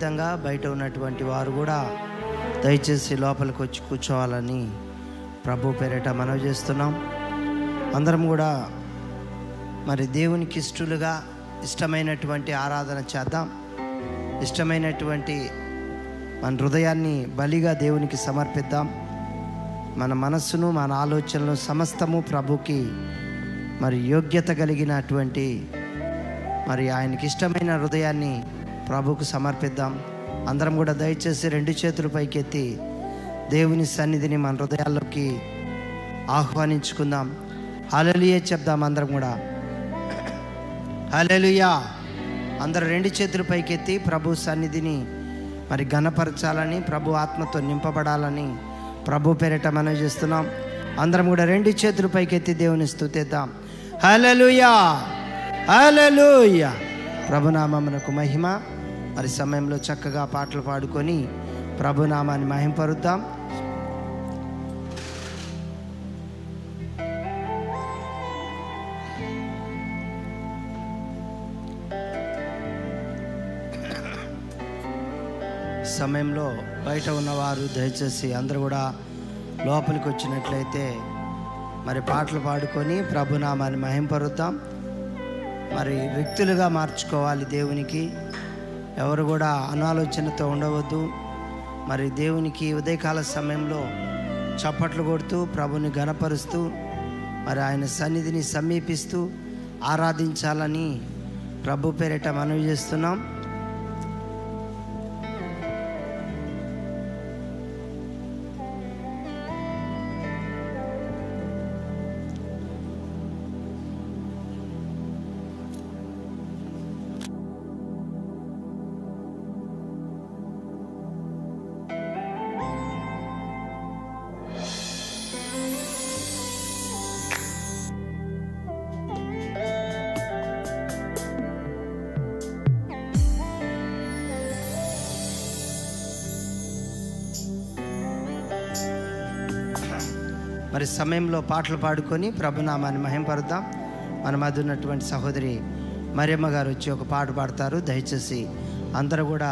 విధంగా బయట ఉన్నటువంటి వారు కూడా దయచేసి లోపలికి వచ్చి కూర్చోవాలని ప్రభు పేరిట మనవి చేస్తున్నాం. అందరం కూడా మరి దేవునికి ఇష్టలుగా ఇష్టమైనటువంటి ఆరాధన చేద్దాం. ఇష్టమైనటువంటి మన హృదయాన్ని బలిగా దేవునికి సమర్పిద్దాం. మన మనస్సును మన ఆలోచనలు సమస్తము ప్రభుకి మరి యోగ్యత కలిగినటువంటి మరి ఆయనకి ఇష్టమైన హృదయాన్ని ప్రభుకు సమర్పిద్దాం. అందరం కూడా దయచేసి రెండు చేతులు పైకెత్తి దేవుని సన్నిధిని మన హృదయాల్లోకి ఆహ్వానించుకుందాం. హలలియే చెప్దాం అందరం కూడా. హలలుయా అందరు రెండు చేతులు పైకెత్తి ప్రభు సన్నిధిని మరి ఘనపరచాలని ప్రభు ఆత్మతో నింపబడాలని ప్రభు పేరిట మనం చేస్తున్నాం. అందరం కూడా రెండు చేతులు పైకెత్తి దేవుని స్థుతిద్దాం. హలలుయా హలలుయా ప్రభునామమునకు మహిమ. మరి సమయంలో చక్కగా పాటలు పాడుకొని ప్రభునామాన్ని మహింపరుద్దాం. సమయంలో బయట ఉన్నవారు దయచేసి అందరూ కూడా లోపలికి వచ్చినట్లయితే మరి పాటలు పాడుకొని ప్రభునామాన్ని మహింపరుద్దాం. మరి వ్యక్తులుగా మార్చుకోవాలి దేవునికి. ఎవరు కూడా అనాలోచనతో ఉండవద్దు. మరి దేవునికి ఉదయకాల సమయంలో చప్పట్లు కొడుతూ ప్రభుని గణపరుస్తూ మరి ఆయన సన్నిధిని సమీపిస్తూ ఆరాధించాలని ప్రభు పేరిట మనవి చేస్తున్నాం. సమయంలో పాటలు పాడుకొని ప్రభునామాన్ని మహింపరుద్దాం. మన మధ్య ఉన్నటువంటి సహోదరి మరియమ్మ గారు వచ్చి ఒక పాట పాడతారు. దయచేసి అందరూ కూడా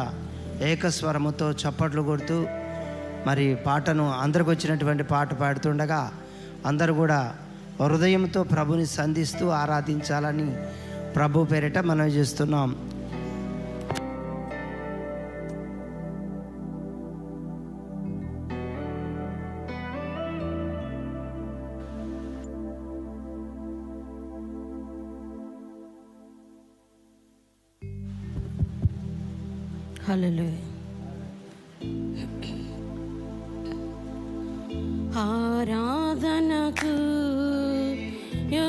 ఏకస్వరముతో చప్పట్లు కొడుతూ మరి పాటను అందరికి వచ్చినటువంటి పాట పాడుతుండగా అందరూ కూడా హృదయంతో ప్రభుని సంధిస్తూ ఆరాధించాలని ప్రభు పేరిట మనం చేస్తున్నాం. హల్లెలూయా ఆరాధనకు యో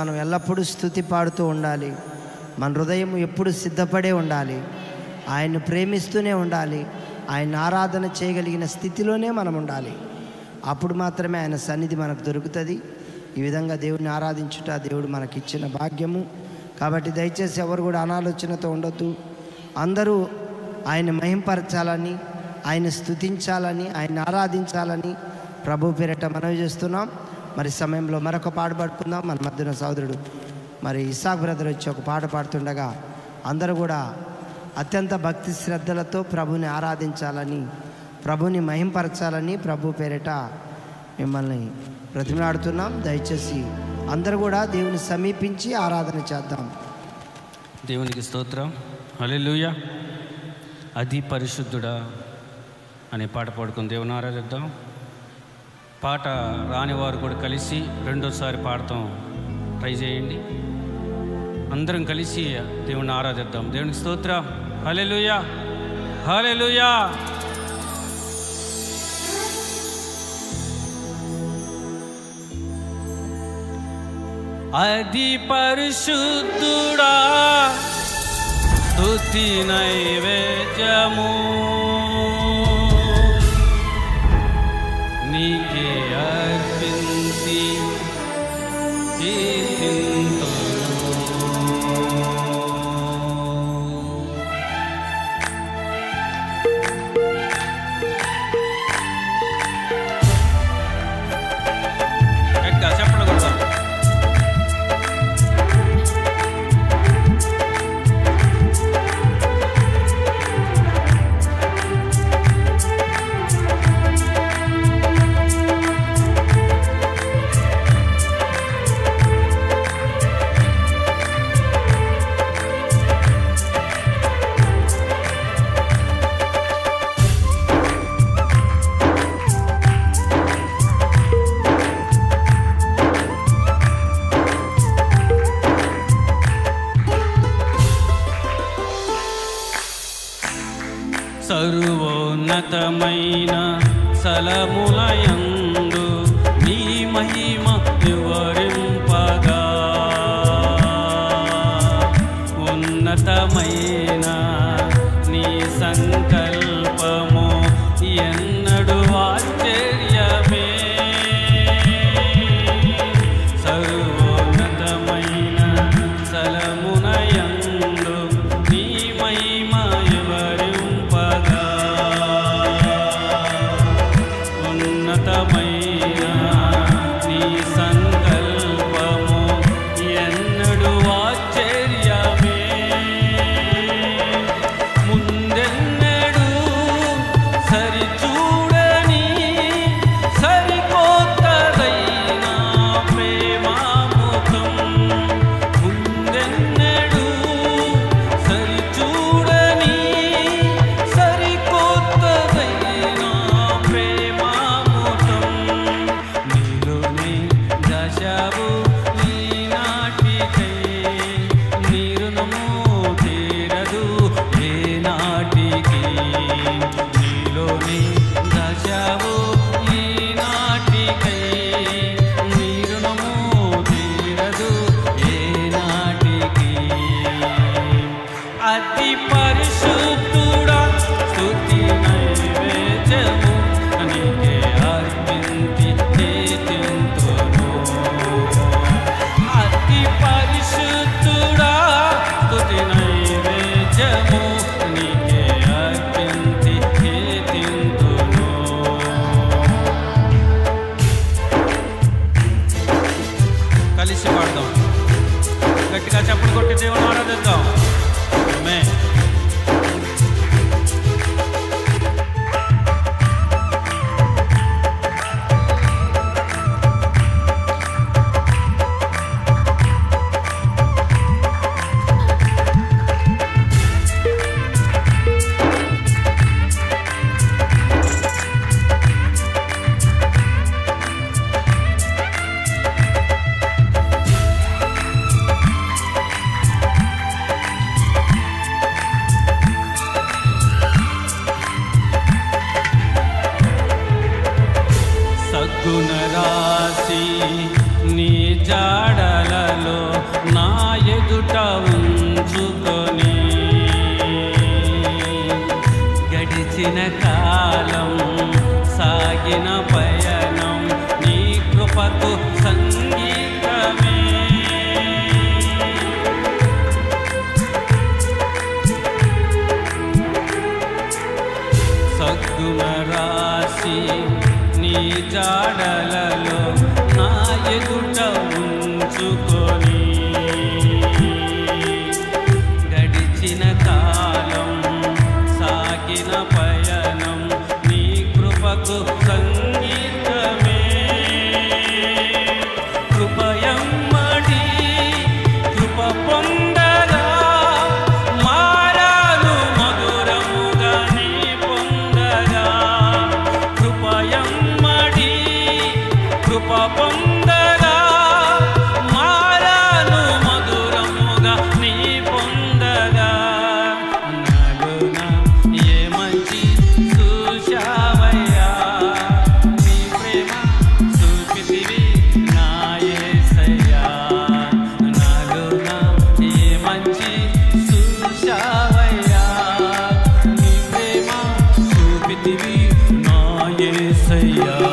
మనం ఎల్లప్పుడూ స్థుతి పాడుతూ ఉండాలి. మన హృదయం ఎప్పుడు సిద్ధపడే ఉండాలి. ఆయన్ను ప్రేమిస్తూనే ఉండాలి. ఆయన ఆరాధన చేయగలిగిన స్థితిలోనే మనం ఉండాలి. అప్పుడు మాత్రమే ఆయన సన్నిధి మనకు దొరుకుతుంది. ఈ విధంగా దేవుడిని ఆరాధించుట దేవుడు మనకిచ్చిన భాగ్యము. కాబట్టి దయచేసి ఎవరు కూడా అనాలోచనతో ఉండొద్దు. అందరూ ఆయన మహింపరచాలని ఆయన స్థుతించాలని ఆయన ఆరాధించాలని ప్రభు పేరిట మనవి చేస్తున్నాం. మరి సమయంలో మరొక పాట పాడుకుందాం. మన మధ్యన సోదరుడు మరి ఇసాక్ బ్రదర్ వచ్చి ఒక పాట పాడుతుండగా అందరూ కూడా అత్యంత భక్తి శ్రద్ధలతో ప్రభుని ఆరాధించాలని ప్రభుని మహింపరచాలని ప్రభు పేరిట మిమ్మల్ని ప్రతిమలాడుతున్నాం దయచేసి అందరూ కూడా దేవుని సమీపించి ఆరాధన చేద్దాం. దేవునికి స్తోత్రం. అలెలుయ అది పరిశుద్ధుడా అనే పాట పాడుకుని దేవుని ఆరాధిద్దాం. పాట రాని వారు కూడా కలిసి రెండోసారి పాడతాం. ట్రై చేయండి. అందరం కలిసి దేవుని ఆరాధిద్దాం. దేవునికి స్తోత్ర. హలెలుయా హలెలుయా అది పరిశుద్ధుడా స్తుతి నైవేద్యము. अर्पिन्ति ఉన్నతమైన సలములయం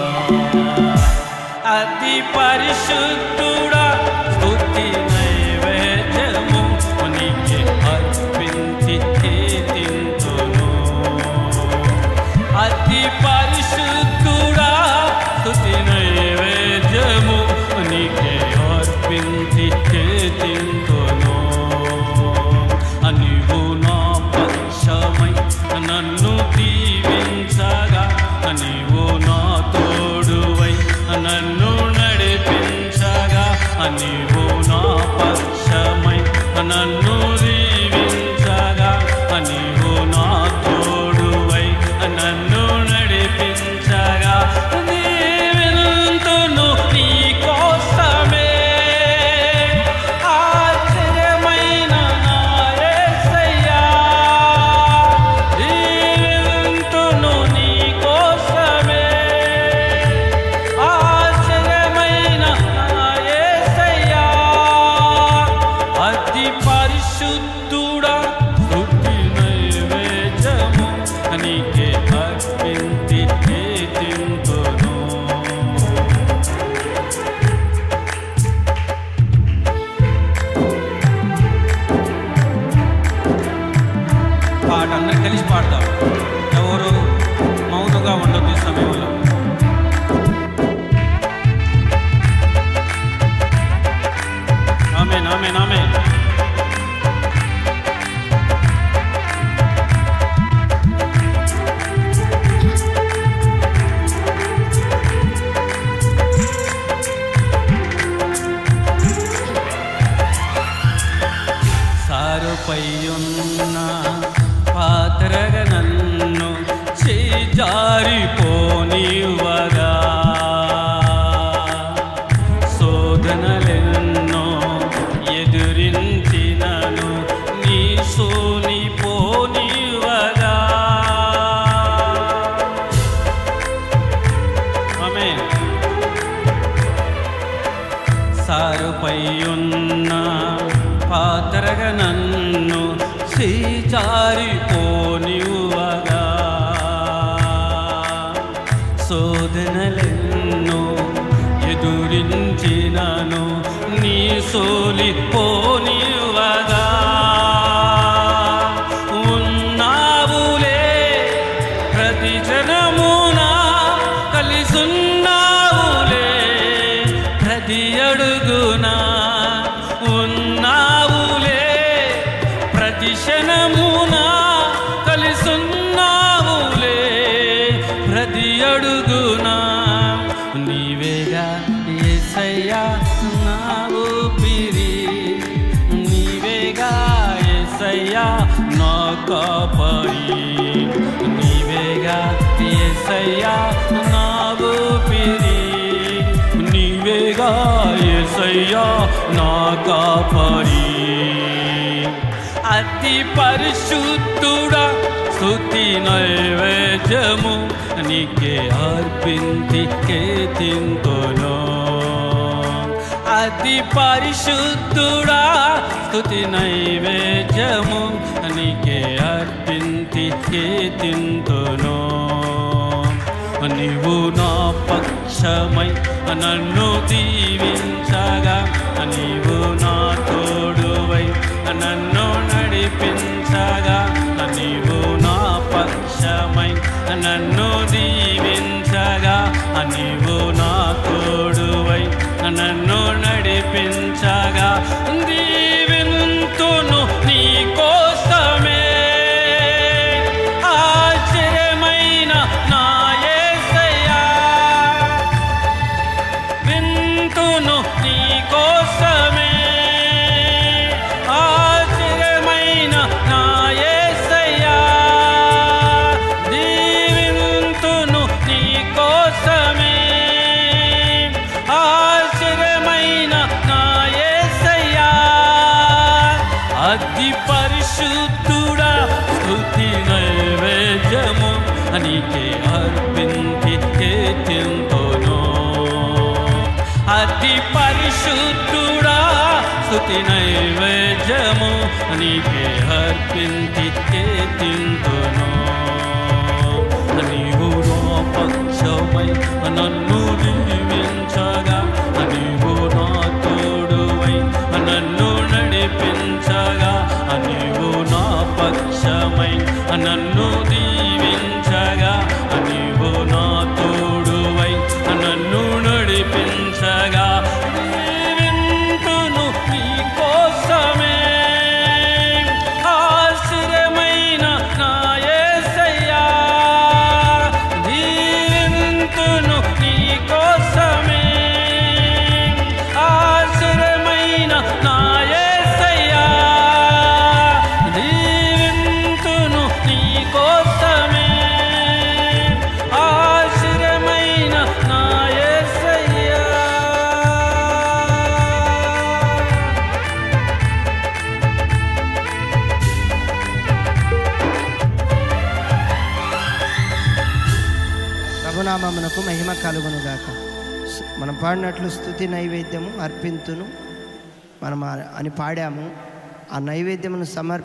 యేసయ్యా అతి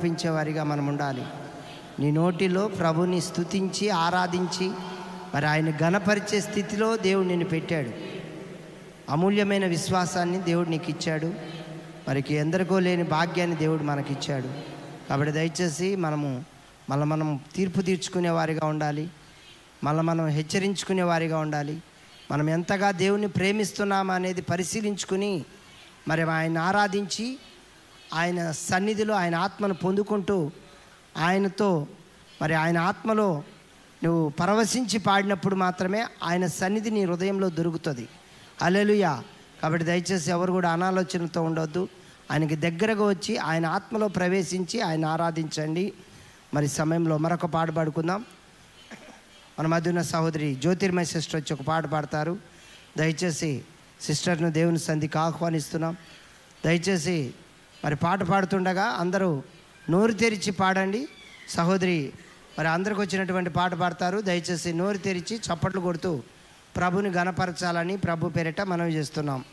నైవేద్యమును మనం ఉండాలి. నీ నోటిలో ప్రభుని స్థుతించి ఆరాధించి మరి ఆయన గణపరిచే స్థితిలో దేవుడు నిన్ను పెట్టాడు. అమూల్యమైన విశ్వాసాన్ని దేవుడు నీకు ఇచ్చాడు మరికి ఎందరికో లేని భాగ్యాన్ని దేవుడు మనకిచ్చాడు. కాబట్టి దయచేసి మనము మళ్ళీ మనం తీర్పు తీర్చుకునే వారిగా ఉండాలి. మళ్ళీ మనం హెచ్చరించుకునే వారిగా ఉండాలి. మనం ఎంతగా దేవుణ్ణి ప్రేమిస్తున్నామా అనేది పరిశీలించుకుని మరి ఆయన ఆరాధించి ఆయన సన్నిధిలో ఆయన ఆత్మను పొందుకుంటూ ఆయనతో మరి ఆయన ఆత్మలో నువ్వు పరవశించి పాడినప్పుడు మాత్రమే ఆయన సన్నిధి నీ హృదయంలో దొరుకుతుంది. అలెలుయా కాబట్టి దయచేసి ఎవరు కూడా అనాలోచనతో ఉండొద్దు. ఆయనకి దగ్గరగా వచ్చి ఆయన ఆత్మలో ప్రవేశించి ఆయన ఆరాధించండి. మరి సమయంలో మరొక పాట పాడుకుందాం. మన మధ్యన సహోదరి జ్యోతిర్మయ సిస్టర్ వచ్చి ఒక పాట పాడతారు. దయచేసి సిస్టర్ను దేవుని సంధికి ఆహ్వానిస్తున్నాం. దయచేసి మరి పాట పాడుతుండగా అందరూ నోరు తెరిచి పాడండి. సహోదరి మరి అందరికి వచ్చినటువంటి పాట పాడతారు. దయచేసి నోరు తెరిచి చప్పట్లు కొడుతూ ప్రభుని గణపరచాలని ప్రభు పేరిట మనవి చేస్తున్నాం.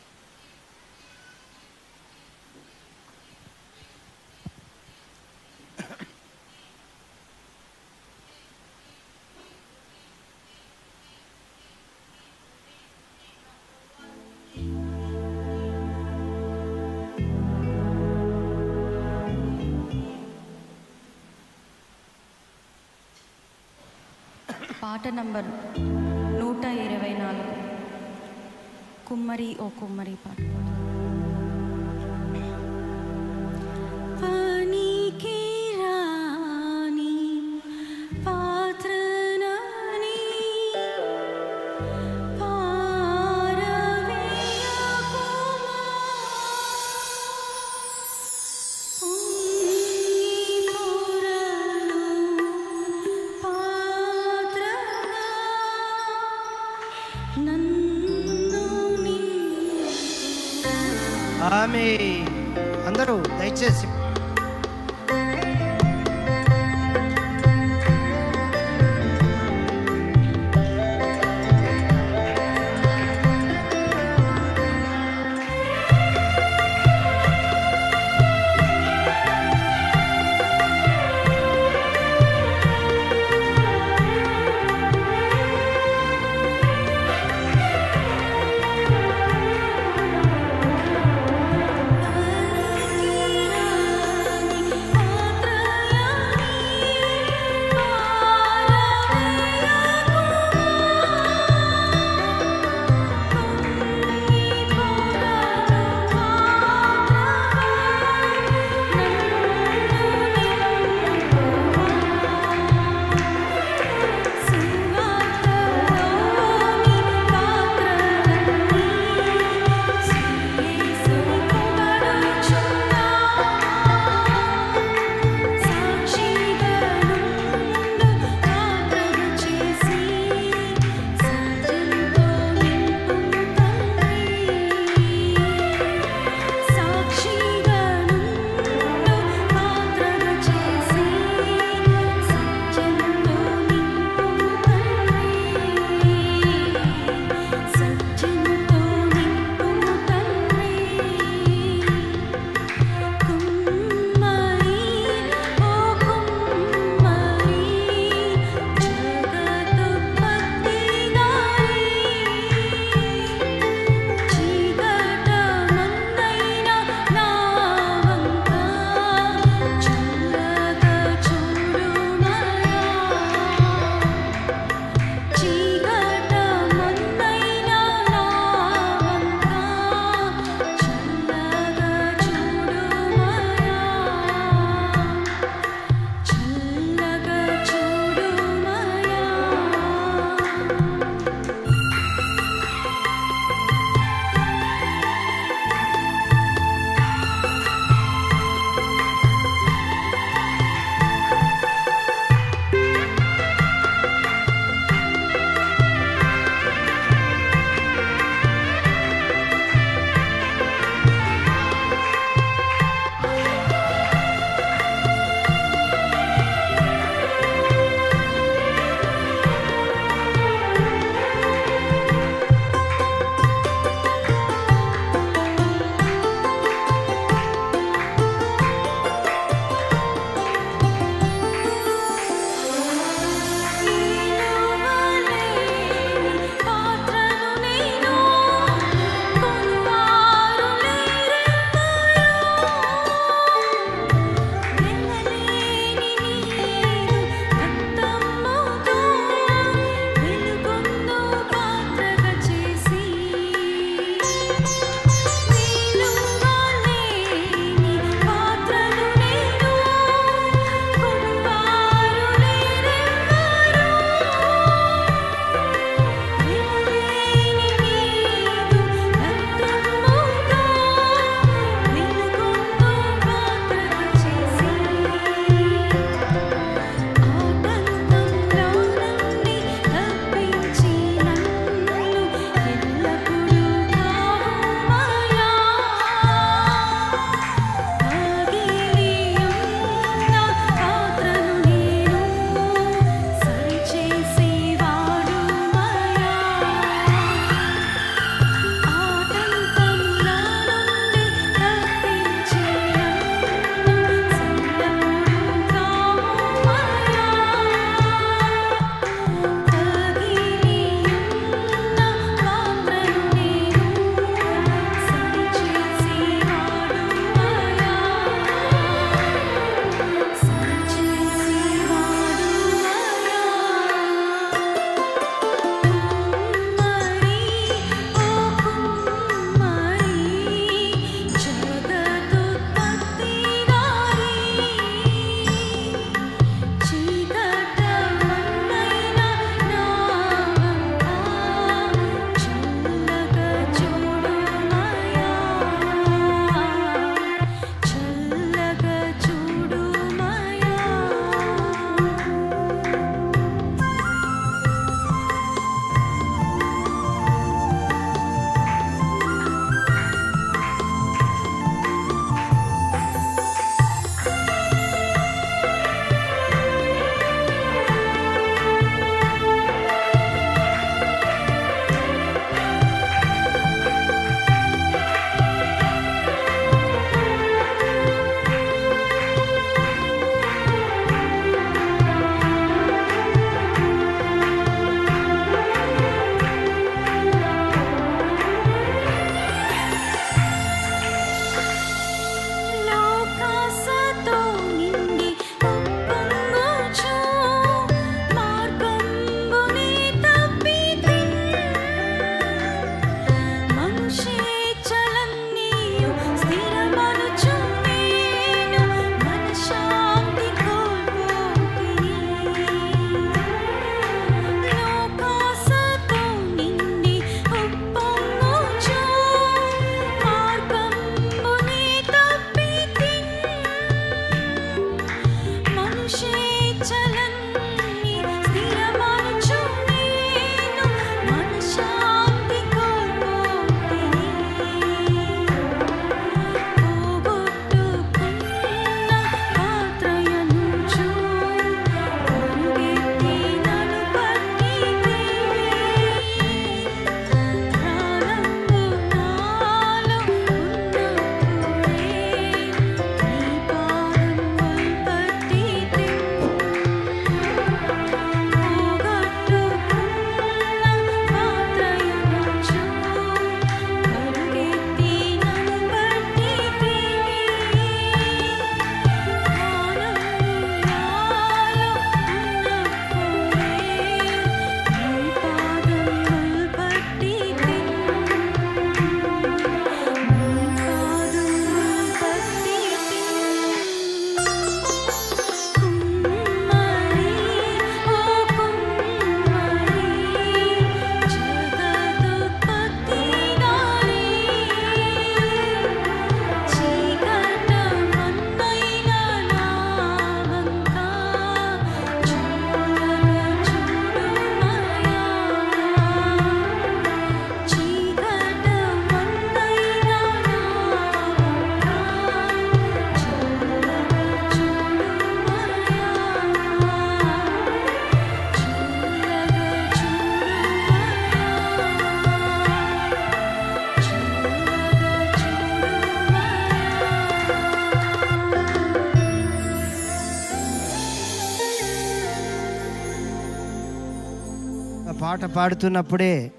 పాట నంబర్ నూట ఇరవై నాలుగు కుమ్మరి ఓ కుమ్మరి పాట పాట పాడుతున్నప్పుడే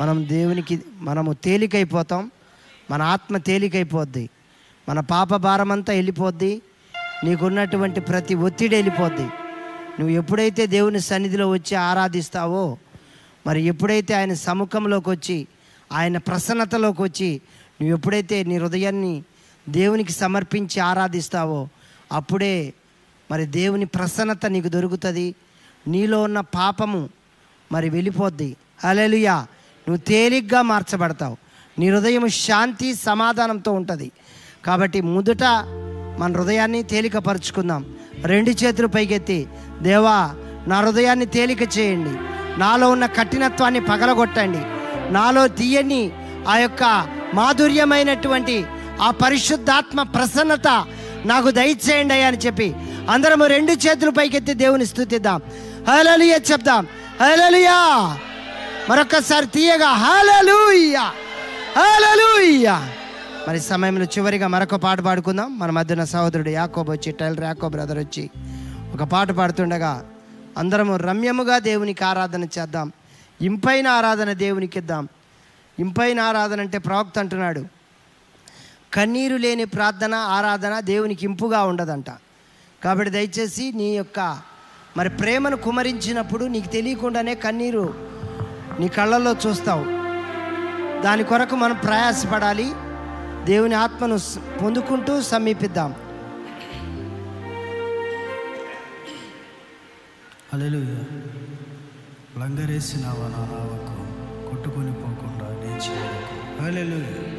మనం దేవునికి మనము తేలికైపోతాం. మన ఆత్మ తేలికైపోద్ది. మన పాప భారమంతా వెళ్ళిపోద్ది. నీకున్నటువంటి ప్రతి ఒత్తిడి వెళ్ళిపోద్ది. నువ్వు ఎప్పుడైతే దేవుని సన్నిధిలో వచ్చి ఆరాధిస్తావో మరి ఎప్పుడైతే ఆయన సముఖంలోకి వచ్చి ఆయన ప్రసన్నతలోకి వచ్చి నువ్వు ఎప్పుడైతే నీ హృదయాన్ని దేవునికి సమర్పించి ఆరాధిస్తావో అప్పుడే మరి దేవుని ప్రసన్నత నీకు దొరుకుతుంది. నీలో ఉన్న పాపము మరి వెళ్ళిపోద్ది. అలెలుయా నువ్వు తేలిగ్గా మార్చబడతావు. నీ హృదయం శాంతి సమాధానంతో ఉంటుంది. కాబట్టి మొదట మన హృదయాన్ని తేలికపరుచుకుందాం. రెండు చేతులు పైకెత్తి దేవా నా హృదయాన్ని తేలిక చేయండి. నాలో ఉన్న కఠినత్వాన్ని పగలగొట్టండి. నాలో తీయని ఆ యొక్క మాధుర్యమైనటువంటి ఆ పరిశుద్ధాత్మ ప్రసన్నత నాకు దయచేయండి అయ్యా అని చెప్పి అందరము రెండు చేతులు పైకెత్తి దేవుని స్థుతిద్దాం. హలలియ చెప్దాం. హలలుయా మరొకసారి తీయగా హలలుయ్యా హలలుయ్యా మరి సమయంలో చివరిగా మరొక పాట పాడుకుందాం. మన మధ్యన సహోదరుడు యాకోబ్ వచ్చి టైలర్ యాకోబ్ బ్రదర్ వచ్చి ఒక పాట పాడుతుండగా అందరము రమ్యముగా దేవునికి ఆరాధన చేద్దాం. ఇంపైన ఆరాధన దేవునికి ఇద్దాం. ఇంపైన ఆరాధన అంటే ప్రవక్త అంటున్నాడు కన్నీరు లేని ప్రార్థన ఆరాధన దేవునికి ఇంపుగా ఉండదంట. కాబట్టి దయచేసి నీ యొక్క మరి ప్రేమను కుమరించినప్పుడు నీకు తెలియకుండానే కన్నీరు నీ కళ్ళల్లో చూస్తావు. దాని కొరకు మనం ప్రయాసపడాలి. దేవుని ఆత్మను పొందుకుంటూ సమీపిద్దాం. అలెలుయ లంగరేసినావా నా నావకు కొట్టుకొని పోకుండా నేను చేయకు అలెలుయ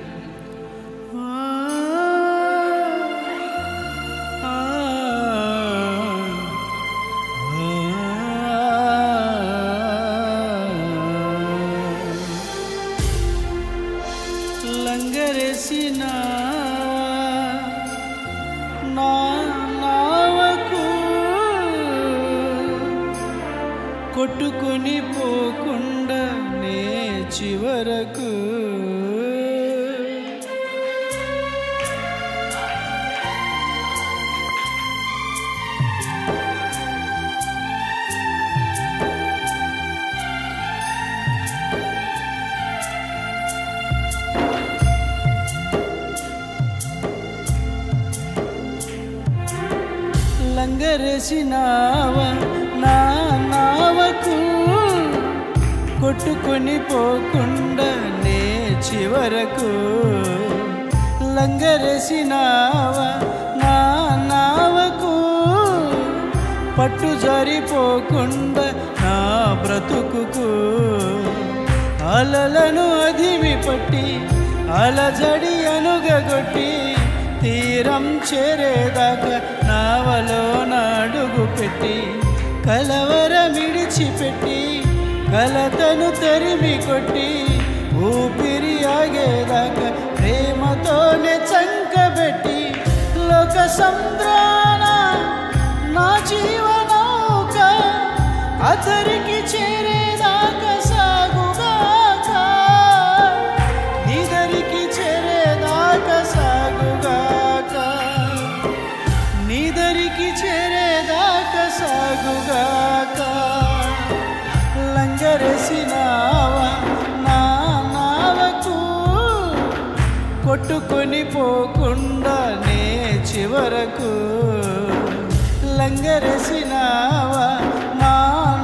లంగరేసిన నా నావకు కొట్టుకుని పోకుండా నే చివరకు లంగరేసినావ నా నావకు కొట్టుకొని పోకుండా నే చివరకు లంగరేసినావ నా నావకు పట్టు జరిపోకుండా నా బ్రతుకుకు అలలను అదిమి పట్టి అలజడి అనుగగొట్టి తీరం చేరేదాకా నావలో నాడుగు పెట్టి కలవరమిడిచిపెట్టి కలతను తరిమి కొట్టి ఊపిరి ఆగేదాకా ప్రేమతోనే చంకబెట్టి లోక సంద్రాణ నా జీవనౌక అతరికి చే కొట్టుకొని పోకుండా నే చివరకు లంగరేసినావా మా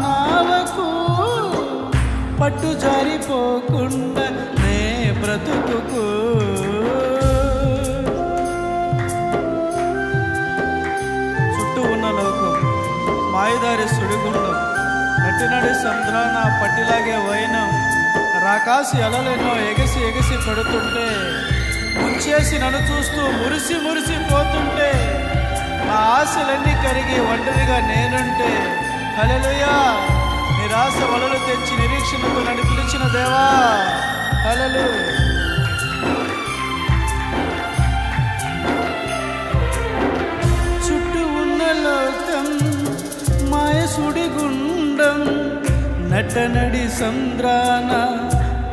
నావకు? పట్టు జారిపోకుండా నే బ్రతుకుకు. చుట్టూ ఉన్న లోకం మాయదారి సుడిగుండం. నటినడి సంద్రాన పట్టిలాగే వైనం. రాకాసి అలలెన్నో ఎగసి ఎగసి పడుతుంటే ముంచేసి నన్ను చూస్తూ మురిసి మురిసి పోతుంటే నా ఆశలన్నీ కరిగి ఒంటరిగా నేనుంటే హలలుయా నిరాశ వలలు తెచ్చి నిరీక్షణతో నన్ను పిలిచిన దేవా హలలు చుట్టూ ఉన్న లోకం మాయ సుడిగుండం నటనడి సంద్రాన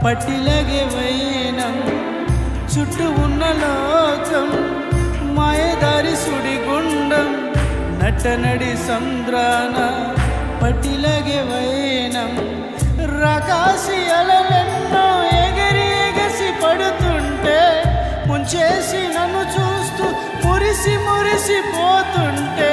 పట్టిలగే వైనం చుట్టూ ఉన్న లోకం మాయదారి సుడిగుండం నటనడి సంద్రాన పట్టిలగే వైనం. రకాసి అలవెన్నో ఎగిరి ఎగసి పడుతుంటే ముంచేసి నన్ను చూస్తూ మురిసి మురిసి పోతుంటే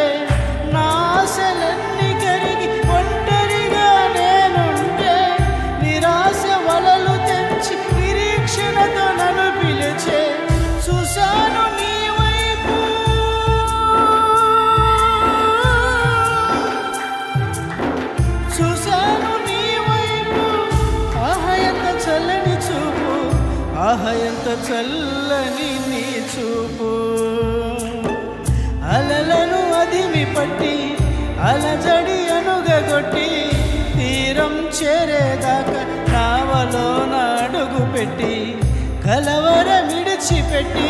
చల్లని నీ చూపు. అలలను అదిమి పట్టి అలజడి అనుగగొట్టి తీరం చేరేదాకా కావలో నాడుగు పెట్టి కలవర విడిచిపెట్టి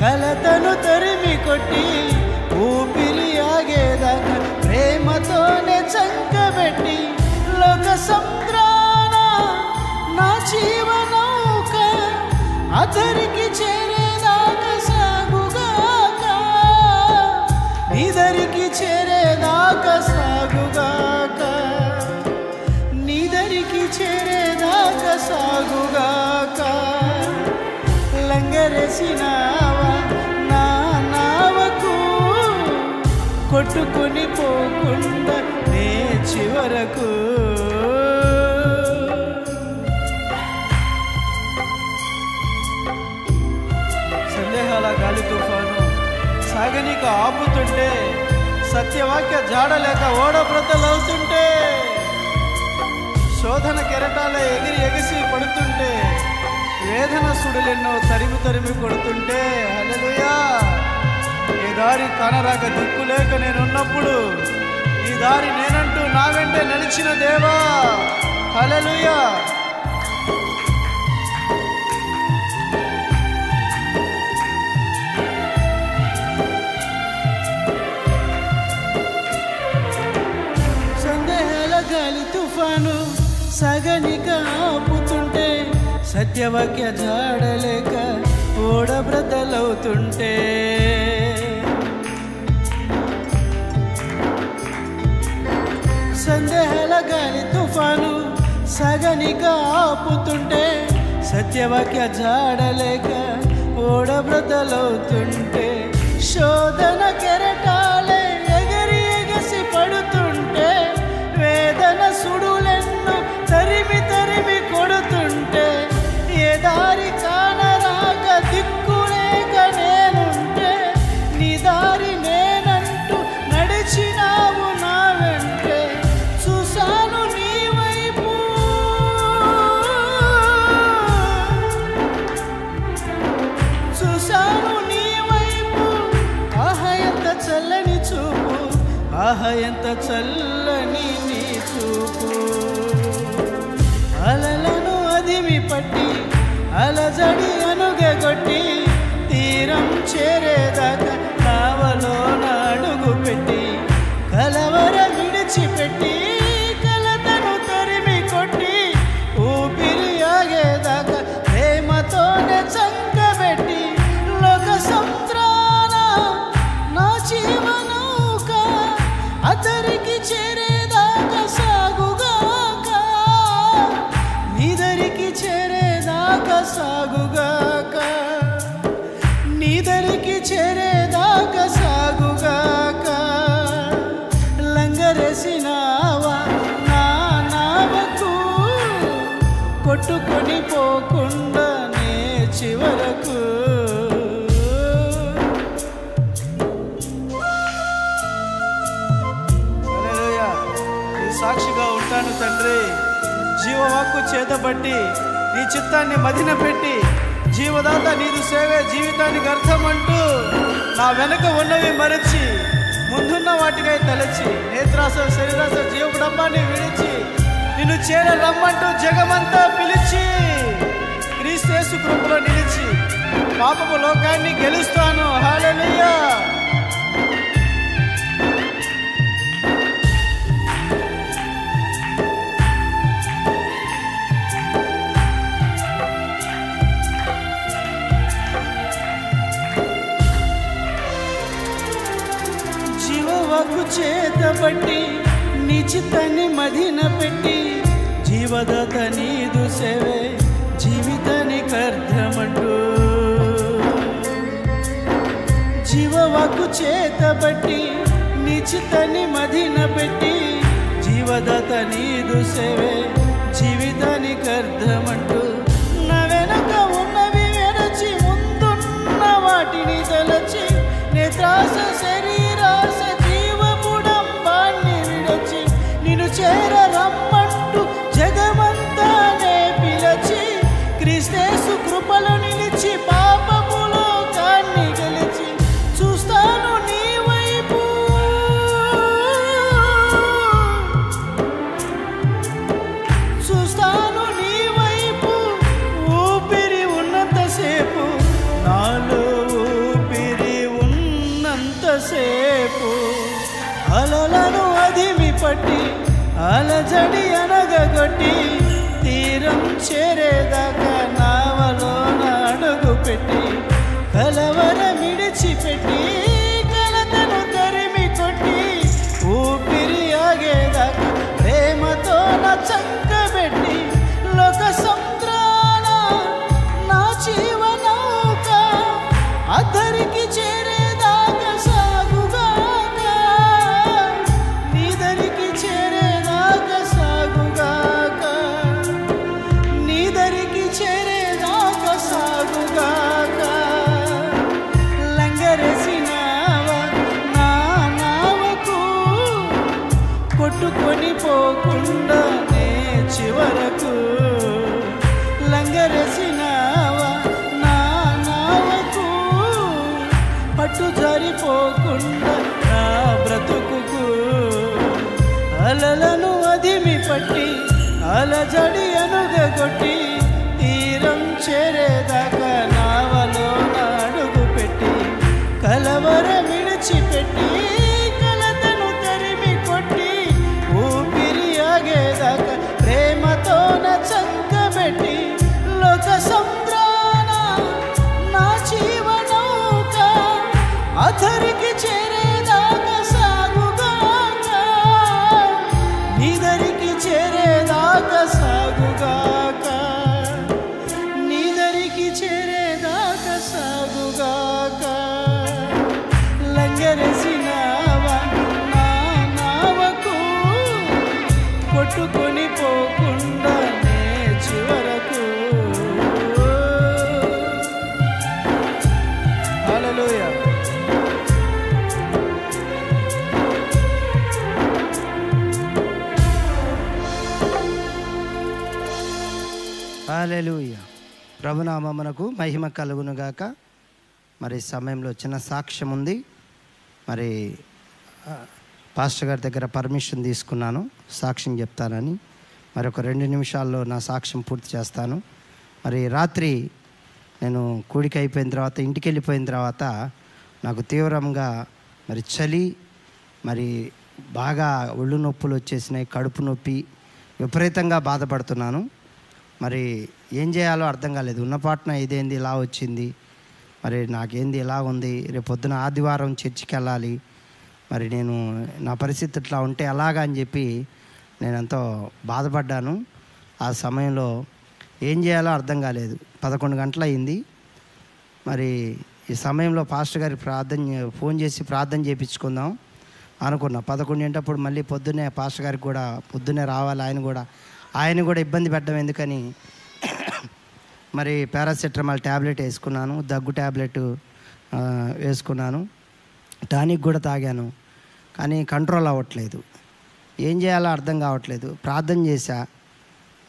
కలతను తరిమి కొట్టి ఊపిరి ఆగేదాకా ప్రేమతోనే చంకబెట్టి లోక సంద్రాన నా జీవన అతరికి చేరేదాకా సాగుగాక నిదరికి చేరేదాకా సాగుగాక నిదరికి చేరేదాకా సాగుగాక. లంగరేసినావా నా నావకు కొట్టుకుని పోకుండా నే చివరకు లేక ఆపుతుంటే సత్యవాక్య జాడలేక ఓడబ్రతలవుతుంటే శోధన కెరటాల ఎగిరి ఎగిసి పడుతుంటే వేదన సుడులెన్నో తరిమి తరిమి కొడుతుంటే హల్లెలూయా! ఈ దారి కనరాక దిక్కు లేక నేనున్నప్పుడు ఈ దారి నేనంటూ నా వెంటే నడిచిన దేవా! హలలుయా సగనిక ఆపుతుంటే సత్యవాక్య జాడలేక ఓడబ్రతలవుతుంటే. సందేహాల గాలి తుఫాను సగనిక ఆపుతుంటే సత్యవాక్య జాడలేక ఓడబ్రతలవుతుంటే. శోధన కెరటాలే ఆహ ఎంత చల్లని నీ చూపు. అలలను అదిమి పట్టి అలజడి అనుగగొట్టి జీవవాక్కు చేతబట్టి నీ చిత్తాన్ని మదిన పెట్టి జీవదాత నీదు సేవే జీవితానికి అర్థం అంటూ నా వెనక ఉన్నవి మరచి ముందున్న వాటికై తలచి నేత్రాస శరీరాస జీవ డబ్బాన్ని విడిచి నిన్ను చేర రమ్మంటూ జగమంతా పిలిచి క్రీస్తేసు కృపలో నిలిచి పాపపు లోకాన్ని గెలుస్తాను. హాలెలూయా చేతబట్టి నీ చిత్తాన్ని మదిన పెట్టి జీవదత నీదు సేవే జీవితానికి అర్థమంటూ జీవవకు చేతబట్టి నిచితని మదిన పెట్టి జీవదత నీదు సేవే జీవితానికి అర్థమంటూ అదిమి పట్టి అలజడి అనగొట్టి తీరం చేరేదాకా నావలో అడుగు పెట్టి కలవర మిడిచిపెట్టి అదిమి పట్టి అలజడి ప్రభునామమునకు మహిమ కలుగునుగాక. మరి సమయంలో చిన్న సాక్ష్యం ఉంది. మరి పాస్టర్ గారి దగ్గర పర్మిషన్ తీసుకున్నాను. సాక్ష్యం చెప్తానని. మరి ఒక రెండు నిమిషాల్లో నా సాక్ష్యం పూర్తి చేస్తాను. మరి రాత్రి నేను కూడికి అయిపోయిన తర్వాత ఇంటికి వెళ్ళిపోయిన తర్వాత నాకు తీవ్రంగా మరి చలి మరి బాగా ఒళ్ళు నొప్పులు వచ్చేసినాయి కడుపు నొప్పి విపరీతంగా బాధపడుతున్నాను. మరి ఏం చేయాలో అర్థం కాలేదు. ఉన్నపాటున ఇదేంది ఇలా వచ్చింది. మరి నాకేంది ఇలా ఉంది. రేపు పొద్దున ఆదివారం చర్చికి వెళ్ళాలి. మరి నేను నా పరిస్థితి ఇట్లా ఉంటే ఎలాగా అని చెప్పి నేను ఎంతో బాధపడ్డాను. ఆ సమయంలో ఏం చేయాలో అర్థం కాలేదు. పదకొండు గంటలు అయింది మరి ఈ సమయంలో పాస్టర్ గారికి ప్రార్థన ఫోన్ చేసి ప్రార్థన చేయించుకుందాం అనుకున్నా. పదకొండు గంటప్పుడు మళ్ళీ పొద్దున్నే పాస్టర్ గారికి కూడా పొద్దున్నే రావాలి ఆయన కూడా ఆయన కూడా ఇబ్బంది పెట్టడం ఎందుకని? మరి పారాసెటమాల్ ట్యాబ్లెట్ వేసుకున్నాను దగ్గు ట్యాబ్లెట్ వేసుకున్నాను. టానిక్ కూడా తాగాను కానీ కంట్రోల్ అవ్వట్లేదు. ఏం చేయాలో అర్థం కావట్లేదు. ప్రార్థన చేశా.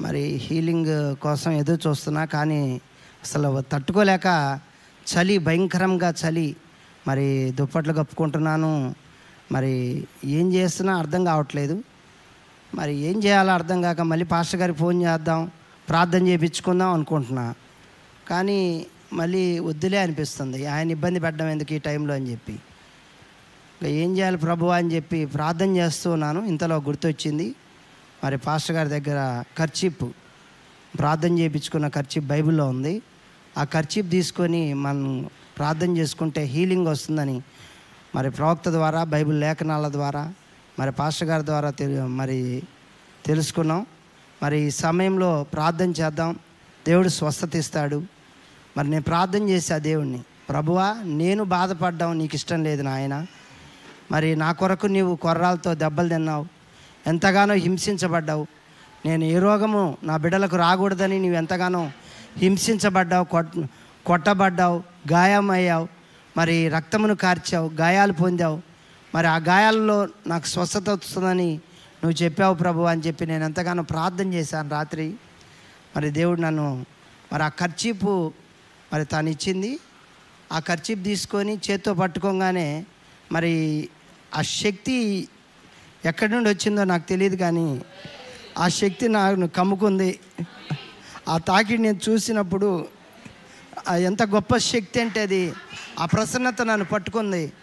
మరి హీలింగ్ కోసం ఎదురు చూస్తున్నా కానీ అసలు తట్టుకోలేక చలి భయంకరంగా చలి. మరి దుప్పట్లు కప్పుకుంటున్నాను. మరి ఏం చేస్తున్నా అర్థం కావట్లేదు. మరి ఏం చేయాలో అర్థం కాక మళ్ళీ పాస్టర్ గారికి ఫోన్ చేద్దాం ప్రార్థన చేయించుకుందాం అనుకుంటున్నా. కానీ మళ్ళీ వద్దులే అనిపిస్తుంది. ఆయన ఇబ్బంది పెట్టడం ఎందుకు ఈ టైంలో అని చెప్పి. ఇంకా ఏం చేయాలి ప్రభు అని చెప్పి ప్రార్థన చేస్తూ ఉన్నాను. ఇంతలో గుర్తొచ్చింది మరి పాస్టర్ గారి దగ్గర ఖర్చీప్ ప్రార్థన చేయించుకున్న ఖర్చీప్ బైబిల్లో ఉంది. ఆ ఖర్చీప్ తీసుకొని మనం ప్రార్థన చేసుకుంటే హీలింగ్ వస్తుందని మరి ప్రవక్త ద్వారా బైబిల్ లేఖనాల ద్వారా మరి పాస్టర్ గారి ద్వారా తెలి మరి తెలుసుకున్నాం. మరి ఈ సమయంలో ప్రార్థన చేద్దాం. దేవుడు స్వస్థత ఇస్తాడు. మరి నేను ప్రార్థన చేశా దేవుణ్ణి ప్రభువా నేను బాధపడ్డాం నీకు ఇష్టం లేదు నాయన. మరి నా కొరకు నీవు కొర్రాలతో దెబ్బలు తిన్నావు. ఎంతగానో హింసించబడ్డావు. నేను ఏ రోగము నా బిడ్డలకు రాకూడదని నీవు ఎంతగానో హింసించబడ్డావు కొట్ కొట్టబడ్డావు గాయమయ్యావు. మరి రక్తమును కార్చావు గాయాలు పొందావు. మరి ఆ గాయాలలో నాకు స్వస్థత వస్తుందని నువ్వు చెప్పావు ప్రభు అని చెప్పి నేను ఎంతగానో ప్రార్థన చేశాను రాత్రి. మరి దేవుడు నన్ను మరి ఆ ఖర్చీపు మరి తాను ఇచ్చింది. ఆ ఖర్చీపు తీసుకొని చేత్తో పట్టుకోగానే మరి ఆ శక్తి ఎక్కడి నుండి వచ్చిందో నాకు తెలియదు కానీ ఆ శక్తి నాకు కమ్ముకుంది. ఆ తాకిడి నేను చూసినప్పుడు ఎంత గొప్ప శక్తి అంటే అది. ఆ ప్రసన్నత నన్ను పట్టుకుంది.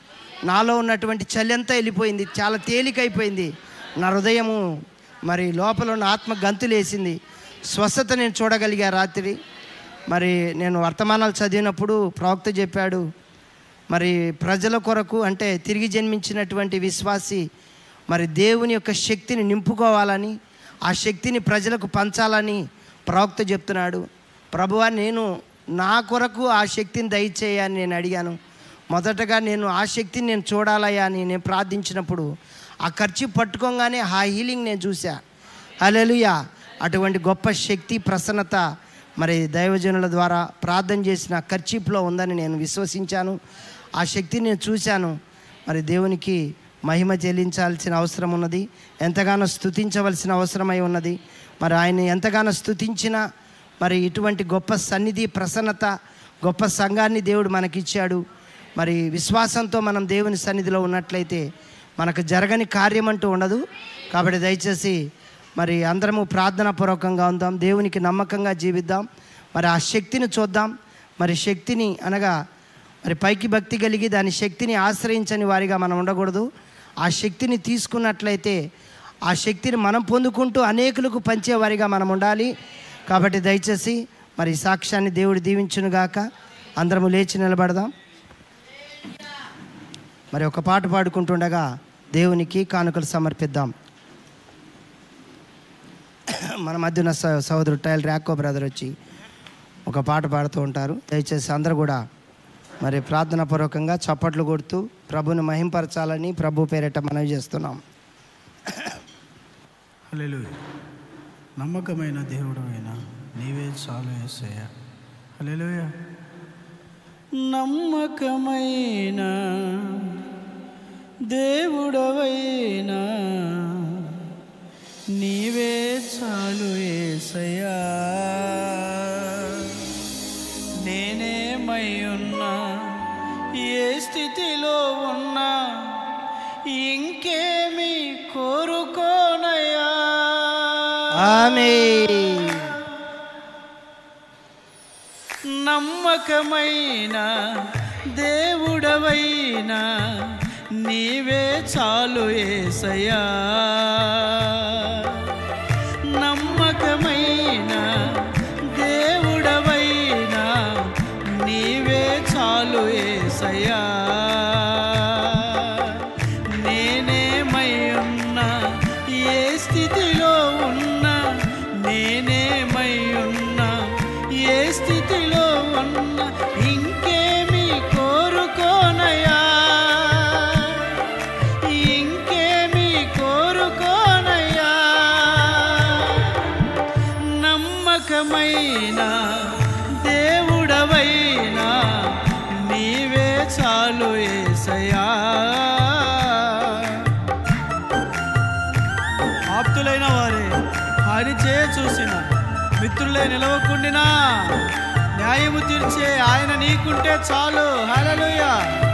నాలో ఉన్నటువంటి చలి అంతా వెళ్ళిపోయింది చాలా తేలికైపోయింది. నా హృదయము మరి లోపల ఉన్న ఆత్మ గంతులేసింది స్వస్థత నేను చూడగలిగా రాత్రి. మరి నేను వర్తమానాలు చదివినప్పుడు ప్రవక్త చెప్పాడు మరి ప్రజల కొరకు అంటే తిరిగి జన్మించినటువంటి విశ్వాసి మరి దేవుని యొక్క శక్తిని నింపుకోవాలని ఆ శక్తిని ప్రజలకు పంచాలని ప్రవక్త చెప్తున్నాడు. ప్రభువా నేను నా కొరకు ఆ శక్తిని దయచేయని నేను అడిగాను. మొదటగా నేను ఆ శక్తిని నేను చూడాలయ్యా అని నేను ప్రార్థించినప్పుడు ఆ ఖర్చు పట్టుకోగానే ఆ హీలింగ్ నేను చూసా హల్లెలూయా. అటువంటి గొప్ప శక్తి ప్రసన్నత మరి దైవజనుల ద్వారా ప్రార్థన చేసిన ఖర్చీప్లో ఉందని నేను విశ్వసించాను. ఆ శక్తిని నేను చూశాను. మరి దేవునికి మహిమ చెల్లించాల్సిన అవసరం ఉన్నది. ఎంతగానో స్థుతించవలసిన అవసరమై ఉన్నది. మరి ఆయన ఎంతగానో స్థుతించినా మరి ఇటువంటి గొప్ప సన్నిధి ప్రసన్నత గొప్ప సంఘాన్ని దేవుడు మనకిచ్చాడు. మరి విశ్వాసంతో మనం దేవుని సన్నిధిలో ఉన్నట్లయితే మనకు జరగని కార్యం అంటూ ఉండదు. కాబట్టి దయచేసి మరి అందరము ప్రార్థన పూర్వకంగా ఉందాం. దేవునికి నమ్మకంగా జీవిద్దాం. మరి ఆ శక్తిని చూద్దాం. మరి శక్తిని అనగా మరి పైకి భక్తి కలిగి దాని శక్తిని ఆశ్రయించని వారిగా మనం ఉండకూడదు. ఆ శక్తిని తీసుకున్నట్లయితే ఆ శక్తిని మనం పొందుకుంటూ అనేకులకు పంచేవారిగా మనం ఉండాలి. కాబట్టి దయచేసి మరి సాక్ష్యాన్ని దేవుడు దీవించునుగాక. అందరము లేచి నిలబడదాం. మరి ఒక పాట పాడుకుంటుండగా దేవునికి కానుకలు సమర్పిద్దాం. మన మధ్యన స- సహోదరుడు టైల్ ర్యాకో బ్రదర్ వచ్చి ఒక పాట పాడుతూ ఉంటారు. దయచేసి అందరు కూడా మరి ప్రార్థన పూర్వకంగా చప్పట్లు కొడుతూ ప్రభుని మహింపరచాలని ప్రభు పేరిట మనవి చేస్తున్నాం. హలో నమ్మకమైన దేవుడు అయినా నీవే చాలు ఏసయ్య హలో నమ్మకమైన దేవుడవైనా నీవే చాలు ఏసయ్యా. నేనేమై ఉన్నా ఏ స్థితిలో ఉన్నా ఇంకేమి కోరుకోనయ్యా. ఆమె నమ్మకమైన దేవుడవైనా నీవే చాలు ఏసయా నమ్మకమైన దేవుడవైనా నీవే చాలు ఏసయా ఆయన చాలు. హల్లెలూయా.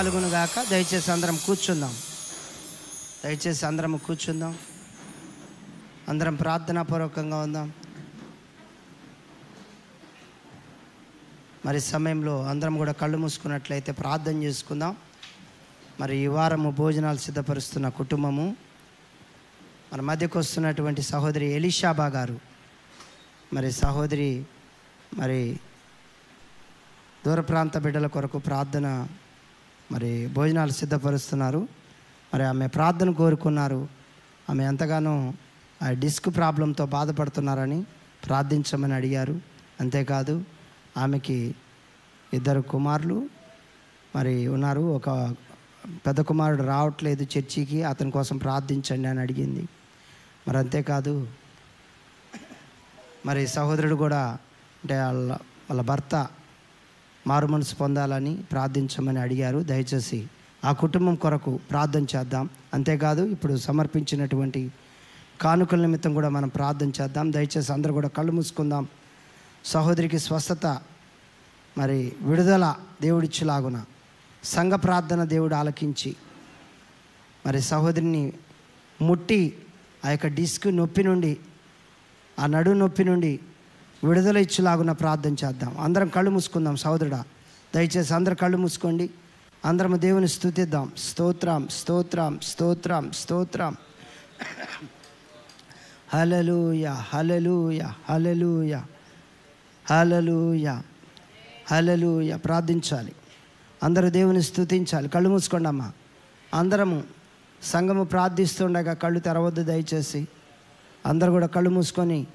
కలుగునుగాక. దయచేసి అందరం కూర్చుందాం. దయచేసి అందరం కూర్చుందాం. అందరం ప్రార్థనాపూర్వకంగా ఉందాం. మరి సమయంలో అందరం కూడా కళ్ళు మూసుకున్నట్లయితే ప్రార్థన చేసుకుందాం. మరి ఈ వారము భోజనాలు సిద్ధపరుస్తున్న కుటుంబము. మన మధ్యకు వస్తున్నటువంటి సహోదరి ఎలిషాబా గారు. మరి సహోదరి మరి దూర ప్రాంత బిడ్డల కొరకు ప్రార్థన మరి భోజనాలు సిద్ధపరుస్తున్నారు. మరి ఆమె ప్రార్థన కోరుకున్నారు. ఆమె ఎంతగానో ఆ డిస్క్ ప్రాబ్లంతో బాధపడుతున్నారని ప్రార్థించమని అడిగారు. అంతేకాదు ఆమెకి ఇద్దరు కుమారులు మరి ఉన్నారు. ఒక పెద్ద కుమారుడు రావట్లేదు చర్చికి అతని కోసం ప్రార్థించండి అని అడిగింది. మరి అంతేకాదు మరి సహోదరుడు కూడా అంటే వాళ్ళ వాళ్ళ భర్త మారు మనసు పొందాలని ప్రార్థించమని అడిగారు. దయచేసి ఆ కుటుంబం కొరకు ప్రార్థన చేద్దాం. అంతేకాదు ఇప్పుడు సమర్పించినటువంటి కానుకల నిమిత్తం కూడా మనం ప్రార్థన చేద్దాం. దయచేసి అందరూ కూడా కళ్ళు మూసుకుందాం. సహోదరికి స్వస్థత మరి విడుదల దేవుడిచ్చేలాగున సంఘ ప్రార్థన దేవుడు ఆలకించి మరి సహోదరిని ముట్టి ఆ యొక్క డిస్క్ నొప్పి నుండి ఆ నడు నొప్పి నుండి విడుదల ఇచ్చులాగున ప్రార్థన చేద్దాం. అందరం కళ్ళు మూసుకుందాం సోదరుడా దయచేసి అందరు కళ్ళు మూసుకోండి. అందరం దేవుని స్థుతిద్దాం. స్తోత్రం స్తోత్రం స్తోత్రం స్తోత్రం. హలలుయ హలలుయ హలలుయ హలలుయ హలలుయ ప్రార్థించాలి. అందరూ దేవుని స్థుతించాలి. కళ్ళు మూసుకోండి అమ్మా. అందరము సంఘము ప్రార్థిస్తుండగా కళ్ళు తెరవద్దు దయచేసి. అందరు కూడా కళ్ళు మూసుకొని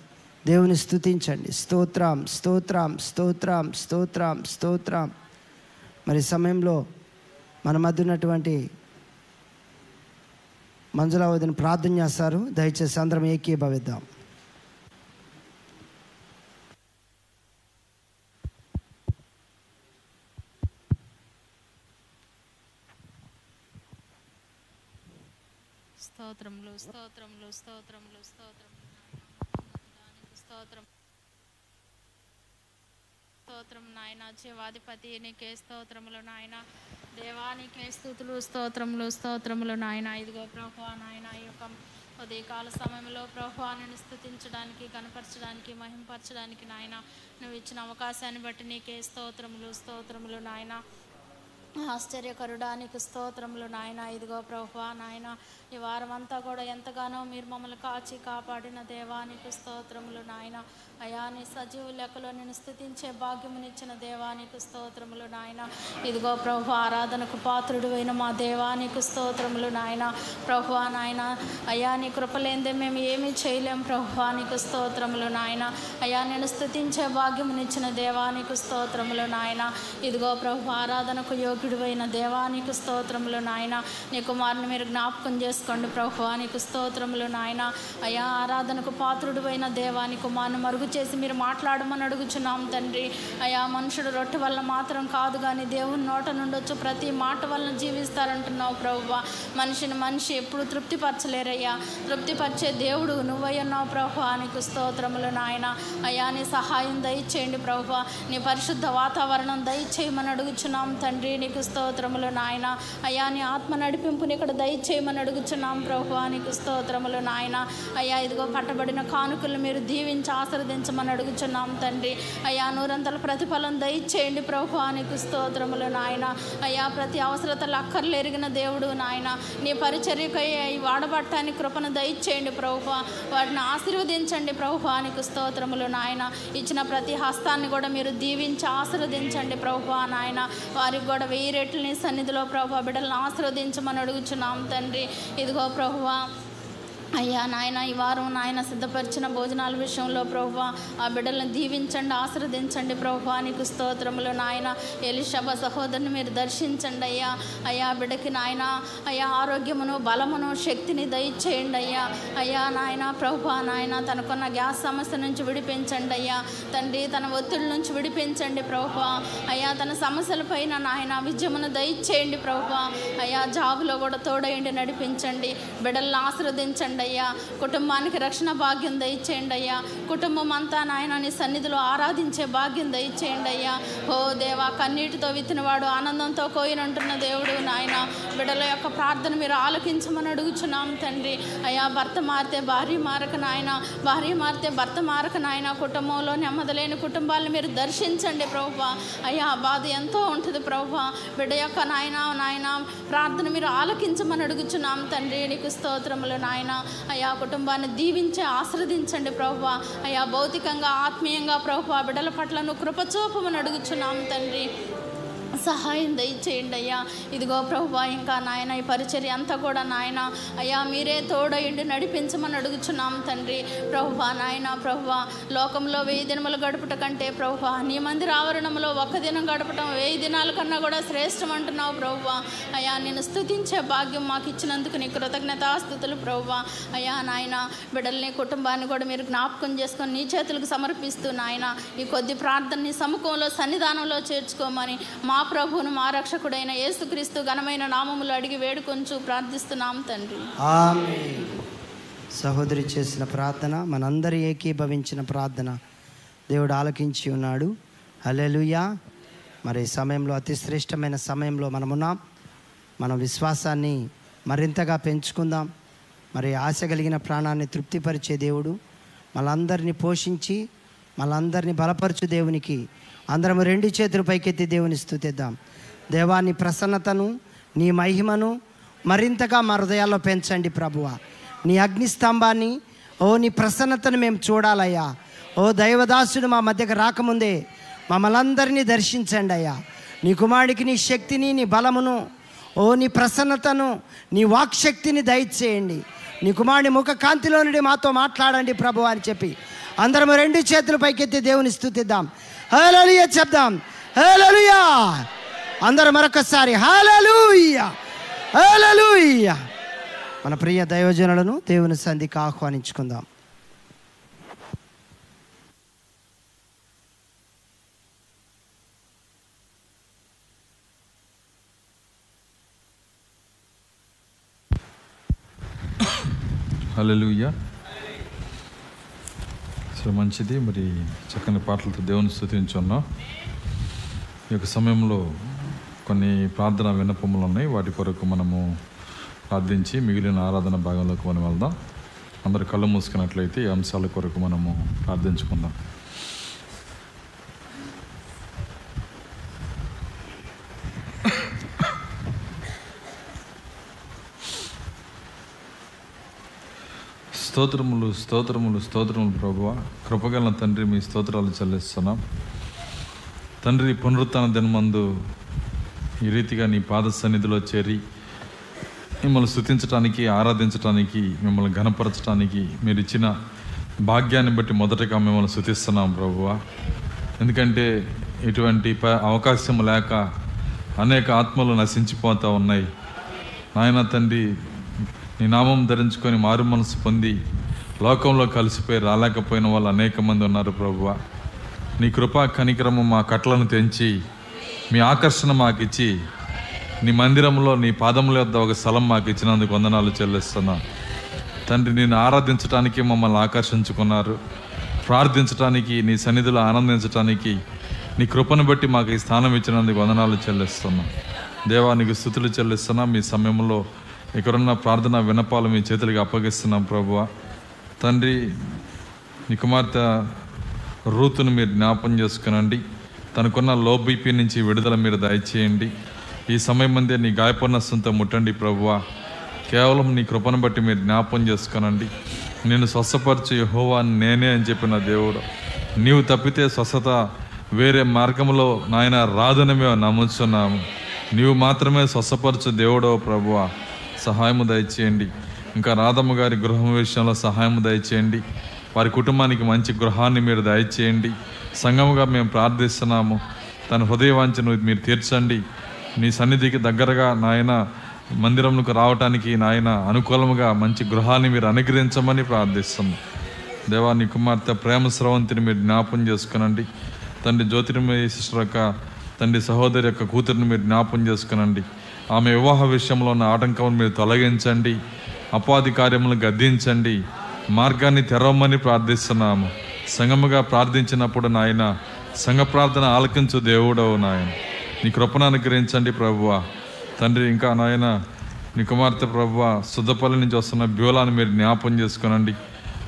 దేవుని స్థుతించండి. స్తోత్రం స్తోత్రం స్తోత్రం స్తోత్రం స్తోత్రం. మరి సమయంలో మన మధ్య ఉన్నటువంటి మంజులావతిని ప్రార్థన చేస్తారు. దయచేసి అందరం ఏకీభవిద్దాం. స్తోత్రములు స్తోత్రములు స్తోత్రములు దానికి స్తోత్రం స్తోత్రం నాయన జీవాధిపతి నీకే స్తోత్రములు నాయన. దేవానికే స్థుతులు స్తోత్రములు స్తోత్రములు నాయన. ఇదిగో ప్రభు నాయన ఈ యొక్క ఉదయకాల సమయంలో ప్రభు నిన్ను స్థుతించడానికి కనపరచడానికి మహింపరచడానికి నాయన నువ్వు ఇచ్చిన అవకాశాన్ని బట్టి నీకే స్తోత్రములు స్తోత్రములు నాయన. ఆశ్చర్యకరుడానికి స్తోత్రములు నాయన. ఇదిగో ప్రభువా నాయన ఈ వారం అంతా కూడా ఎంతగానో మీరు మమ్మల్ని కాచి కాపాడిన దేవానికి స్తోత్రములు నాయన. అయా నీ సజీవు లెక్కలో నేను స్థుతించే భాగ్యమునిచ్చిన దేవానికి స్తోత్రములు నాయన. ఇదిగో ప్రభు ఆరాధనకు పాత్రుడు అయిన మా దేవానికి స్తోత్రములు నాయన. ప్రభు నాయన అయా నీ కృపలేందే మేము ఏమీ చేయలేం ప్రభువానికి స్తోత్రములు నాయన. అయా నేను స్థుతించే భాగ్యమునిచ్చిన దేవానికి స్తోత్రములు నాయన. ఇదిగో ప్రభు ఆరాధనకు యోగ్యుడువైన దేవానికి స్తోత్రములు నాయన. నీ కుమారుని మీరు జ్ఞాపకం చేసి చేసుకోండి ప్రభువానికి స్తోత్రములు నాయన. అయా ఆరాధనకు పాత్రుడు అయిన దేవాని కుమారుని మరుగు చేసి మీరు మాట్లాడమని అడుగుచున్నాం తండ్రి. అయా మనుషుడు రొట్టె వల్ల మాత్రం కాదు కానీ దేవుని నోట నుండి వచ్చి ప్రతి మాట వలన జీవిస్తారంటున్నావు ప్రభువా మనిషిని మనిషి ఎప్పుడు తృప్తిపరచలేరయ్యా. తృప్తిపరిచే దేవుడు నువ్వయ్యున్నావు ప్రభు. నీకు స్తోత్రములు నాయన. అయ్యా నీ సహాయం దయచేయండి ప్రభు. నీ పరిశుద్ధ వాతావరణం దయచేయమని అడుగుచున్నాం తండ్రి. నీకు స్తోత్రములు నాయన. అయ్యా నీ ఆత్మ నడిపింపుని ఇక్కడ దయచేయమని అడుగు అడుగుచున్నాం ప్రభువా నీకు స్తోత్రములు నాయన. అయ్యా ఇదిగో పట్టబడిన కానుకలు మీరు దీవించి ఆశీర్దించమని అడుగుచున్నాం తండ్రి. అయ్యా నూరంతల ప్రతిఫలం దయచేయండి ప్రభువా నీకు స్తోత్రములు నాయన. అయ్యా ప్రతి అవసరతలు అక్కర్లు ఎరిగిన దేవుడు నాయన. నీ పరిచర్యకై వాడబట్టానికి కృపను దయచేయండి ప్రభువా వాటిని ఆశీర్వదించండి ప్రభువా నీకు స్తోత్రములు నాయన. ఇచ్చిన ప్రతి హస్తాన్ని కూడా మీరు దీవించి ఆశీర్వదించండి ప్రభువా నాయన. వారికి కూడా వెయ్యి రెట్లు నీ సన్నిధిలో ప్రభు బిడ్డలను ఆశీర్వదించమని అడుగుచున్నాం తండ్రి. ఇదిగో ప్రభువా అయ్యా నాయన ఈ వారం నాయన సిద్ధపరిచిన భోజనాల విషయంలో ప్రభు ఆ బిడ్డలను దీవించండి ఆశ్రదించండి ప్రభు నీకు స్తోత్రములు నాయన. ఎలిషబ సహోదరుని మీరు దర్శించండి అయ్యా. అయ్యా బిడ్డకి నాయన అయ్యా ఆరోగ్యమును బలమును శక్తిని దయచేయండి అయ్యా. అయ్యా నాయన ప్రభు నాయన తనకున్న గ్యాస్ సమస్య నుంచి విడిపించండి అయ్యా. తండ్రి తన ఒత్తిడి నుంచి విడిపించండి ప్రభు అయ్యా తన సమస్యలపైన నాయన విజయమును దయచేయండి ప్రభు అయ్యా జాబులో కూడా తోడయండి నడిపించండి. బిడ్డలను ఆశ్రదించండి అయ్యా కుటుంబానికి రక్షణ భాగ్యం దయచేయండి అయ్యా కుటుంబం అంతా నాయన నీ సన్నిధిలో ఆరాధించే భాగ్యం దయచేయండి అయ్యా ఓ దేవా కన్నీటితో విత్తినవాడు ఆనందంతో కోయినంటున్న దేవుడు నాయన. బిడ్డల యొక్క ప్రార్థన మీరు ఆలకించమని అడుగుచున్నాం తండ్రి. అయ్యా భర్త మారితే భార్య మారక నాయన. భార్య మారితే భర్త మారక నాయన. కుటుంబంలో నెమ్మదలేని కుటుంబాలను మీరు దర్శించండి ప్రభు అయ్యా బాధ ఎంతో ఉంటుంది ప్రభు బిడ్డ యొక్క నాయన నాయన ప్రార్థన మీరు ఆలకించమని అడుగుచున్నాం తండ్రి. నీకు స్తోత్రములు నాయన. అయ్యా కుటుంబాన్ని దీవించి ఆశ్రదించండి ప్రభు అయ్యా భౌతికంగా ఆత్మీయంగా ప్రభు బిడ్డల పట్ల నువ్వు కృపచూపమని అడుగుచున్నాం తండ్రి. సహాయం దయచేయండి అయ్యా. ఇదిగో ప్రభు ఇంకా నాయన ఈ పరిచర్య అంతా కూడా నాయన అయ్యా మీరే తోడయుండి నడిపించమని అడుగుచున్నాం తండ్రి. ప్రభువ నాయన ప్రభువ లోకంలో వెయ్యి దినములు గడుపుట కంటే ప్రభువ నీ మందిర ఆవరణంలో ఒక్క దినం గడపటం వెయ్యి దినాల కన్నా కూడా శ్రేష్టం అంటున్నావు ప్రభువ అయ్యా నేను స్తుతించే భాగ్యం మాకు ఇచ్చినందుకు నీ కృతజ్ఞతాస్థుతులు ప్రభువ అయ్యా నాయన బిడ్డల్ని కుటుంబాన్ని కూడా మీరు జ్ఞాపకం చేసుకొని నీ చేతులకు సమర్పిస్తూ నాయన ఈ కొద్ది ప్రార్థనని సముఖంలో సన్నిధానంలో చేర్చుకోమని మా ప్రభువును మా రక్షకుడైన యేసుక్రీస్తు ఘనమైన నామములు అడిగి వేడుకొంచు ప్రార్థిస్తున్నాం తండ్రి. సహోదరి చేసిన ప్రార్థన మనందరి ఏకీభవించిన ప్రార్థన దేవుడు ఆలకించి ఉన్నాడు. అలెలుయా మరి సమయంలో అతి శ్రేష్టమైన సమయంలో మనమున్నాం. మన విశ్వాసాన్ని మరింతగా పెంచుకుందాం. మరి ఆశ కలిగిన ప్రాణాన్ని తృప్తిపరిచే దేవుడు మనందరినీ పోషించి మనందరినీ బలపరచు దేవునికి అందరం రెండు చేతులు పైకెత్తి దేవుని స్థుతిద్దాం దేవాన్ని ప్రసన్నతను నీ మహిమను మరింతగా మా హృదయాల్లో పెంచండి ప్రభువ. నీ అగ్నిస్తంభాన్ని ఓ నీ ప్రసన్నతను మేము చూడాలయ్యా. ఓ దైవదాసుడు మా మధ్యకు రాకముందే మమ్మల్ని అందరినీ దర్శించండి అయ్యా. నీ కుమారుడికి నీ శక్తిని నీ బలమును ఓ నీ ప్రసన్నతను నీ వాక్శక్తిని దయచేయండి. నీ కుమారుడి ముఖ కాంతిలో నుండి మాతో మాట్లాడండి ప్రభు అని చెప్పి అందరం రెండు చేతులు పైకెత్తి దేవుని స్థుతిద్దాం హలలుయ చెప్దాం. హలలుయా అందరం మరొకసారి హల్లెలూయా. హల్లెలూయా. మన ప్రియ దైవజనులను దేవుని సంధికి ఆహ్వానించుకుందాం. హల్లెలూయా. సో మంచిది. మరి చక్కని పాటలతో దేవుని స్థుతించున్నాం ఈ యొక్క సమయంలో కొన్ని ప్రార్థన విన్నపములు ఉన్నాయి. వాటి కొరకు మనము ప్రార్థించి మిగిలిన ఆరాధన భాగంలోకి మనం వెళ్దాం. అందరు కళ్ళు మూసుకున్నట్లయితే ఈ అంశాల కొరకు మనము ప్రార్థించుకుందాం. స్తోత్రములు స్తోత్రములు స్తోత్రములు ప్రభువ. కృపగల తండ్రి మీ స్తోత్రాలు చెల్లిస్తున్నాం. తండ్రి పునరుత్న దినమందు ఈ రీతిగా నీ పాద సన్నిధిలో చేరి మిమ్మల్ని స్థుతించడానికి ఆరాధించడానికి మిమ్మల్ని ఘనపరచడానికి మీరు ఇచ్చిన భాగ్యాన్ని బట్టి మొదటగా మిమ్మల్ని స్థుతిస్తున్నాం ప్రభువ. ఎందుకంటే ఇటువంటి ప- అవకాశం లేక అనేక ఆత్మలు నశించిపోతూ ఉన్నాయి. నాయన తండ్రి నీ నామం ధరించుకొని మారు మనసు పొంది లోకంలో కలిసిపోయి రాలేకపోయిన వాళ్ళు అనేక మంది ఉన్నారు ప్రభువ. నీ కృపా కనికరము మా కట్లను తెంచి మీ ఆకర్షణ మాకు ఇచ్చి నీ మందిరంలో నీ పాదముల వద్ద ఒక స్థలం మాకు ఇచ్చినందుకు వందనాలు చెల్లిస్తున్నా. తండ్రి నేను ఆరాధించడానికి మమ్మల్ని ఆకర్షించుకున్నారు. ప్రార్థించడానికి నీ సన్నిధిలో ఆనందించడానికి నీ కృపను బట్టి మాకు ఈ స్థానం ఇచ్చినందుకు వందనాలు చెల్లిస్తున్నా. దేవానికి స్థుతులు చెల్లిస్తున్నా. మీ సమయంలో ఇక్కడున్న ప్రార్థన వినపాలు మీ చేతులకి అప్పగిస్తున్నాం ప్రభువ. తండ్రి నీ కుమార్తె రూతును మీరు జ్ఞాపం చేసుకునండి. తనకున్న లో బీపీ నుంచి విడుదల మీరు దయచేయండి. ఈ సమయం ముందే నీ గాయపన్నస్తంతో ముట్టండి ప్రభువా. కేవలం నీ కృపను బట్టి మీరు జ్ఞాపం చేసుకునండి. నేను స్వస్థపరచు హోవా నేనే అని చెప్పిన దేవుడు. నీవు తప్పితే స్వస్థత వేరే మార్గంలో నాయన రాదని మేము నమ్ముచున్నాము. నీవు మాత్రమే స్వస్థపరచు దేవుడో ప్రభువా. సహాయము దయచేయండి. ఇంకా రాధమ్మ గారి గృహం విషయంలో సహాయం దయచేయండి. వారి కుటుంబానికి మంచి గృహాన్ని మీరు దయచేయండి. సంఘముగా మేము ప్రార్థిస్తున్నాము. తన హృదయవాంఛను మీరు తీర్చండి. నీ సన్నిధికి దగ్గరగా నాయన మందిరంలోకి రావటానికి నాయన అనుకూలముగా మంచి గృహాన్ని మీరు అనుగ్రహించమని ప్రార్థిస్తున్నాం దేవా నీ కుమార్తె ప్రేమ స్రవంతిని మీరు జ్ఞాపం చేసుకునండి. తండ్రి జ్యోతిర్మయ సిస్టర్ యొక్క తండ్రి సహోదరి యొక్క కూతురిని మీరు జ్ఞాపం చేసుకునండి. ఆమె వివాహ విషయంలో ఉన్న ఆటంకం మీరు తొలగించండి. అపాధి కార్యములను గద్దించండి. మార్గాన్ని తెరవమని ప్రార్థిస్తున్నాము. సంగముగా ప్రార్థించినప్పుడు నాయన సంఘ ప్రార్థన ఆలకించు దేవుడవు నాయన. నీ కృపను అనుగ్రహించండి ప్రభువ. తండ్రి ఇంకా నాయన నీ కుమార్తె ప్రభువ సుద్దపల్లి నుంచి వస్తున్న బ్యూలాను మీరు జ్ఞాపం చేసుకునండి.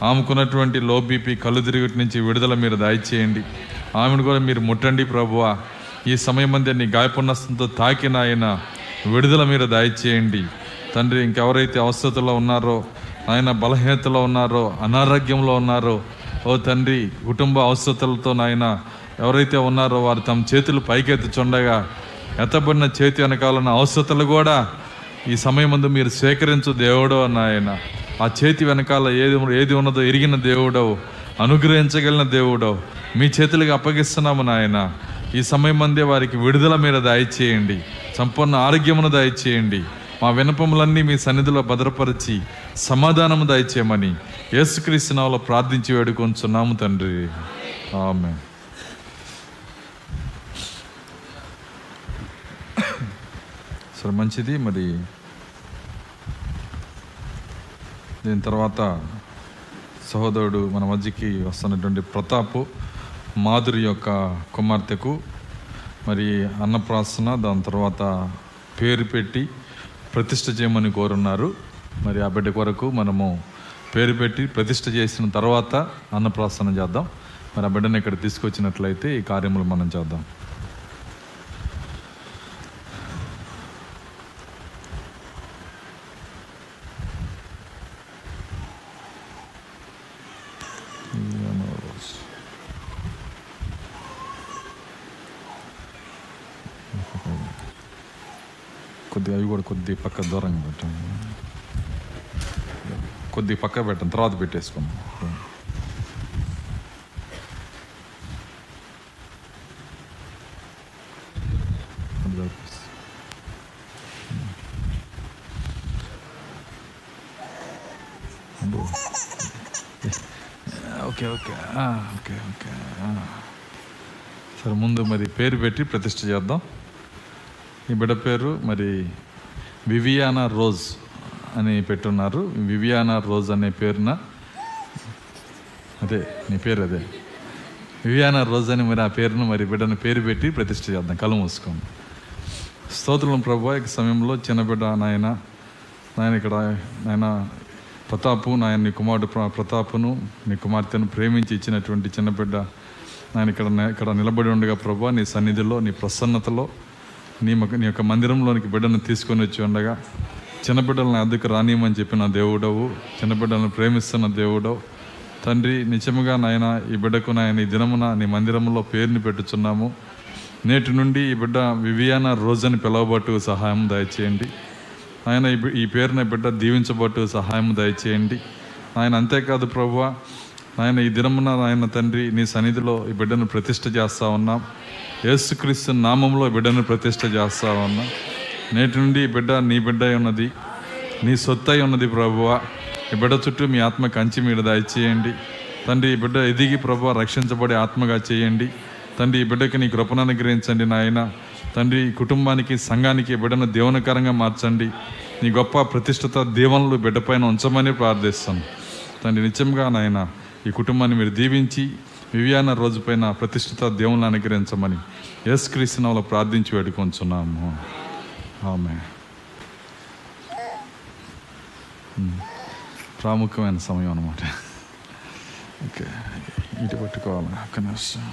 ఆమెకున్నటువంటి లో బీపీ కళ్ళు తిరుగుటి నుంచి విడుదల మీరు దయచేయండి. ఆమెను కూడా మీరు ముట్టండి ప్రభువ. ఈ సమయం అందే నీ గాయపున్నస్తంతో తాకినాయన విడుదల మీరు దయచేయండి తండ్రి ఇంకెవరైతే అవసరతలో ఉన్నారో ఆయన బలహీనతలో ఉన్నారో అనారోగ్యంలో ఉన్నారో ఓ తండ్రి కుటుంబ అవసరతలతో నాయన ఎవరైతే ఉన్నారో వారు తమ చేతులు పైకెత్తుచుండగా ఎత్తబడిన చేతి వెనకాలన్న అవసరతలు కూడా ఈ సమయం ముందు మీరు స్వీకరించు దేవుడో నాయన. ఆ చేతి వెనకాల ఏది ఏది ఉన్నదో ఎరిగిన దేవుడవు అనుగ్రహించగలిగిన దేవుడవు. మీ చేతులకు అప్పగిస్తున్నాము నాయన. ఈ సమయం మందే వారికి విడుదల మీరు దయచేయండి సంపూర్ణ ఆరోగ్యమును దయచేయండి. మా వినపములన్నీ మీ సన్నిధిలో భద్రపరిచి సమాధానము దయచేయమని యేసుక్రీస్తునావులో ప్రార్థించి వేడుకొంచున్నాము తండ్రి. ఆమె సరే మంచిది మరి. దీని తర్వాత సహోదరుడు మన మధ్యకి వస్తున్నటువంటి ప్రతాప్ మాధురి యొక్క కుమార్తెకు మరి అన్నప్రాసన దాని తర్వాత పేరు పెట్టి ప్రతిష్ట చేయమని కోరున్నారు. మరి ఆ బిడ్డ కొరకు మనము పేరు పెట్టి ప్రతిష్ట చేసిన తర్వాత అన్నప్రాసన చేద్దాం. మరి ఆ బిడ్డను ఇక్కడ తీసుకొచ్చినట్లయితే ఈ కార్యములు మనం చేద్దాం. కొద్దిగా అవి కూడా కొద్ది పక్క దూరంగా పెట్టండి కొద్ది పక్క పెట్టండి తర్వాత పెట్టేసుకున్నాం. Okay okay. Okay okay. సరే ముందు మరి పేరు పెట్టి ప్రతిష్ఠ చేద్దాం. ఈ బిడ్డ పేరు మరి వివియానా రోజ్ అని పెట్టున్నారు. వివియానా రోజ్ అనే పేరున అదే నీ పేరు అదే. వివియానా రోజ్ అని మరి ఆ పేరును మరి బిడ్డను పేరు పెట్టి ప్రతిష్ట చేద్దాం. కళ్ళు మూసుకోండి. స్తోత్రం ప్రభు ఈ సమయంలో చిన్న బిడ్డ నాయన నాయన ఇక్కడ నాయన ప్రతాపు నాయన నీ కుమారుడు ప్ర- ప్రతాపును నీ కుమార్తెను ప్రేమించి ఇచ్చినటువంటి చిన్న బిడ్డ నాయన ఇక్కడ ఇక్కడ నిలబడి ఉండగా ప్రభు నీ సన్నిధిలో నీ ప్రసన్నతలో నీ నీ యొక్క మందిరంలోనికి బిడ్డను తీసుకొని వచ్చి ఉండగా చిన్నబిడ్డలను అద్దెకు రానియమని చెప్పిన దేవుడవు చిన్న బిడ్డలను ప్రేమిస్తున్న దేవుడవు తండ్రి నిజముగా నాయన ఈ బిడ్డకు నాయన ఈ దినమున నీ మందిరంలో పేరుని పెట్టుచున్నాము. నేటి నుండి ఈ బిడ్డ వివియానా రోజని పిలవబట్టు సహాయం దయచేయండి. ఆయన ఈ పేరున బిడ్డ దీవించబట్టు సహాయం దయచేయండి. ఆయన అంతేకాదు ప్రభువ ఆయన ఈ దినమున ఆయన తండ్రి నీ సన్నిధిలో ఈ బిడ్డను ప్రతిష్ట చేస్తా ఉన్నాం. యేసుక్రీస్తు నామంలో బిడ్డను ప్రతిష్ట చేస్తావన్నా. నేటి నుండి ఈ బిడ్డ నీ బిడ్డ అయి ఉన్నది. నీ సొత్తు అయి ఉన్నది ప్రభువ. ఈ బిడ్డ చుట్టూ మీ ఆత్మ కంచి మీద దయచేయండి తండ్రి ఈ బిడ్డ ఎదిగి ప్రభు రక్షించబడే ఆత్మగా చేయండి. తండ్రి ఈ బిడ్డకి నీ కృపను అనుగ్రహించండి నాయన. తండ్రి కుటుంబానికి సంఘానికి బిడ్డను దేవనకరంగా మార్చండి. నీ గొప్ప ప్రతిష్టత దీవెనలు బిడ్డపైన ఉంచమని ప్రార్థిస్తాను తండ్రి నిత్యంగా నాయన ఈ కుటుంబాన్ని మీరు దీవించి వివియాన రోజుపైన ప్రతిష్ఠిత దేవుని అనుగ్రహించమని ఎస్ క్రీస్తునాలో ప్రార్థించి వేడుకొంచున్నాము. ఆమె ప్రాముఖ్యమైన సమయం అనమాట ఓకే ఇటు పట్టుకోవాలి ఒక్క నిమిషం.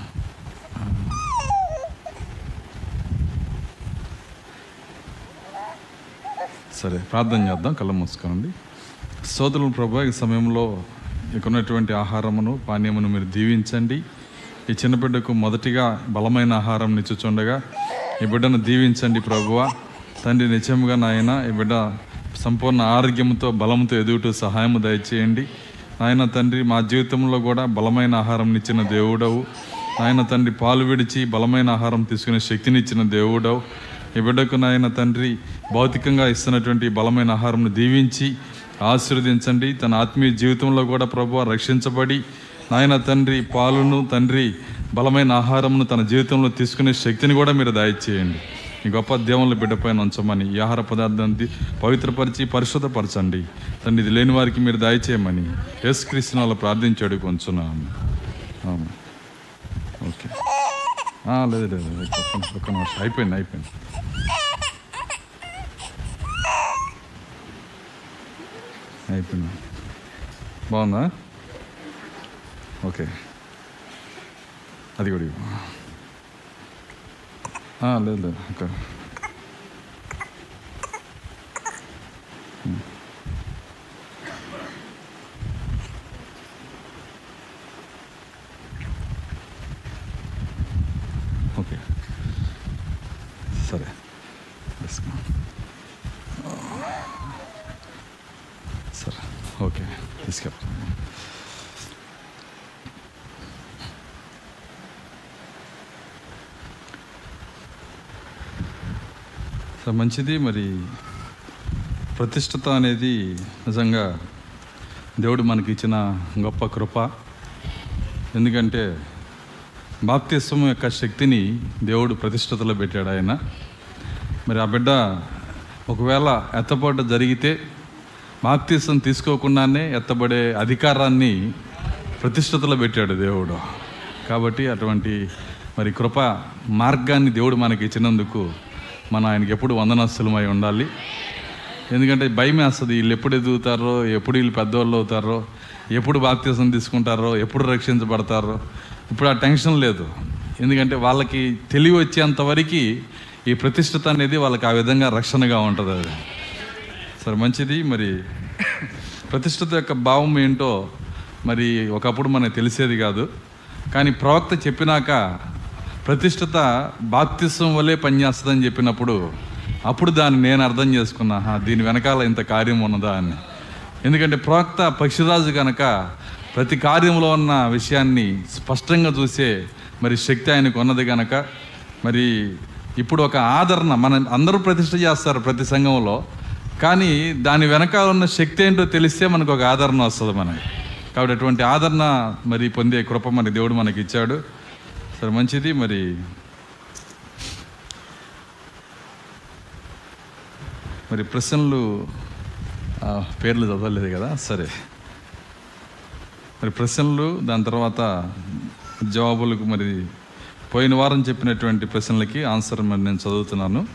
సరే ప్రార్థన చేద్దాం కళ్ళ మూసుకోనండి సోదరులు ప్రభు ఈ సమయంలో ఇక్కడున్నటువంటి ఉన్నటువంటి ఆహారమును పానీయమును మీరు దీవించండి. ఈ చిన్న బిడ్డకు మొదటిగా బలమైన ఆహారం నిచ్చుచుండగా ఈ బిడ్డను దీవించండి ప్రభువ. తండ్రి నిజంగా నాయన ఈ బిడ్డ సంపూర్ణ ఆరోగ్యంతో బలంతో ఎదుగుతూ సహాయము దయచేయండి. నాయన తండ్రి మా జీవితంలో కూడా బలమైన ఆహారం ఇచ్చిన దేవుడవు. నాయన తండ్రి పాలు విడిచి బలమైన ఆహారం తీసుకునే శక్తినిచ్చిన దేవుడవు. ఈ బిడ్డకు నాయన తండ్రి భౌతికంగా ఇస్తున్నటువంటి బలమైన ఆహారంను దీవించి ఆశీర్వదించండి. తన ఆత్మీయ జీవితంలో కూడా ప్రభు రక్షించబడి నాయన తండ్రి పాలును తండ్రి బలమైన ఆహారమును తన జీవితంలో తీసుకునే శక్తిని కూడా మీరు దయచేయండి ఈ గొప్ప దేవుళ్ళ బిడ్డపైన ఉంచమని ఈ ఆహార పదార్థాన్ని పవిత్రపరిచి పరిశుద్ధపరచండి. తండ్రి ఇది లేని వారికి మీరు దయచేయమని ఎస్ క్రీస్తునాలో ప్రార్థించాడు కొంచున్నాను అవును ఓకే. లేదు లేదు అయిపోయింది అయిపోయింది. ఒక్క నిమిషం అయిపోయింది అయిపోయింది అయిపోయింది బాగుందా ఓకే అది కూడా ఇవ్వు. ఆ, లేదు లేదు ఓకే Es gab. మంచిది మరి. ప్రతిష్టత అనేది నిజంగా దేవుడు మనకి ఇచ్చిన గొప్ప కృప. ఎందుకంటే బాప్తిస్వం యొక్క శక్తిని దేవుడు ప్రతిష్టతలో పెట్టాడు ఆయన. మరి ఆ బిడ్డ ఒకవేళ ఎత్తపాటు జరిగితే బాప్తిస్వం తీసుకోకుండానే ఎత్తబడే అధికారాన్ని ప్రతిష్టతలో పెట్టాడు దేవుడు. కాబట్టి అటువంటి మరి కృప మార్గాన్ని దేవుడు మనకి ఇచ్చినందుకు మనం ఆయనకి ఎప్పుడు వందనస్తులమై ఉండాలి. ఎందుకంటే భయం వేస్తుంది వీళ్ళు ఎప్పుడు ఎదుగుతారో ఎప్పుడు వీళ్ళు పెద్దవాళ్ళు అవుతారో ఎప్పుడు బాప్తీసం తీసుకుంటారో ఎప్పుడు రక్షించబడతారో ఇప్పుడు ఆ టెన్షన్ లేదు. ఎందుకంటే వాళ్ళకి తెలివి వచ్చేంత వరకు ఈ ప్రతిష్టత అనేది వాళ్ళకి ఆ విధంగా రక్షణగా ఉంటుంది అది. సరే మంచిది. మరి ప్రతిష్ఠత యొక్క భావం ఏంటో మరి ఒకప్పుడు మనకు తెలిసేది కాదు. కానీ ప్రవక్త చెప్పినాక ప్రతిష్ఠత బాప్తిసం వల్లే పనిచేస్తుందని చెప్పినప్పుడు అప్పుడు దాన్ని నేను అర్థం చేసుకున్నా దీని వెనకాల ఇంత కార్యం ఉన్నదా అని. ఎందుకంటే ప్రవక్త పక్షిరాజు కనుక ప్రతి కార్యంలో ఉన్న విషయాన్ని స్పష్టంగా చూసే మరి శక్తి ఆయనకు ఉన్నది కనుక మరి ఇప్పుడు ఒక ఆదరణ మన అందరూ ప్రతిష్ట చేస్తారు ప్రతి సంఘంలో. కానీ దాని వెనకాల ఉన్న శక్తి ఏంటో తెలిస్తే మనకు ఒక ఆదరణ వస్తుంది మనకి. కాబట్టి అటువంటి ఆదరణ మరి పొందే కృప మరి దేవుడు మనకి ఇచ్చాడు. సరే మంచిది. మరి మరి ప్రశ్నలు పేర్లు చదవలేదు కదా? సరే. మరి ప్రశ్నలు దాని తర్వాత జవాబులకు మరి పోయిన వారం చెప్పినటువంటి ప్రశ్నలకి ఆన్సర్ మరి నేను చదువుతున్నాను.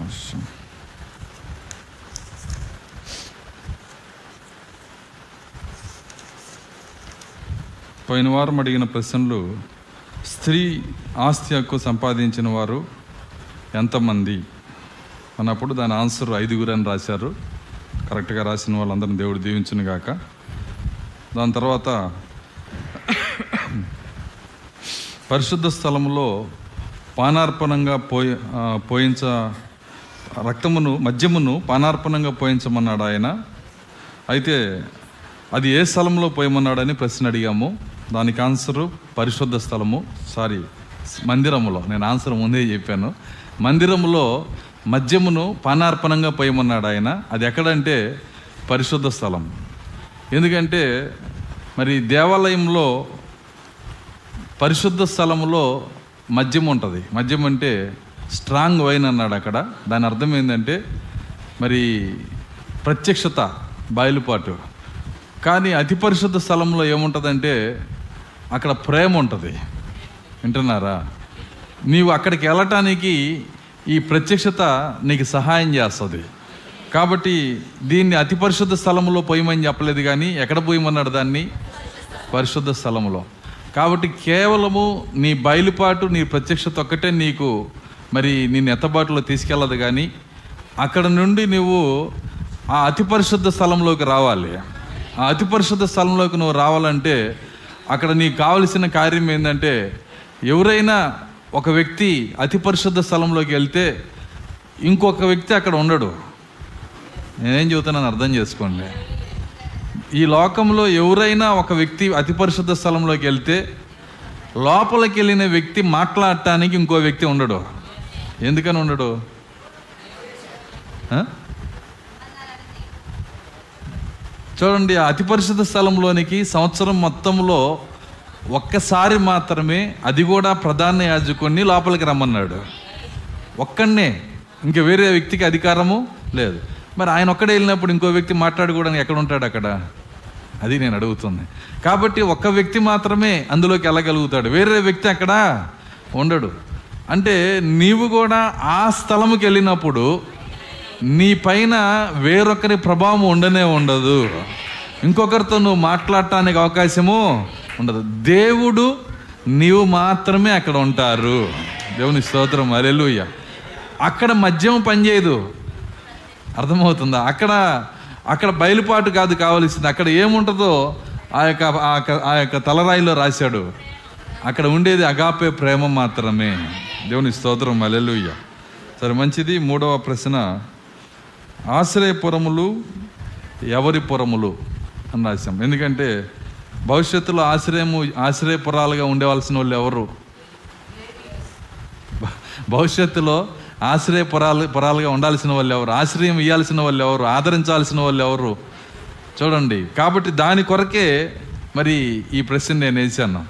ఒక పోయిన వారం అడిగిన ప్రశ్నలు స్త్రీ ఆస్తి హక్కు సంపాదించిన వారు ఎంతమంది? అన్నప్పుడు దాని ఆన్సర్ ఐదుగురు అని రాశారు. కరెక్ట్గా రాసిన వాళ్ళందరిని దేవుడు దీవించును గాక. దాని తర్వాత పరిశుద్ధ స్థలంలో పానార్పణంగా పోయి పోయించ రక్తమును మద్యమును పానార్పణంగా పోయించమన్నాడు ఆయన. అయితే అది ఏ స్థలంలో పోయమన్నాడని ప్రశ్న అడిగాము. దానికి ఆన్సరు పరిశుద్ధ స్థలము సారీ మందిరములో. నేను ఆన్సర్ ముందే చెప్పాను. మందిరములో మద్యమును పానార్పణంగా పోయమన్నాడు ఆయన. అది ఎక్కడంటే పరిశుద్ధ స్థలం. ఎందుకంటే మరి దేవాలయంలో పరిశుద్ధ స్థలములో మద్యం ఉంటుంది. మద్యం అంటే స్ట్రాంగ్ వైన్ అన్నాడు అక్కడ. దాని అర్థం ఏంటంటే మరి ప్రత్యక్షత బయలుపాటు. కానీ అతి పరిశుద్ధ స్థలంలో ఏముంటుందంటే అక్కడ ప్రేమ ఉంటుంది. వింటున్నారా? నీవు అక్కడికి వెళ్ళటానికి ఈ ప్రత్యక్షత నీకు సహాయం చేస్తుంది. కాబట్టి దీన్ని అతి పరిశుద్ధ స్థలంలో పోయమని చెప్పలేదు కానీ ఎక్కడ పోయమన్నాడు దాన్ని? పరిశుద్ధ స్థలంలో. కాబట్టి కేవలము నీ బయలుపాటు నీ ప్రత్యక్షత ఒక్కటే నీకు మరి నిన్ను ఎత్తబాటులో తీసుకెళ్ళదు కానీ అక్కడ నుండి నువ్వు ఆ అతి పరిశుద్ధ స్థలంలోకి రావాలి. ఆ అతి పరిశుద్ధ స్థలంలోకి నువ్వు రావాలంటే అక్కడ నీకు కావలసిన కార్యం ఏంటంటే ఎవరైనా ఒక వ్యక్తి అతి పరిశుద్ధ స్థలంలోకి వెళ్తే ఇంకొక వ్యక్తి అక్కడ ఉండడు. నేనేం చెబుతున్నాను అర్థం చేసుకోండి. ఈ లోకంలో ఎవరైనా ఒక వ్యక్తి అతి పరిశుద్ధ స్థలంలోకి వెళ్తే లోపలికి వెళ్ళిన వ్యక్తి మాట్లాడటానికి ఇంకో వ్యక్తి ఉండడు. ఎందుకని ఉండడు? చూడండి ఆ అతి పరిశుద్ధ స్థలంలోనికి సంవత్సరం మొత్తంలో ఒక్కసారి మాత్రమే అది కూడా ప్రధాన యాజకుడిని లోపలికి రమ్మన్నాడు. ఒక్కడనే. ఇంక వేరే వ్యక్తికి అధికారము లేదు. మరి ఆయన ఒక్కడే వెళ్ళినప్పుడు ఇంకో వ్యక్తి మాట్లాడుకోవడానికి ఎక్కడ ఉంటాడు అక్కడ? అది నేను అడుగుతుంది. కాబట్టి ఒక్క వ్యక్తి మాత్రమే అందులోకి వెళ్ళగలుగుతాడు. వేరే వ్యక్తి అక్కడ ఉండడు. అంటే నీవు కూడా ఆ స్థలముకి వెళ్ళినప్పుడు నీ పైన వేరొకరి ప్రభావం ఉండనే ఉండదు. ఇంకొకరితో నువ్వు మాట్లాడటానికి అవకాశము ఉండదు. దేవుడు నీవు మాత్రమే అక్కడ ఉంటారు. దేవుని స్తోత్రం. అరెలుయ్య అక్కడ మద్యం పనిచేయదు. అర్థమవుతుందా? అక్కడ అక్కడ బయలుపాటు కాదు కావలసింది. అక్కడ ఏముంటుందో ఆ యొక్క ఆ యొక్క ఆ యొక్క తలరాయిలో రాశాడు. అక్కడ ఉండేది అగాపే ప్రేమ మాత్రమే. దేవుని స్తోత్రం అలెలుయ్య సరే మంచిది. మూడవ ప్రశ్న. ఆశ్రయపురములు ఎవరి పురములు అని రాశాం. ఎందుకంటే భవిష్యత్తులో ఆశ్రయము ఆశ్రయపురాలుగా ఉండేవలసిన వాళ్ళు ఎవరు? భవిష్యత్తులో భవిష్యత్తులో ఆశ్రయపురాలు పురాలుగా ఉండాల్సిన వాళ్ళు ఎవరు? ఆశ్రయం ఇవ్వాల్సిన వాళ్ళు ఎవరు? ఆదరించాల్సిన వాళ్ళు ఎవరు? చూడండి. కాబట్టి దాని కొరకే మరి ఈ ప్రశ్న నేను వేసాను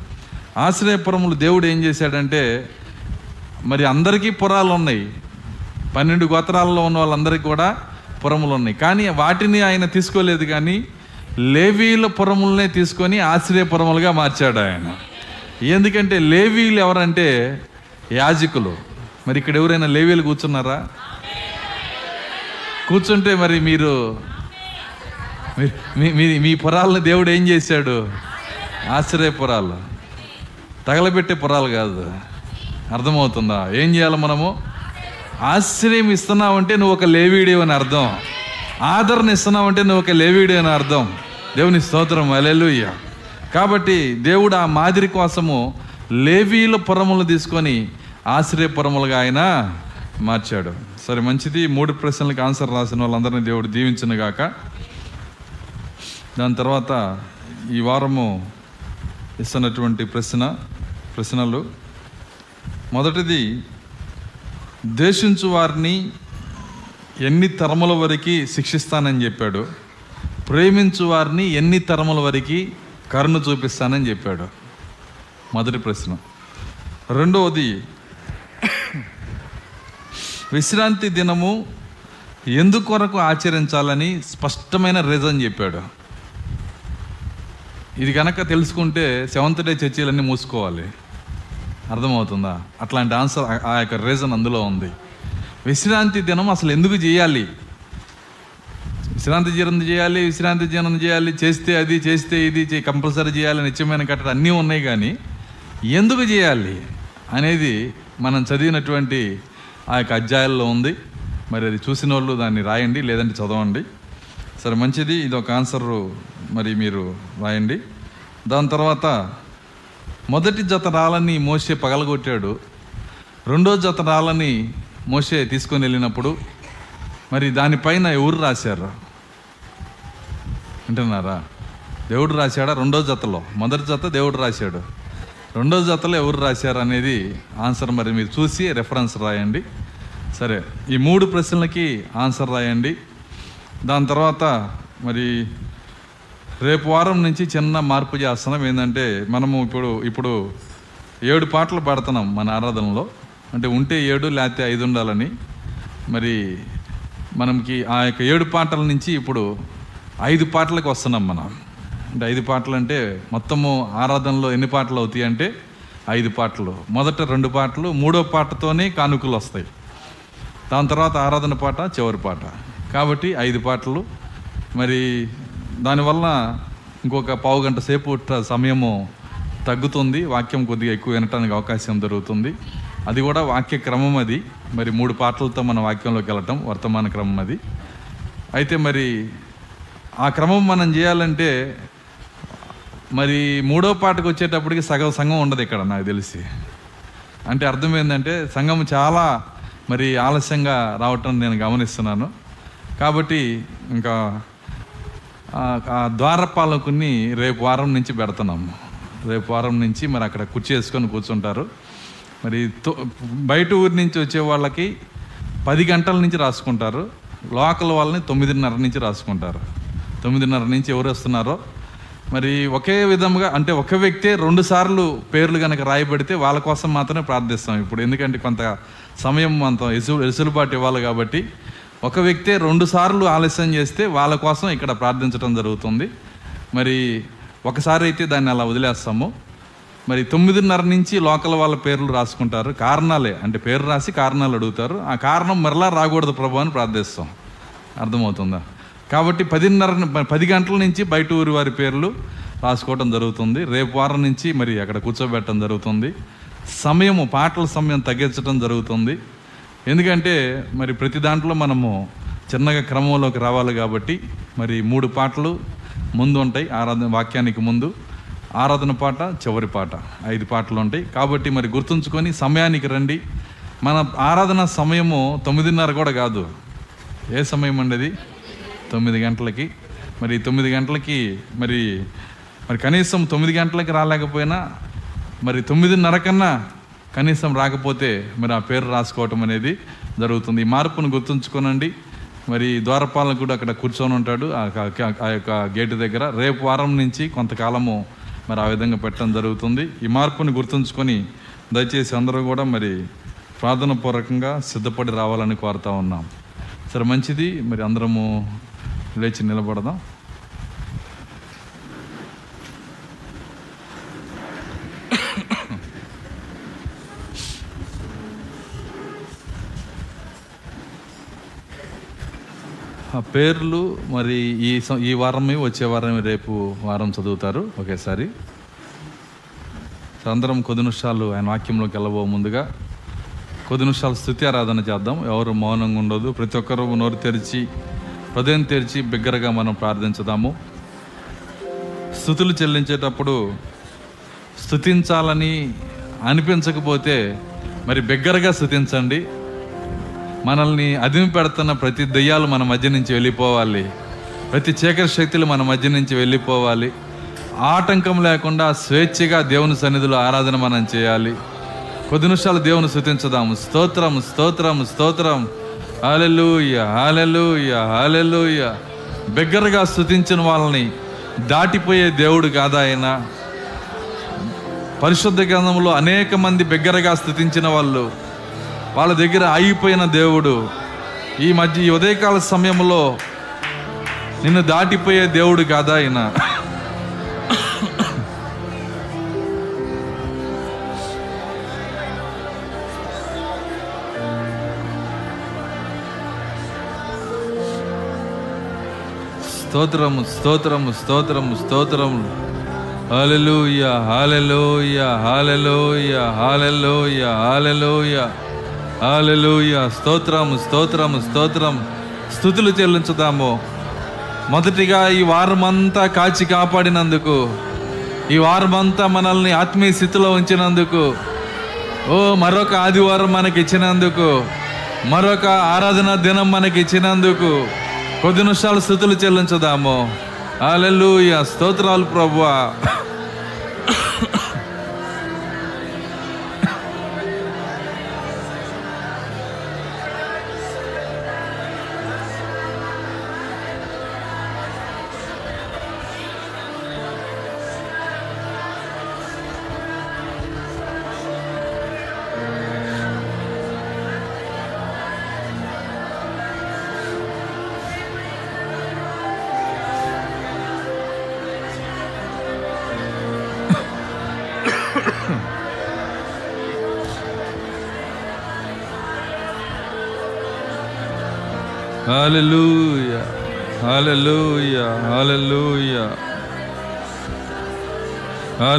ఆశ్రయపురములు దేవుడు ఏం చేశాడంటే మరి అందరికీ పురాలు ఉన్నాయి పన్నెండు గోత్రాల్లో ఉన్న వాళ్ళందరికీ కూడా పురములు ఉన్నాయి కానీ వాటిని ఆయన తీసుకోలేదు కానీ లేవీల పురములనే తీసుకొని ఆశ్రయపురములుగా మార్చాడు ఆయన. ఎందుకంటే లేవీలు ఎవరంటే యాజకులు. మరి ఇక్కడ ఎవరైనా లేవీలు కూర్చున్నారా? కూర్చుంటే మరి మీరు మీ- మీ- మీ మీ పురాలను దేవుడు ఏం చేశాడు? ఆశ్రయ పురాలు. తగలబెట్టే పురాలు కాదు. అర్థమవుతుందా? ఏం చేయాలి మనము? ఆశ్రయం ఇస్తున్నావంటే నువ్వు ఒక లేవీడి అని అర్థం. ఆదరణ ఇస్తున్నావంటే నువ్వు ఒక లేవీడి అని అర్థం. దేవుని స్తోత్రం అలెలుయ్య కాబట్టి దేవుడు ఆ మాదిరి కోసము లేవీల పురములు తీసుకొని ఆశ్రయపురములుగా ఆయన మార్చాడు. సరే మంచిది. మూడు ప్రశ్నలకు ఆన్సర్ రాసిన వాళ్ళందరినీ దేవుడు దీవించిన గాక. దాని తర్వాత ఈ వారము ఇస్తున్నటువంటి ప్రశ్న ప్రశ్నలు. మొదటిది దేశించు వారిని ఎన్ని తరముల వరకు శిక్షిస్తానని చెప్పాడు. ప్రేమించు వారిని ఎన్ని తరముల వరకు కరుణ చూపిస్తానని చెప్పాడు. మొదటి ప్రశ్న. రెండవది విశ్రాంతి దినము ఎందుకొరకు ఆచరించాలని స్పష్టమైన రీజన్ చెప్పాడు. ఇది కనుక తెలుసుకుంటే సెవెంత్ డే చర్చీలన్నీ మూసుకోవాలి. అర్థమవుతుందా? అట్లాంటి ఆన్సర్ ఆ- యొక్క రీజన్ అందులో ఉంది. విశ్రాంతి దినం అసలు ఎందుకు చేయాలి? విశ్రాంతి జీవనం చేయాలి విశ్రాంతి జీవనం చేయాలి చేస్తే అది చేస్తే ఇది కంపల్సరీ చేయాలి నిత్యమైన కట్టడం అన్నీ ఉన్నాయి కానీ ఎందుకు చేయాలి అనేది మనం చదివినటువంటి ఆ యొక్క అధ్యాయాల్లో ఉంది. మరి అది చూసిన వాళ్ళు దాన్ని రాయండి లేదంటే చదవండి. సరే మంచిది. ఇది ఒక ఆన్సర్ మరి మీరు రాయండి. దాని తర్వాత మొదటి జత రాళ్ళని మోసే పగలగొట్టాడు. రెండో జత రాళ్ళని మోసే తీసుకొని వెళ్ళినప్పుడు మరి దానిపైన ఎవరు రాశారు? వింటున్నారా? దేవుడు రాశాడా? రెండో జతలో. మొదటి జత దేవుడు రాశాడు. రెండో జతలో ఎవరు రాశారు అనేది ఆన్సర్ మరి మీరు చూసి రెఫరెన్స్ రాయండి. సరే ఈ మూడు ప్రశ్నలకి ఆన్సర్ రాయండి. దాని తర్వాత మరి రేపు వారం నుంచి చిన్న మార్పు చేస్తున్నాం. ఏంటంటే మనము ఇప్పుడు ఇప్పుడు ఏడు పాటలు పాడుతున్నాం మన ఆరాధనలో. అంటే ఉంటే ఏడు లేకపోతే ఐదు ఉండాలని. మరి మనకి ఆ యొక్క ఏడు పాటల నుంచి ఇప్పుడు ఐదు పాటలకు వస్తున్నాం మనం. అంటే ఐదు పాటలు అంటే మొత్తము ఆరాధనలో ఎన్ని పాటలు అవుతాయి అంటే ఐదు పాటలు. మొదట రెండు పాటలు మూడో పాటతోనే కానుకలు వస్తాయి. దాని తర్వాత ఆరాధన పాట చివరి పాట. కాబట్టి ఐదు పాటలు. మరి దానివల్ల ఇంకొక పావు గంట సేపు సమయము తగ్గుతుంది. వాక్యం కొద్దిగా ఎక్కువ వినటానికి అవకాశం దొరుకుతుంది. అది కూడా వాక్య క్రమం అది. మరి మూడు పాటలతో మన వాక్యంలోకి వెళ్ళటం వర్తమాన క్రమం అది. అయితే మరి ఆ క్రమం మనం చేయాలంటే మరి మూడో పాటకు వచ్చేటప్పటికి సగం సంఘం ఉండదు ఇక్కడ నాకు తెలిసి. అంటే అర్థం ఏంటంటే సంఘం చాలా మరి ఆలస్యంగా రావటం నేను గమనిస్తున్నాను. కాబట్టి ఇంకా ఆ- ద్వారపాలకుని రేపు వారం నుంచి పెడుతున్నాము రేపు వారం నుంచి మరి అక్కడ కుర్చీ వేసుకొని కూర్చుంటారు. మరి తో- బయట ఊరి నుంచి వచ్చే వాళ్ళకి పది గంటల నుంచి రాసుకుంటారు. లోకల్ వాళ్ళని తొమ్మిదిన్నర నుంచి రాసుకుంటారు. తొమ్మిదిన్నర నుంచి ఎవరు వస్తున్నారో. మరి ఒకే విధంగా అంటే ఒక వ్యక్తే రెండు సార్లు పేర్లు కనుక రాయబడితే వాళ్ళ కోసం మాత్రమే ప్రార్థిస్తాం ఇప్పుడు. ఎందుకంటే కొంత సమయం అంత ఎసు ఎసులుబాటు ఇవ్వాలి కాబట్టి ఒక వ్యక్తే రెండు సార్లు ఆలస్యం చేస్తే వాళ్ళ కోసం ఇక్కడ ప్రార్థించడం జరుగుతుంది. మరి ఒకసారి అయితే దాన్ని అలా వదిలేస్తాము. మరి తొమ్మిదిన్నర నుంచి లోకల్ వాళ్ళ పేర్లు రాసుకుంటారు. కారణాలే అంటే పేరు రాసి కారణాలు అడుగుతారు. ఆ కారణం మరలా రాకూడదు ప్రభు అని ప్రార్థిస్తాం. అర్థమవుతుందా? కాబట్టి పదిన్నర పది గంటల నుంచి బయట ఊరి వారి పేర్లు రాసుకోవడం జరుగుతుంది. రేపు వారం నుంచి మరి అక్కడ కూర్చోబెట్టడం జరుగుతుంది. సమయము పాటల సమయం తగ్గించడం జరుగుతుంది. ఎందుకంటే మరి ప్రతి దాంట్లో మనము చిన్నగా క్రమంలోకి రావాలి కాబట్టి మరి మూడు పాటలు ముందు ఉంటాయి. ఆరాధన వాక్యానికి ముందు ఆరాధన పాట చివరి పాట ఐదు పాటలు ఉంటాయి. కాబట్టి మరి గుర్తుంచుకొని సమయానికి రండి. మన ఆరాధన సమయము తొమ్మిదిన్నర కూడా కాదు. ఏ సమయం అండి అది? తొమ్మిది గంటలకి. మరి తొమ్మిది గంటలకి మరి మరి కనీసం తొమ్మిది గంటలకి రాలేకపోయినా మరి తొమ్మిదిన్నర కన్నా కనీసం రాకపోతే మరి ఆ పేరు రాసుకోవటం అనేది జరుగుతుంది. ఈ మార్పును గుర్తుంచుకోనండి. మరి ద్వారపాలన కూడా అక్కడ కూర్చొని ఉంటాడు. ఆ ఆ యొక్క గేటు దగ్గర. రేపు వారం నుంచి కొంతకాలము మరి ఆ విధంగా పెట్టడం జరుగుతుంది. ఈ మార్పును గుర్తుంచుకొని దయచేసి అందరూ కూడా మరి ప్రార్థన పూర్వకంగా సిద్ధపడి రావాలని కోరుతా ఉన్నాం. సరే మంచిది. మరి అందరము లేచి నిలబడదాం. ఆ పేర్లు మరి ఈ సం- ఈ వారం వచ్చే వారం రేపు వారం చదువుతారు. ఒకేసారి. అందరం కొద్ది నిమిషాలు ఆయన వాక్యంలోకి వెళ్ళబో ముందుగా కొద్ది నిమిషాలు స్థుతి ఆరాధన చేద్దాం. ఎవరు మౌనంగా ఉండదు ప్రతి ఒక్కరూ నోరు తెరిచి హృదయం తెరిచి బిగ్గరగా మనం ప్రార్థించుదాము. స్థుతులు చెల్లించేటప్పుడు స్థుతించాలని అనిపించకపోతే మరి బిగ్గరగా స్థుతించండి. మనల్ని అదిమి పెడుతున్న ప్రతి దెయ్యాలు మన మధ్య నుంచి వెళ్ళిపోవాలి. ప్రతి చీకటి శక్తులు మన మధ్య నుంచి వెళ్ళిపోవాలి. ఆటంకం లేకుండా స్వేచ్ఛగా దేవుని సన్నిధిలో ఆరాధన మనం చేయాలి. కొద్ది నిమిషాలు దేవుని స్థుతించదాము. స్తోత్రం స్తోత్రం స్తోత్రం. హాలెలుయ హాలెలుయ హాలెలుయ బిగ్గరగా స్థుతించిన వాళ్ళని దాటిపోయే దేవుడు కాదాయన పరిశుద్ధ గ్రంథంలో అనేక మంది బిగ్గరగా స్థుతించిన వాళ్ళు వాళ్ళ దగ్గర అయిపోయిన దేవుడు. ఈ మధ్య ఈ ఉదయకాల సమయంలో నిన్ను దాటిపోయే దేవుడు కాదా ఆయన స్తోత్రము స్తోత్రము స్తోత్రము స్తోత్రము. హాలెలోయ హాలెలోయ హాలెలోయ హాలెలోయ హాలెలోయ హాలెలూయ స్తోత్రము స్తోత్రము స్తోత్రం స్థుతులు చెల్లించుదాము. మొదటిగా ఈ వారమంతా కాచి కాపాడినందుకు ఈ వారమంతా మనల్ని ఆత్మీయ స్థితిలో ఉంచినందుకు ఓ మరొక ఆదివారం మనకి ఇచ్చినందుకు మరొక ఆరాధన దినం మనకి ఇచ్చినందుకు కొద్ది నిమిషాలు స్థుతులు చెల్లించుదాము. హల్లెలూయా. స్తోత్రాలు ప్రభువా.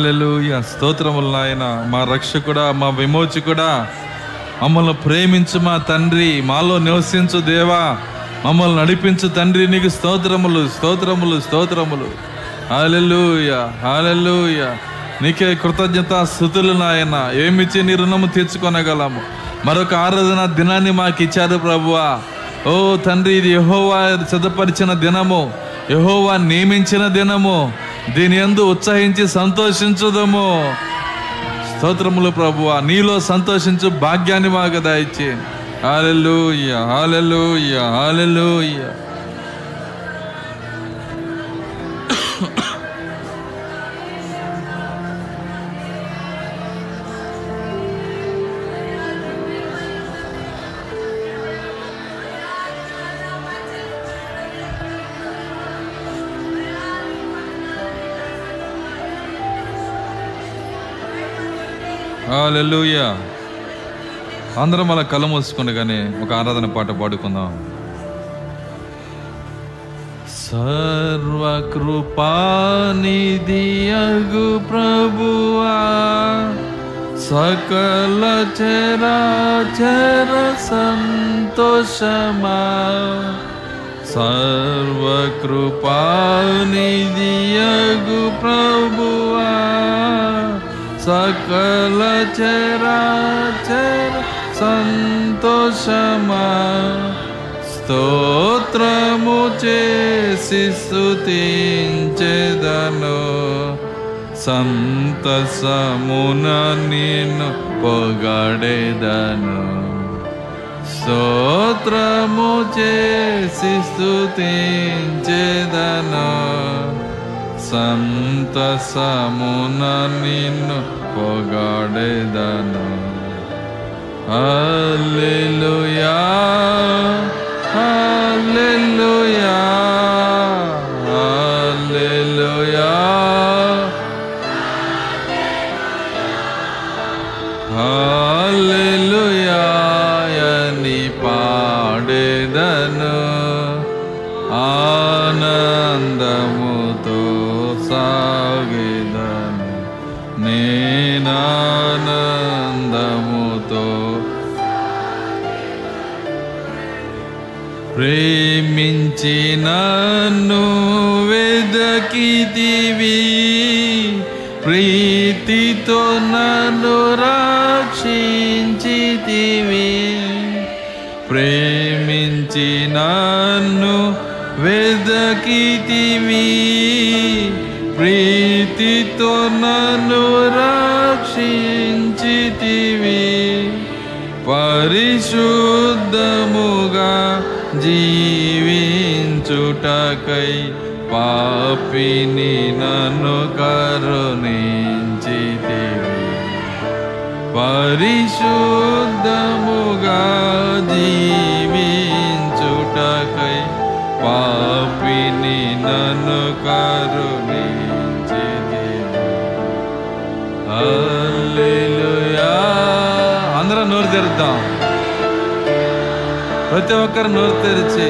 హల్లెలూయా. స్తోత్రములు నాయన. మా రక్షకుడా మా విమోచకుడా. మమ్మల్ని ప్రేమించు మా తండ్రి. మాలో నివసించు దేవా. మమ్మల్ని నడిపించు తండ్రి. నీకు స్తోత్రములు స్తోత్రములు స్తోత్రములు. హాలెలూయా హాలెలూయా నీకే కృతజ్ఞత స్థుతులు నాయన. ఏమిచ్చి నీ రుణము తీర్చుకొనగలము? మరొక ఆరాధన దినాన్ని మాకు ఇచ్చారు ప్రభువా. ఓ తండ్రి ఇది యహోవా చదపరిచిన దినము. యహోవా నియమించిన దినము. దీని ఎందు ఉత్సహించి సంతోషించుదము. స్తోత్రములు ప్రభువా నీలో సంతోషించు భాగ్యాన్ని మాకు దయచి. హాలెల్లు హాలెల్లు హాలెలూయ హలలుయ అందరం అలా కళ్ళు మూసుకుండగానే ఒక ఆరాధన పాట పాడుకుందాం. సర్వకృపానిధియగు ప్రభువా సకల చరాచర సంతోషమా. సర్వకృపానిధియగు ప్రభువా सकलचराचर सन्तोषमा स्तोत्रमुचे शिस्तुति चेदनो सन्तसमुननि न पडेदनुोत्रमुचे सिस्तुतिं चेदनो పొగడెదను స్తోత్రము చేసి స్తుతించెదను సంతసమున ప్రేమించి నన్ను వెదకిదివి ప్రీతితో నన్ను రక్షించితివి ప్రేమించి నన్ను వెదకితివి ప్రీతితో నన్ను రక్షించితివి జీవించుటకై పాపిని నన్ను కరుణించితివి పరిశుద్ధముగా జీవించుటకై పాపిని నన్ను కరుణించితివి హల్లెలూయా అందరం నోరు తెరుద్దాం ప్రతి ఒక్కరు నోరు తెరిచి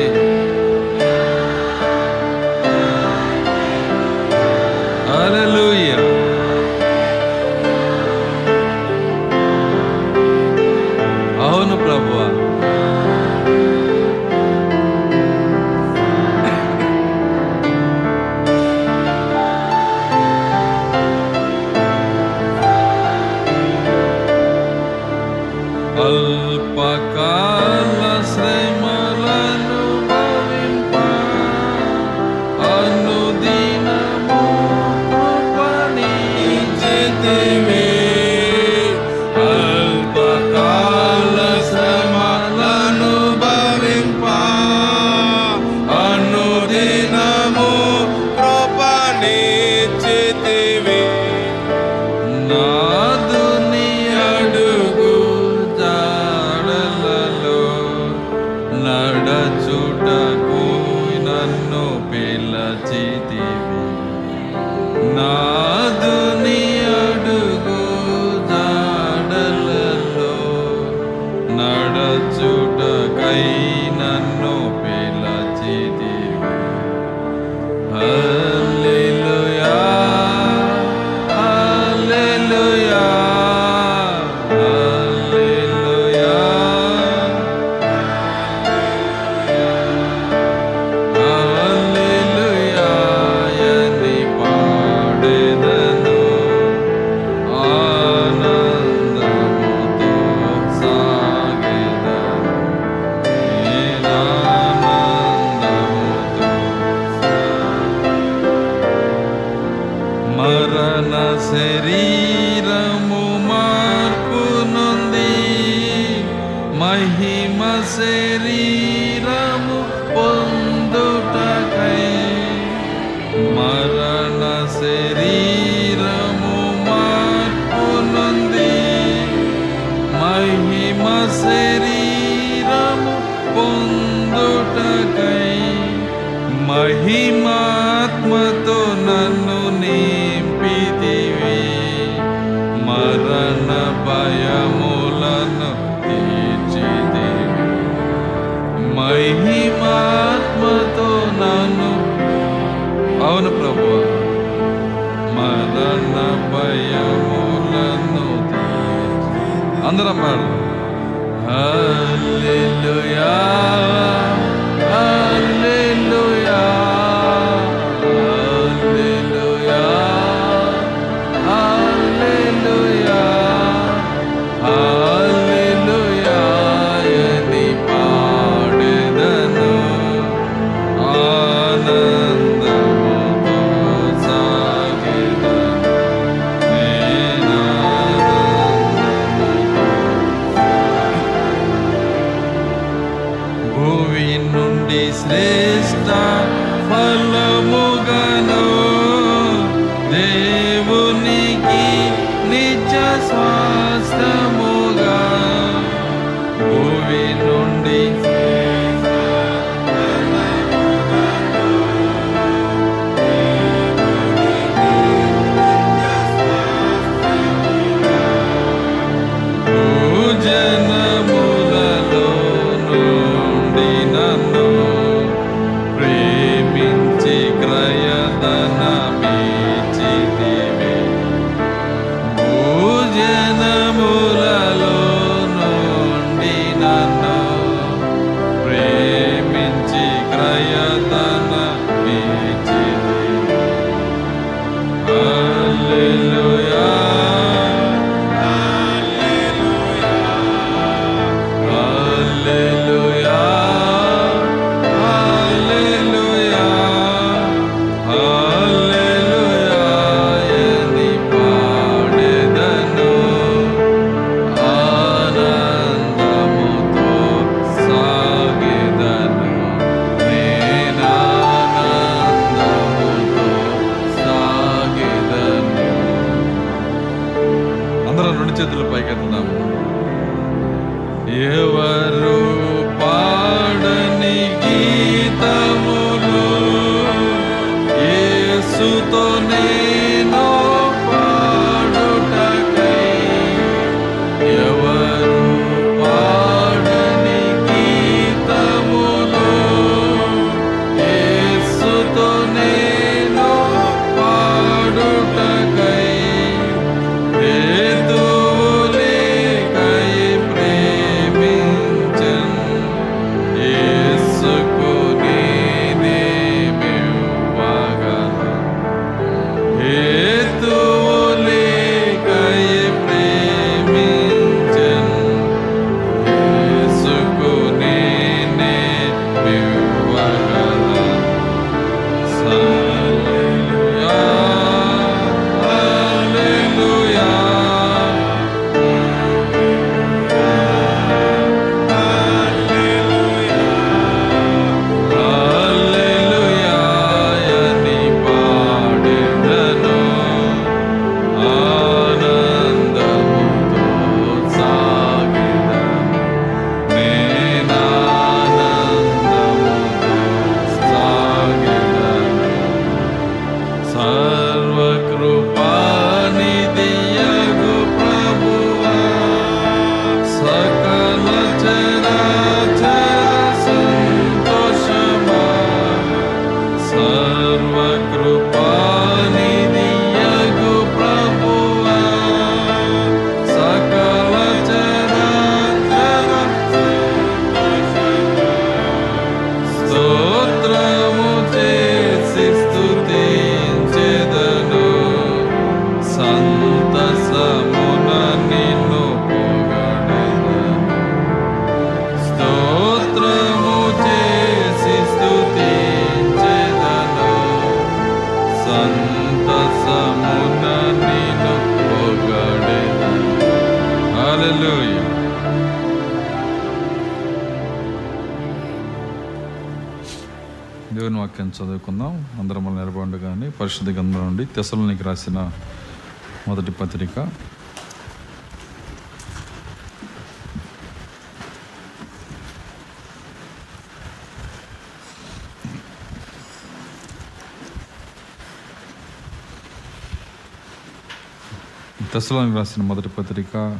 తెసలోనికి రాసిన మొదటి పత్రిక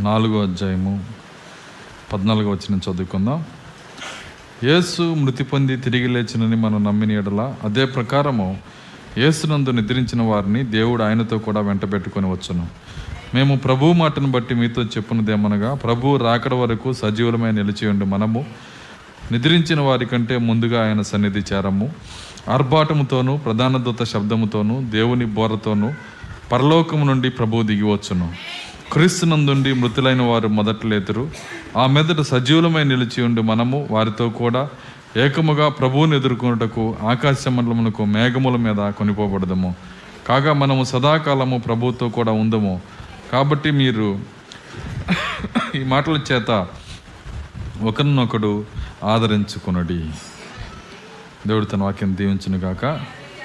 నాలుగో అధ్యాయము పద్నాలుగో వచ్చిన చదువుకుందాం. యేసు మృతి పొంది తిరిగి లేచినని మనం నమ్మిన ఎడల అదే ప్రకారము యేసునందు నిద్రించిన వారిని దేవుడు ఆయనతో కూడా వెంట పెట్టుకొని వచ్చును. మేము ప్రభు మాటను బట్టి మీతో చెప్పున్నదేమనగా ప్రభు రాకడ వరకు సజీవులమై నిలిచి ఉండి మనము నిద్రించిన వారి కంటే ముందుగా ఆయన సన్నిధి చేరము. ఆర్భాటముతోనూ ప్రధాన దూత శబ్దముతోనూ దేవుని బోరతోనూ పరలోకము నుండి ప్రభువు దిగివచ్చును క్రీస్తునందుండి మృతులైన వారు మొదట లేతురు. ఆ మెదడు సజీవులమై నిలిచి ఉండి మనము వారితో కూడా ఏకముగా ప్రభువుని ఎదుర్కొనుటకు ఆకాశ మండలమునకు మేఘముల మీద కొనిపోబడదము. కాగా మనము సదాకాలము ప్రభువుతో కూడా ఉందము. కాబట్టి మీరు ఈ మాటల చేత ఒకరినొకడు ఆదరించుకునడి. దేవుడు తన వాక్యం దీవించును గాక.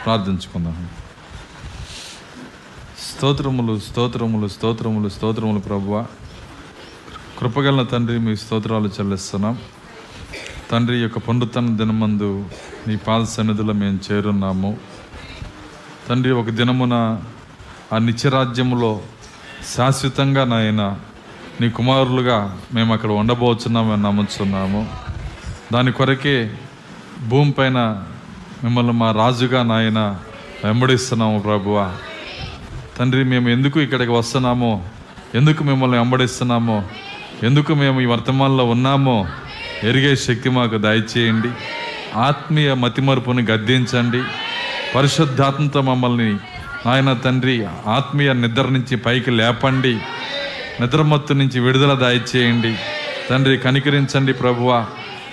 ప్రార్థించుకుందాం. స్తోత్రములు స్తోత్రములు స్తోత్రములు స్తోత్రములు ప్రభువ. కృపగల తండ్రి మీ స్తోత్రాలు చెల్లిస్తున్నాం. తండ్రి యొక్క పండుతన దినమందు నీ పాద సన్నిధిలో మేము చేరున్నాము. తండ్రి ఒక దినమున ఆ నిత్యరాజ్యములో శాశ్వతంగా నాయన నీ కుమారులుగా మేము అక్కడ ఉండబోచున్నామని నమ్ముచున్నాము. దాని కొరకే భూమిపైన మిమ్మల్ని మా రాజుగా నాయన వెంబడిస్తున్నాము ప్రభువ. తండ్రి మేము ఎందుకు ఇక్కడికి వస్తున్నామో ఎందుకు మిమ్మల్ని వెంబడిస్తున్నామో ఎందుకు మేము ఈ వర్తమానంలో ఉన్నామో ఎరిగే శక్తి మాకు దయచేయండి. ఆత్మీయ మతిమరుపుని గద్దించండి. పరిశుద్ధాత్మతో మమ్మల్ని నాయన తండ్రి ఆత్మీయ నిద్ర నుంచి పైకి లేపండి. నిద్రమత్తు నుంచి విడుదల దయచేయండి. తండ్రి కనికరించండి ప్రభువా.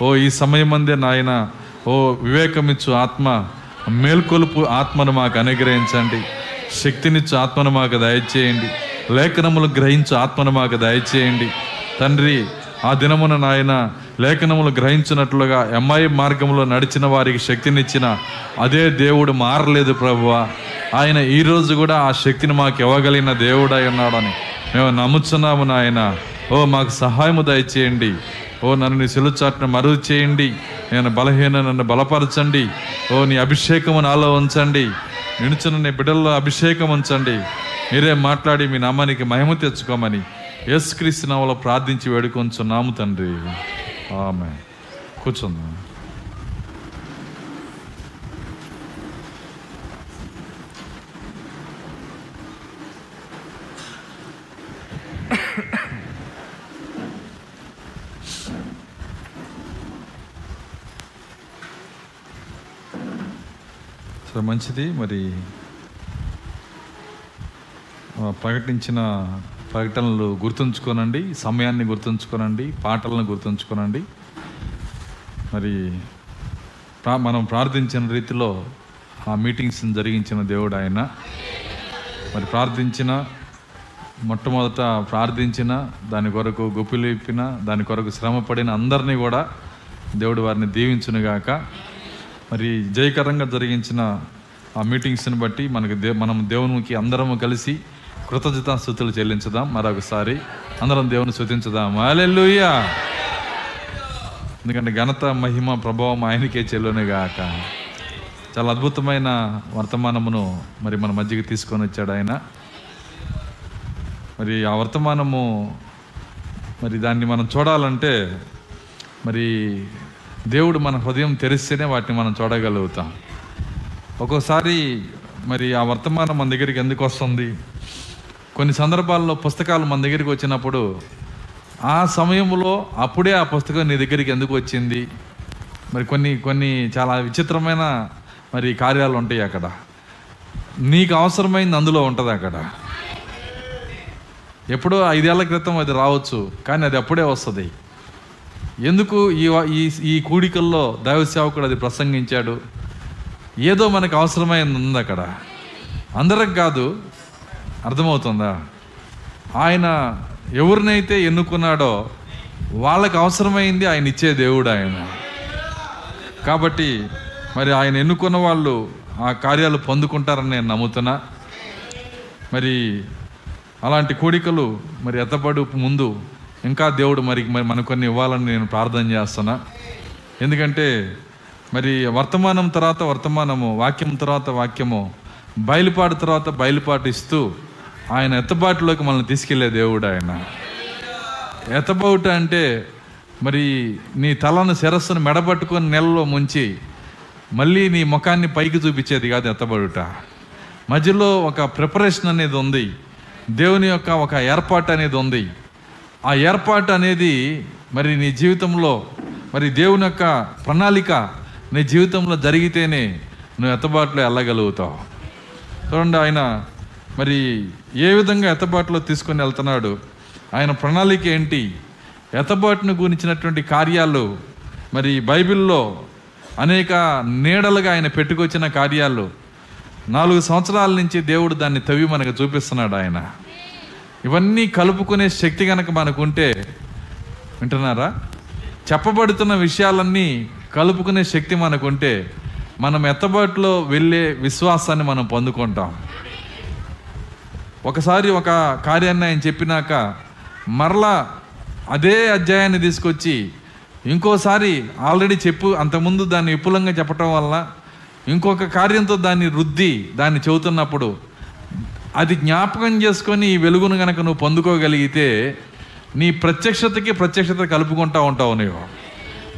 ఓ ఈ సమయం అందే నాయన ఓ వివేకమిచ్చు ఆత్మ మేల్కొలుపు ఆత్మను మాకు అనుగ్రహించండి. శక్తినిచ్చు ఆత్మను మాకు దయచేయండి. లేఖనములు గ్రహించు ఆత్మను మాకు దయచేయండి. తండ్రి ఆ దినమున నాయన లేఖనములు గ్రహించినట్లుగా ఎంఐ మార్గంలో నడిచిన వారికి శక్తినిచ్చిన అదే దేవుడు మారలేదు ప్రభువా. ఆయన ఈ రోజు కూడా ఆ శక్తిని మాకు ఇవ్వగలిగిన దేవుడై ఉన్నాడని మేము నమ్ముచున్నాము నాయన. ఓ మాకు సహాయము దయచేయండి. ఓ నన్ను నీ సిలుచాట్ను మరుగు చేయండి. నేను బలహీన నన్ను బలపరచండి. ఓ నీ అభిషేకము నాలో ఉంచండి. నిలుచున్న నీ బిడ్డల్లో అభిషేకం ఉంచండి. మీరే మాట్లాడి మీ నామానికి మహిమ తెచ్చుకోమని యేసుక్రీస్తు నామలో ప్రార్థించి వేడుకొంచున్నాము తండ్రి. ఆమె కూర్చుందాం. సో మంచిది. మరి ప్రకటించిన ప్రకటనలు గుర్తుంచుకోనండి సమయాన్ని గుర్తుంచుకోనండి పాటలను గుర్తుంచుకోనండి. మరి ప్రా- మనం ప్రార్థించిన రీతిలో ఆ మీటింగ్స్ జరిగించిన దేవుడు ఆయన. మరి ప్రార్థించిన మొట్టమొదట ప్రార్థించిన దాని కొరకు గొప్పలు ఇప్పిన దాని కొరకు శ్రమ పడిన అందరినీ కూడా దేవుడు వారిని దీవించునుగాక. మరి జయకరంగా జరిగించిన ఆ మీటింగ్స్ని బట్టి మనకు దే మనం దేవునికి అందరము కలిసి కృతజ్ఞతాస్థుతులు చెల్లించుదాం. మరొకసారి అందరం దేవుని స్థుతించుదాం. హల్లెలూయా! ఎందుకంటే ఘనత మహిమ ప్రభావం ఆయనకే చెల్లునుగాక చాలా అద్భుతమైన వర్తమానమును మరి మన మధ్యకి తీసుకొని వచ్చాడు ఆయన. మరి ఆ వర్తమానము మరి దాన్ని మనం చూడాలంటే మరి దేవుడు మన హృదయం తెరిస్తేనే వాటిని మనం చూడగలుగుతాం. ఒక్కోసారి మరి ఆ వర్తమానం మన దగ్గరికి ఎందుకు వస్తుంది? కొన్ని సందర్భాల్లో పుస్తకాలు మన దగ్గరికి వచ్చినప్పుడు ఆ సమయంలో అప్పుడే ఆ పుస్తకం నీ దగ్గరికి ఎందుకు వచ్చింది? మరి కొన్ని కొన్ని చాలా విచిత్రమైన మరి కార్యాలు ఉంటాయి అక్కడ. నీకు అవసరమైంది అందులో ఉంటుంది అక్కడ. ఎప్పుడో ఐదేళ్ళ క్రితం అది రావచ్చు కానీ అది అప్పుడే వస్తుంది. ఎందుకు ఈ ఈ కూడికల్లో దైవ సేవకుడు అది ప్రసంగించాడు? ఏదో మనకు అవసరమైంది ఉంది అక్కడ. అందరికి కాదు అర్థమవుతుందా? ఆయన ఎవరినైతే ఎన్నుకున్నాడో వాళ్ళకి అవసరమైంది ఆయన ఇచ్చే దేవుడు ఆయన. కాబట్టి మరి ఆయన ఎన్నుకున్న వాళ్ళు ఆ కార్యాలు పొందుకుంటారని నేను నమ్ముతున్నా. మరి అలాంటి కోడికలు మరి ఎత్తపడు ముందు ఇంకా దేవుడు మరి మరి మనకు కొన్ని ఇవ్వాలని నేను ప్రార్థన చేస్తున్నా. ఎందుకంటే మరి వర్తమానం తర్వాత వర్తమానము వాక్యం తర్వాత వాక్యము బయలుపాటు తర్వాత బయలుపాటు ఇస్తూ ఆయన ఎత్తబాటులోకి మనల్ని తీసుకెళ్ళే దేవుడు ఆయన. ఎత్తబౌట అంటే మరి నీ తలను శిరస్సును మెడబట్టుకొని నెలలో ముంచి మళ్ళీ నీ ముఖాన్ని పైకి చూపించేది కాదు ఎత్తబడుట. మధ్యలో ఒక ప్రిపరేషన్ అనేది ఉంది. దేవుని యొక్క ఒక ఏర్పాటు అనేది ఉంది. ఆ ఏర్పాటు అనేది మరి నీ జీవితంలో మరి దేవుని యొక్క ప్రణాళిక నీ జీవితంలో జరిగితేనే నువ్వు ఎత్తబాటులో వెళ్ళగలుగుతావు. చూడండి ఆయన మరి ఏ విధంగా ఎత్తబాటులో తీసుకొని వెళ్తున్నాడు. ఆయన ప్రణాళిక ఏంటి? ఎత్తబాటును గురించినటువంటి కార్యాలు మరి బైబిల్లో అనేక నీడలుగా ఆయన పెట్టుకొచ్చిన కార్యాలు. నాలుగు సంవత్సరాల నుంచి దేవుడు దాన్ని తవ్వి మనకు చూపిస్తున్నాడు ఆయన. ఇవన్నీ కలుపుకునే శక్తి కనుక మనకుంటే వింటున్నారా? చెప్పబడుతున్న విషయాలన్నీ కలుపుకునే శక్తి మనకుంటే మనం ఎత్తబాటులో వెళ్ళే విశ్వాసాన్ని మనం పొందుకుంటాం. ఒకసారి ఒక కార్యాన్ని ఆయన చెప్పినాక మరలా అదే అధ్యాయాన్ని తీసుకొచ్చి ఇంకోసారి ఆల్రెడీ చెప్పు అంతకుముందు దాన్ని విపులంగా చెప్పటం వల్ల ఇంకొక కార్యంతో దాన్ని రుద్ది దాన్ని చెబుతున్నప్పుడు అది జ్ఞాపకం చేసుకొని ఈ వెలుగును గనక నువ్వు పొందుకోగలిగితే నీ ప్రత్యక్షతకి ప్రత్యక్షత కలుపుకుంటా ఉంటావు నువ్వు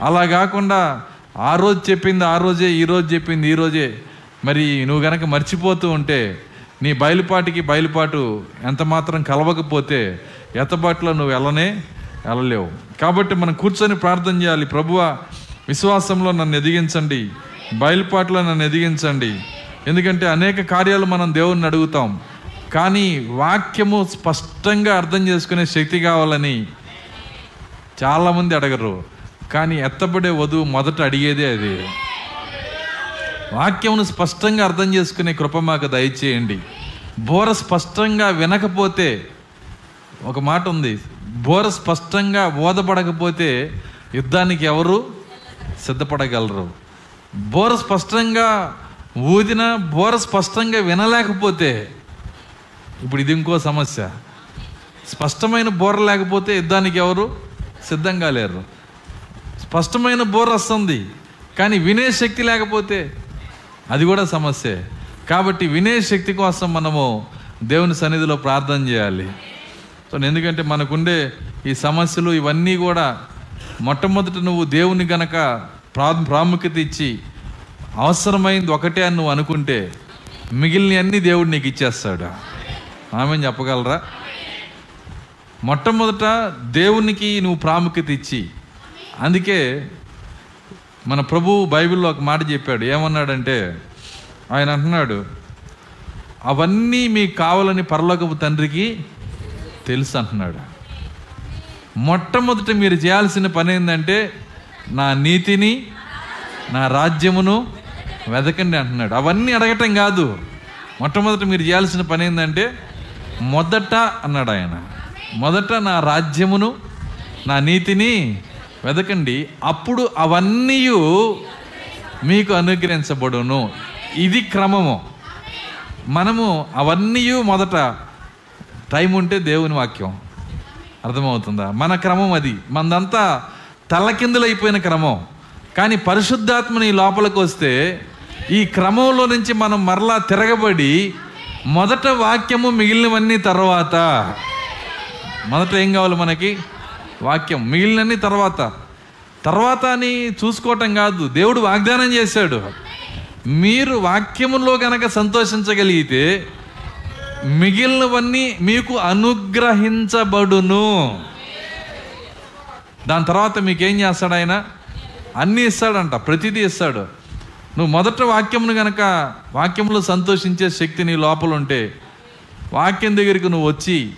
అలా కాకుండా ఆ రోజు చెప్పింది ఆ రోజే ఈ రోజు చెప్పింది ఈ రోజే. మరి నువ్వు గనక మర్చిపోతూ ఉంటే నీ బయలుపాటికి బయలుపాటు ఎంత మాత్రం కలవకపోతే ఎతబాటులో నువ్వు వెళ్ళనే వెళ్ళలేవు. కాబట్టి మనం కూర్చొని ప్రార్థన చేయాలి. ప్రభువ విశ్వాసంలో నన్ను ఎదిగించండి. బయలుపాట్లో నన్ను ఎదిగించండి. ఎందుకంటే అనేక కార్యాలు మనం దేవుణ్ణి అడుగుతాం. కానీ వాక్యము స్పష్టంగా అర్థం చేసుకునే శక్తి కావాలని చాలామంది అడగరు. కానీ ఎత్తబడే వధువు మొదట అడిగేదే అది. వాక్యమును స్పష్టంగా అర్థం చేసుకునే కృప మాకు దయచేయండి. బోర స్పష్టంగా వినకపోతే ఒక మాట ఉంది బోర స్పష్టంగా బోధపడకపోతే యుద్ధానికి ఎవరు సిద్ధపడగలరు? బోర స్పష్టంగా ఊదిన బోర స్పష్టంగా వినలేకపోతే ఇప్పుడు ఇది ఇంకో సమస్య. స్పష్టమైన బోర లేకపోతే యుద్ధానికి ఎవరు సిద్ధంగా లేరు. స్పష్టమైన బోర్ వస్తుంది కానీ వినే శక్తి లేకపోతే అది కూడా సమస్యే. కాబట్టి వినే శక్తి కోసం మనము దేవుని సన్నిధిలో ప్రార్థన చేయాలి. సో ఎందుకంటే మనకుండే ఈ సమస్యలు ఇవన్నీ కూడా మొట్టమొదట నువ్వు దేవుని గనక ప్రా ప్రాముఖ్యత ఇచ్చి అవసరమైంది ఒకటే అని నువ్వు అనుకుంటే మిగిలిన అన్ని దేవుడు నీకు ఇచ్చేస్తాడు. ఆమె చెప్పగలరా? మొట్టమొదట దేవునికి నువ్వు ప్రాముఖ్యత ఇచ్చి అందుకే మన ప్రభు బైబిల్లో ఒక మాట చెప్పాడు. ఏమన్నాడంటే ఆయన అంటున్నాడు అవన్నీ మీకు కావాలని పరలోకపు తండ్రికి తెలుసు అంటున్నాడు. మొట్టమొదట మీరు చేయాల్సిన పని ఏంటంటే నా నీతిని నా రాజ్యమును వెదకండి అంటున్నాడు. అవన్నీ అడగటం కాదు. మొట్టమొదట మీరు చేయాల్సిన పని ఏంటంటే మొదట అన్నాడు ఆయన. మొదట నా రాజ్యమును నా నీతిని వెదకండి. అప్పుడు అవన్నీ మీకు అనుగ్రహించబడును. ఇది క్రమము. మనము అవన్నీ మొదట టైం ఉంటే దేవుని వాక్యం. అర్థమవుతుందా? మన క్రమం అది. మనదంతా తలకిందులైపోయిన క్రమం. కానీ పరిశుద్ధాత్మని లోపలికి వస్తే ఈ క్రమంలో నుంచి మనం మరలా తిరగబడి మొదట వాక్యము మిగిలినవన్నీ తర్వాత. మొదట ఏం కావాలి మనకి? వాక్యం. మిగిలినన్ని తర్వాత. తర్వాత అని చూసుకోవటం కాదు. దేవుడు వాగ్దానం చేశాడు. మీరు వాక్యములో కనుక సంతోషించగలిగితే మిగిలినవన్నీ మీకు అనుగ్రహించబడును. దాని తర్వాత మీకేం చేస్తాడు ఆయన? అన్నీ ఇస్తాడంట. ప్రతిదీ ఇస్తాడు. నువ్వు మొదట వాక్యమును గనక వాక్యంలో సంతోషించే శక్తి నీ లోపల ఉంటే వాక్యం దగ్గరికి నువ్వు వచ్చి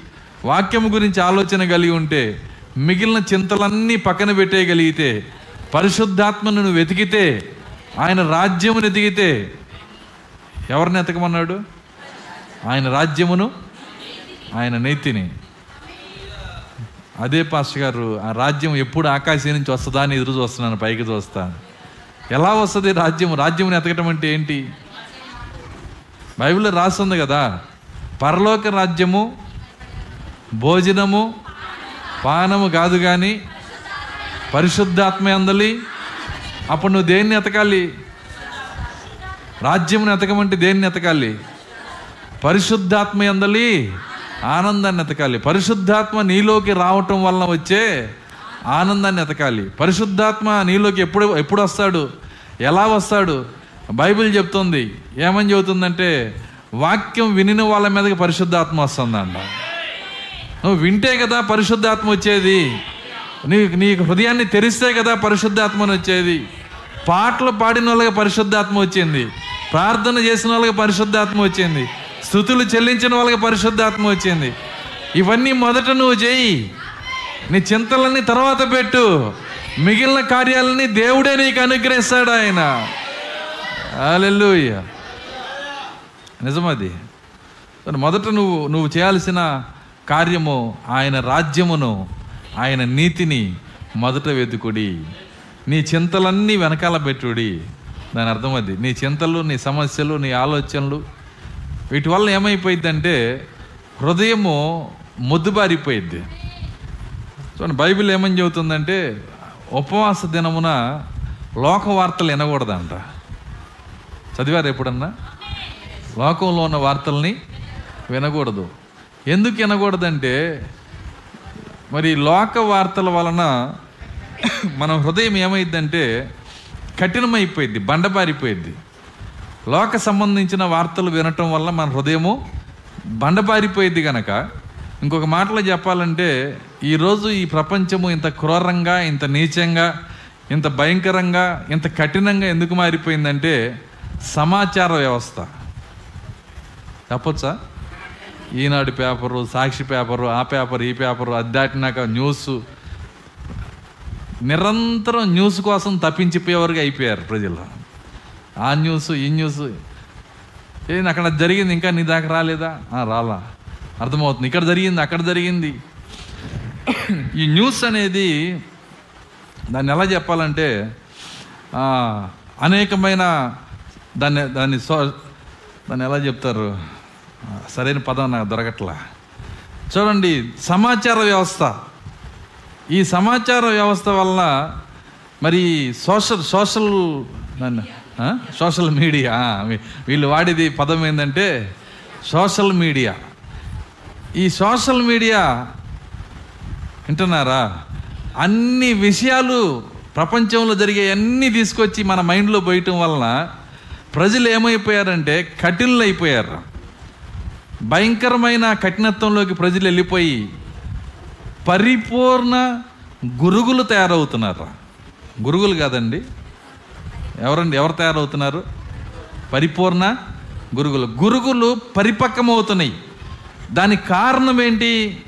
వాక్యం గురించి ఆలోచన కలిగి ఉంటే మిగిలిన చింతలన్నీ పక్కన పెట్టేయగలిగితే పరిశుద్ధాత్మను నువ్వు వెతికితే ఆయన రాజ్యమును ఎదిగితే ఎవరిని ఎతకమన్నాడు ఆయన రాజ్యమును ఆయన నీతిని. అదే పాస్టర్ గారు ఆ రాజ్యం ఎప్పుడు ఆకాశం నుంచి వస్తుందా అని ఎదురు చూస్తున్నాను పైకి చూస్తాను. ఎలా వస్తుంది రాజ్యం రాజ్యం ఎతకటం అంటే ఏంటి? బైబిల్లో రాస్తుంది కదా పరలోక రాజ్యము భోజనము పానము కాదు కానీ పరిశుద్ధాత్మ అందలి. అప్పుడు నువ్వు దేన్ని ఎతకాలి? రాజ్యమును ఎతకమంటే దేన్ని ఎతకాలి? పరిశుద్ధాత్మ అందలి ఆనందాన్ని ఎతకాలి. పరిశుద్ధాత్మ నీలోకి రావటం వలన వచ్చే ఆనందాన్ని ఎతకాలి. పరిశుద్ధాత్మ నీలోకి ఎప్పుడు ఎప్పుడు వస్తాడు? ఎలా వస్తాడు? బైబిల్ చెప్తుంది. ఏమని చెబుతుందంటే వాక్యం వినిన వాళ్ళ మీదకి పరిశుద్ధాత్మ వస్తుందంట. నువ్వు వింటే కదా పరిశుద్ధాత్మ వచ్చేది. నీ నీ హృదయాన్ని తెరిస్తే కదా పరిశుద్ధాత్మని వచ్చేది. పాటలు పాడిన వాళ్ళకి పరిశుద్ధాత్మ వచ్చింది. ప్రార్థన చేసిన వాళ్ళకి పరిశుద్ధాత్మ వచ్చింది. స్థుతులు చెల్లించిన వాళ్ళకి పరిశుద్ధాత్మ వచ్చింది. ఇవన్నీ మొదట నువ్వు చేయి నీ చింతలన్నీ తర్వాత పెట్టు. మిగిలిన కార్యాలని దేవుడే నీకు అనుగ్రహిస్తాడు ఆయన. హల్లెలూయా. నిజమది. మొదట నువ్వు నువ్వు చేయాల్సిన కార్యము ఆయన రాజ్యమును ఆయన నీతిని మొదట వెతుకుడి. నీ చింతలన్నీ వెనకాల పెట్టుడి. దాని అర్థం అది నీ చింతలు నీ సమస్యలు నీ ఆలోచనలు వీటి వల్ల ఏమైపోయిందంటే హృదయము మొద్దుబారిపోయిద్ది. చూడండి బైబిల్ ఏమని చెబుతుందంటే ఉపవాస దినమున లోక వార్తలు వినకూడదంట. చదివారు ఎప్పుడన్నా? లోకంలో ఉన్న వార్తల్ని వినకూడదు. ఎందుకు వినకూడదంటే మరి లోక వార్తల వలన మన హృదయం ఏమైందంటే కఠినమైపోయింది బండబారిపోయింది లోక సంబంధించిన వార్తలు వినటం వల్ల మన హృదయము బండబారిపోయింది కనుక ఇంకొక మాటలో చెప్పాలంటే ఈరోజు ఈ ప్రపంచము ఇంత క్రూరంగా ఇంత నీచంగా ఇంత భయంకరంగా ఇంత కఠినంగా ఎందుకు మారిపోయిందంటే సమాచార వ్యవస్థ. చెప్పొచ్చా? ఈనాడు పేపరు సాక్షి పేపరు ఆ పేపర్ ఈ పేపరు అది దాటినాక న్యూస్. నిరంతరం న్యూస్ కోసం తప్పించిపోయేవారుగా అయిపోయారు ప్రజలు. ఆ న్యూస్ ఈ న్యూస్. ఏంది అక్కడ జరిగింది ఇంకా నీ దాకా రాలేదా? రాలా. అర్థమవుతుంది. ఇక్కడ జరిగింది అక్కడ జరిగింది. ఈ న్యూస్ అనేది దాన్ని ఎలా చెప్పాలంటే అనేకమైన దాన్ని దాన్ని సో దాన్ని ఎలా చెప్తారు? సరైన పదం నాకు దొరకట్లా. చూడండి సమాచార వ్యవస్థ. ఈ సమాచార వ్యవస్థ వలన మరి సోషల్ సోషల్ దాన్ని సోషల్ మీడియా వీళ్ళు వాడేది పదం ఏంటంటే సోషల్ మీడియా. ఈ సోషల్ మీడియా వింటున్నారా? అన్ని విషయాలు ప్రపంచంలో జరిగే అన్నీ తీసుకొచ్చి మన మైండ్లో పోయటం వలన ప్రజలు ఏమైపోయారంటే కఠినలు అయిపోయారు భయంకరమైన కఠినత్వంలోకి ప్రజలు వెళ్ళిపోయి పరిపూర్ణ గురుగులు తయారవుతున్నారు. గురుగులు కాదండి. ఎవరండి? ఎవరు తయారవుతున్నారు? పరిపూర్ణ గురుగులు. గురుగులు పరిపక్వమవుతున్నాయి. దానికి కారణం ఏంటి?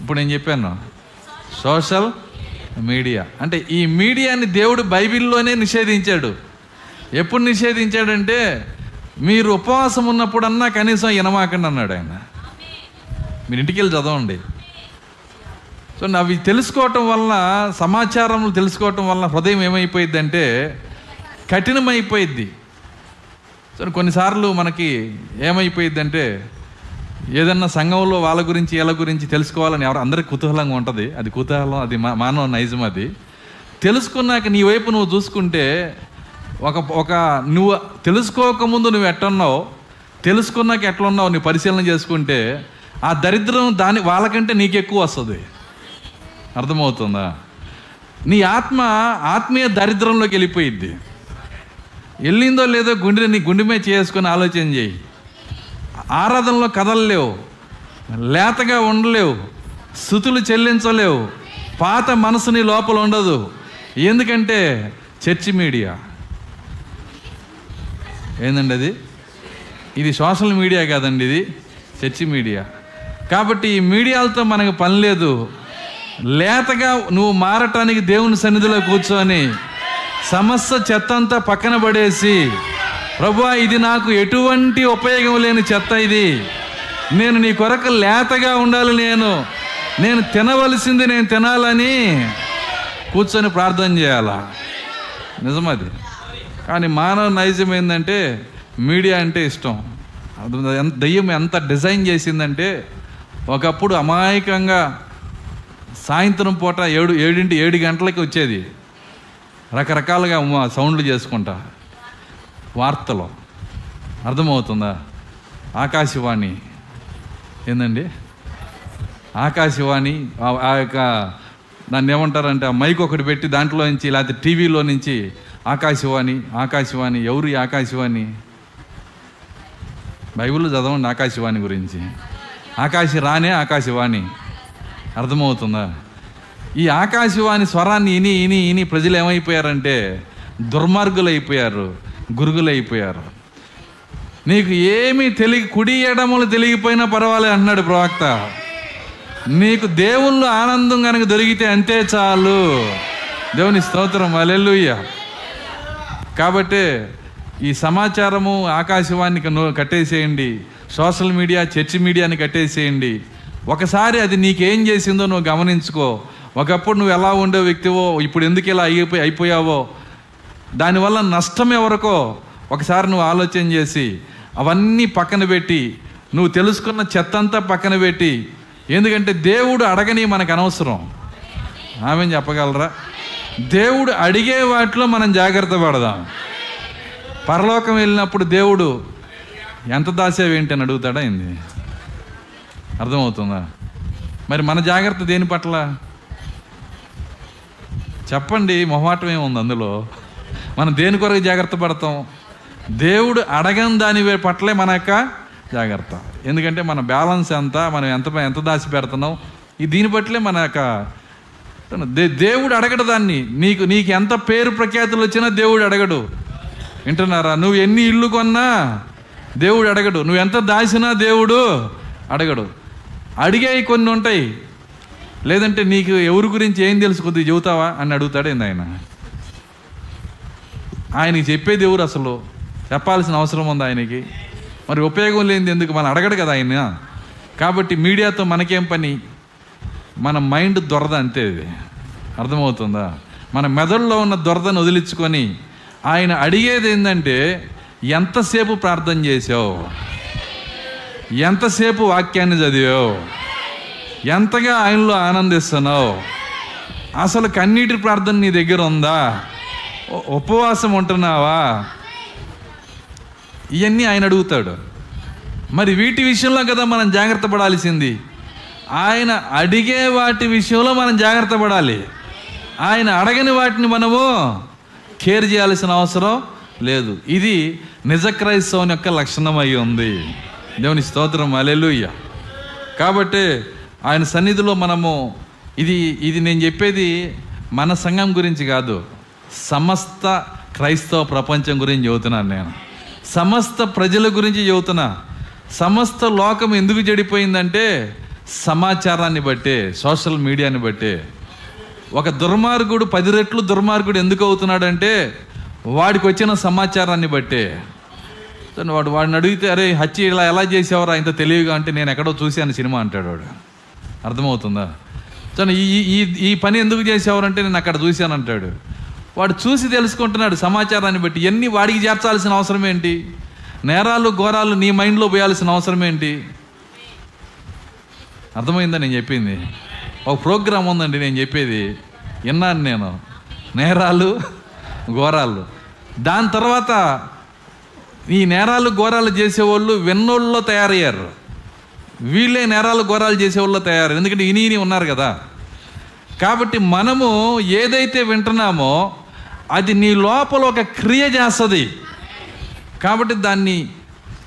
ఇప్పుడు నేను చెప్పాను. Social media. అంటే ఈ మీడియాని దేవుడు బైబిల్లోనే నిషేధించాడు. ఎప్పుడు నిషేధించాడంటే మీరు ఉపవాసం ఉన్నప్పుడన్నా కనీసం వినమాకండి అన్నాడు ఆయన. మీరు ఇంటికి వెళ్ళి చదవండి. సో అవి తెలుసుకోవటం వల్ల సమాచారం తెలుసుకోవటం వల్ల హృదయం ఏమైపోయింది అంటే కఠినమైపోయిద్ది. సో కొన్నిసార్లు మనకి ఏమైపోయిందంటే అంటే ఏదన్నా సంఘంలో వాళ్ళ గురించి వీళ్ళ గురించి తెలుసుకోవాలని ఎవరు అందరికి కుతూహలంగా ఉంటుంది. అది కుతూహలం అది మా మానవ నైజం అది. తెలుసుకున్నాక నీ వైపు నువ్వు చూసుకుంటే ఒక ఒక నువ్వు తెలుసుకోకముందు నువ్వు ఎట్టున్నావు? తెలుసుకున్నాక ఎట్లున్నావు? నీ పరిశీలన చేసుకుంటే ఆ దరిద్రం దాని వాళ్ళకంటే నీకు ఎక్కువ వస్తుంది. అర్థమవుతుందా? నీ ఆత్మ ఆత్మీయ దరిద్రంలోకి వెళ్ళిపోయిద్ది. వెళ్ళిందో లేదో గుండె నీ గుండె మీద చేసుకొని ఆలోచన చేయి. ఆరాధనలో కదలలేవు లేతగా ఉండలేవు స్థుతులు చెల్లించలేవు పాత మనసు నీ లోపల ఉండదు. ఎందుకంటే చర్చి మీడియా. ఏందండి అది? ఇది సోషల్ మీడియా కాదండి ఇది చర్చి మీడియా. కాబట్టి ఈ మీడియాలతో మనకు పని లేదు. లేతగా నువ్వు మారటానికి దేవుని సన్నిధిలో కూర్చొని సమస్త చెత్తంతా పక్కన పడేసి ప్రభా ఇది నాకు ఎటువంటి ఉపయోగం లేని చెత్త ఇది. నేను నీ కొరకు లేతగా ఉండాలి నేను. నేను తినవలసింది నేను తినాలని కూర్చొని ప్రార్థన చేయాలా? నిజమది. కానీ మానవ నైజం ఏంటంటే మీడియా అంటే ఇష్టం. ఎంత దయ్యం ఎంత డిజైన్ చేసిందంటే ఒకప్పుడు అమాయకంగా సాయంత్రం పూట ఏడు ఏడింటి ఏడు గంటలకి వచ్చేది. రకరకాలుగా సౌండ్లు చేసుకుంటా. వార్తలు. అర్థమవుతుందా? ఆకాశవాణి. ఏందండి? ఆకాశవాణి ఆ- యొక్క దాన్ని ఏమంటారంటే ఆ మైక్ ఒకటి పెట్టి దాంట్లో నుంచి లేకపోతే టీవీలో నుంచి ఆకాశవాణి ఆకాశవాణి ఎవరు ఈ ఆకాశవాణి? బైబిల్లో చదవండి ఆకాశవాణి గురించి. ఆకాశ రానే ఆకాశవాణి. అర్థమవుతుందా? ఈ ఆకాశవాణి స్వరాన్ని ఇని ఇని ఇని ప్రజలు ఏమైపోయారంటే దుర్మార్గులు గురుగులైపోయారు. నీకు ఏమీ తెలియ కుడి ఎడములు తెలియకపోయినా పర్వాలేదు అన్నాడు ప్రవక్త. నీకు దేవుళ్ళు ఆనందం కనుక దొరికితే అంతే చాలు. దేవుని స్తోత్రం అలెల్లుయ్య కాబట్టి ఈ సమాచారము ఆకాశవాణికి కట్టేసేయండి. సోషల్ మీడియా చర్చి మీడియాని కట్టేసేయండి. ఒకసారి అది నీకేం చేసిందో నువ్వు గమనించుకో. ఒకప్పుడు నువ్వు ఎలా ఉండే వ్యక్తివో ఇప్పుడు ఎందుకు ఇలా అయిపోయి అయిపోయావో దానివల్ల నష్టం ఎవరికో? ఒకసారి నువ్వు ఆలోచన చేసి అవన్నీ పక్కన పెట్టి నువ్వు తెలుసుకున్న చెత్త అంతా పక్కన పెట్టి ఎందుకంటే దేవుడు అడగని మనకు అనవసరం. ఆమె చెప్పగలరా? దేవుడు అడిగే వాటిలో మనం జాగ్రత్త పడదాం. పరలోకం వెళ్ళినప్పుడు దేవుడు ఎంత దాసేవేంటి అని అడుగుతాడా ఏంది? అర్థమవుతుందా? మరి మన జాగ్రత్త దేని పట్ల? చెప్పండి మొహమాటం ఏముంది అందులో? మనం దేని కొరకు జాగ్రత్త పడతాం? దేవుడు అడగని దాని పట్లే మన యొక్క జాగ్రత్త. ఎందుకంటే మన బ్యాలెన్స్ ఎంత మనం ఎంత ఎంత దాచి పెడుతున్నాం? ఈ దీని పట్లే మన యొక్క దేవుడు అడగడు దాన్ని. నీకు నీకు ఎంత పేరు ప్రఖ్యాతులు వచ్చినా దేవుడు అడగడు. వింటున్నారా? నువ్వు ఎన్ని ఇల్లు కొన్నా దేవుడు అడగడు. నువ్వు ఎంత దాచినా దేవుడు అడగడు. అడిగాయి కొన్ని ఉంటాయి. లేదంటే నీకు ఎవరి గురించి ఏం తెలుసు? కొద్దిగా చెబుతావా? అని అడుగుతాడు ఏంది ఆయన. ఆయనకి చెప్పేది ఎవరు అసలు? చెప్పాల్సిన అవసరం ఉంది ఆయనకి? మరి ఉపయోగం లేనిది ఎందుకు? మనం అడగడు కదా ఆయన. కాబట్టి మీడియాతో మనకేం పని? మన మైండ్ దొరద అంతే ఇది. అర్థమవుతుందా? మన మెదడులో ఉన్న దొరదను వదిలించుకొని ఆయన అడిగేది ఏంటంటే ఎంతసేపు ప్రార్థన చేసావు? ఎంతసేపు వాక్యాన్ని చదివావు? ఎంతగా ఆయనలో ఆనందిస్తున్నావు? అసలు కన్నీటి ప్రార్థన నీ దగ్గర ఉందా? ఉపవాసం ఉంటున్నావా? ఇవన్నీ ఆయన అడుగుతాడు. మరి వీటి విషయంలో కదా మనం జాగ్రత్త పడాల్సింది. ఆయన అడిగే వాటి విషయంలో మనం జాగ్రత్త పడాలి. ఆయన అడగని వాటిని మనము కేర్ చేయాల్సిన అవసరం లేదు. ఇది నిజ క్రైస్తవుని యొక్క లక్షణం అయి ఉంది. దేవుని స్తోత్రం. అలెలుయ్య కాబట్టి ఆయన సన్నిధిలో మనము ఇది ఇది నేను చెప్పేది మన సంఘం గురించి కాదు. సమస్త క్రైస్తవ ప్రపంచం గురించి చెబుతున్నాను నేను. సమస్త ప్రజల గురించి చెబుతున్నా. సమస్త లోకం ఎందుకు చెడిపోయిందంటే సమాచారాన్ని బట్టే సోషల్ మీడియాని బట్టే. ఒక దుర్మార్గుడు పది రెట్లు దుర్మార్గుడు ఎందుకు అవుతున్నాడంటే వాడికి వచ్చిన సమాచారాన్ని బట్టే. వాడు వాడిని అడిగితే అరే హత్య ఇలా ఎలా చేసేవారా? ఇంత తెలివిగా అంటే నేను ఎక్కడో చూశాను సినిమా అంటాడు వాడు. అర్థమవుతుందా? తను ఈ ఈ- ఈ ఈ పని ఎందుకు చేసేవారంటే నేను అక్కడ చూశాను అంటాడు. వాడు చూసి తెలుసుకుంటున్నాడు సమాచారాన్ని బట్టి. ఎన్ని వాడికి చేర్చాల్సిన అవసరం ఏంటి? నేరాలు ఘోరాలు నీ మైండ్లో పోయాల్సిన అవసరం ఏంటి? అర్థమైందా నేను చెప్పింది? ఒక ప్రోగ్రాం ఉందండి నేను చెప్పేది. విన్నాను నేను. నేరాలు ఘోరాలు. దాని తర్వాత ఈ నేరాలు ఘోరాలు చేసేవాళ్ళు వెన్నోళ్ళలో తయారయ్యారు. వీళ్ళే నేరాలు ఘోరాలు చేసేవాళ్ళు తయారు ఎందుకంటే ఇని ఇని ఉన్నారు కదా. కాబట్టి మనము ఏదైతే వింటున్నామో అది నీ లోపల ఒక క్రియ చేస్తుంది. కాబట్టి దాన్ని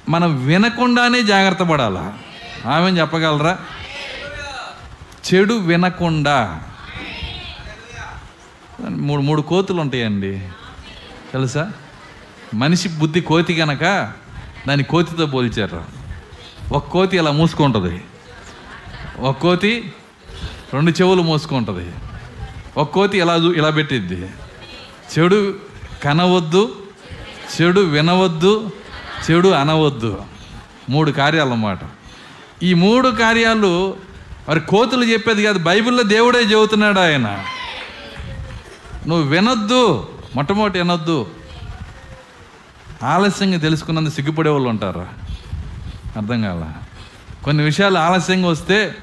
మనం వినకుండానే జాగ్రత్త పడాలా? ఆమె చెప్పగలరా? చెడు వినకుండా. మూడు మూడు కోతులు ఉంటాయండి. తెలుసా? మనిషి బుద్ధి కోతి కనుక దాన్ని కోతితో పోల్చారు. ఒక కోతి ఇలా మూసుకుంటుంది. ఒక కోతి రెండు చెవులు మోసుకుంటుంది. ఒక కోతి ఇలా ఇలా పెట్టిద్ది. చెడు కనవద్దు చెడు వినవద్దు చెడు అనవద్దు. మూడు కార్యాలు అన్నమాట ఈ మూడు కార్యాలు మరి కోతులు చెప్పేది కాదు బైబిల్లో దేవుడే చెబుతున్నాడు ఆయన. నువ్వు వినొద్దు మొట్టమొదటి వినొద్దు. ఆలస్యంగా తెలుసుకున్నందుకు సిగ్గుపడే వాళ్ళు ఉంటారు? అర్థం కాల? కొన్ని విషయాలు ఆలస్యంగా వస్తే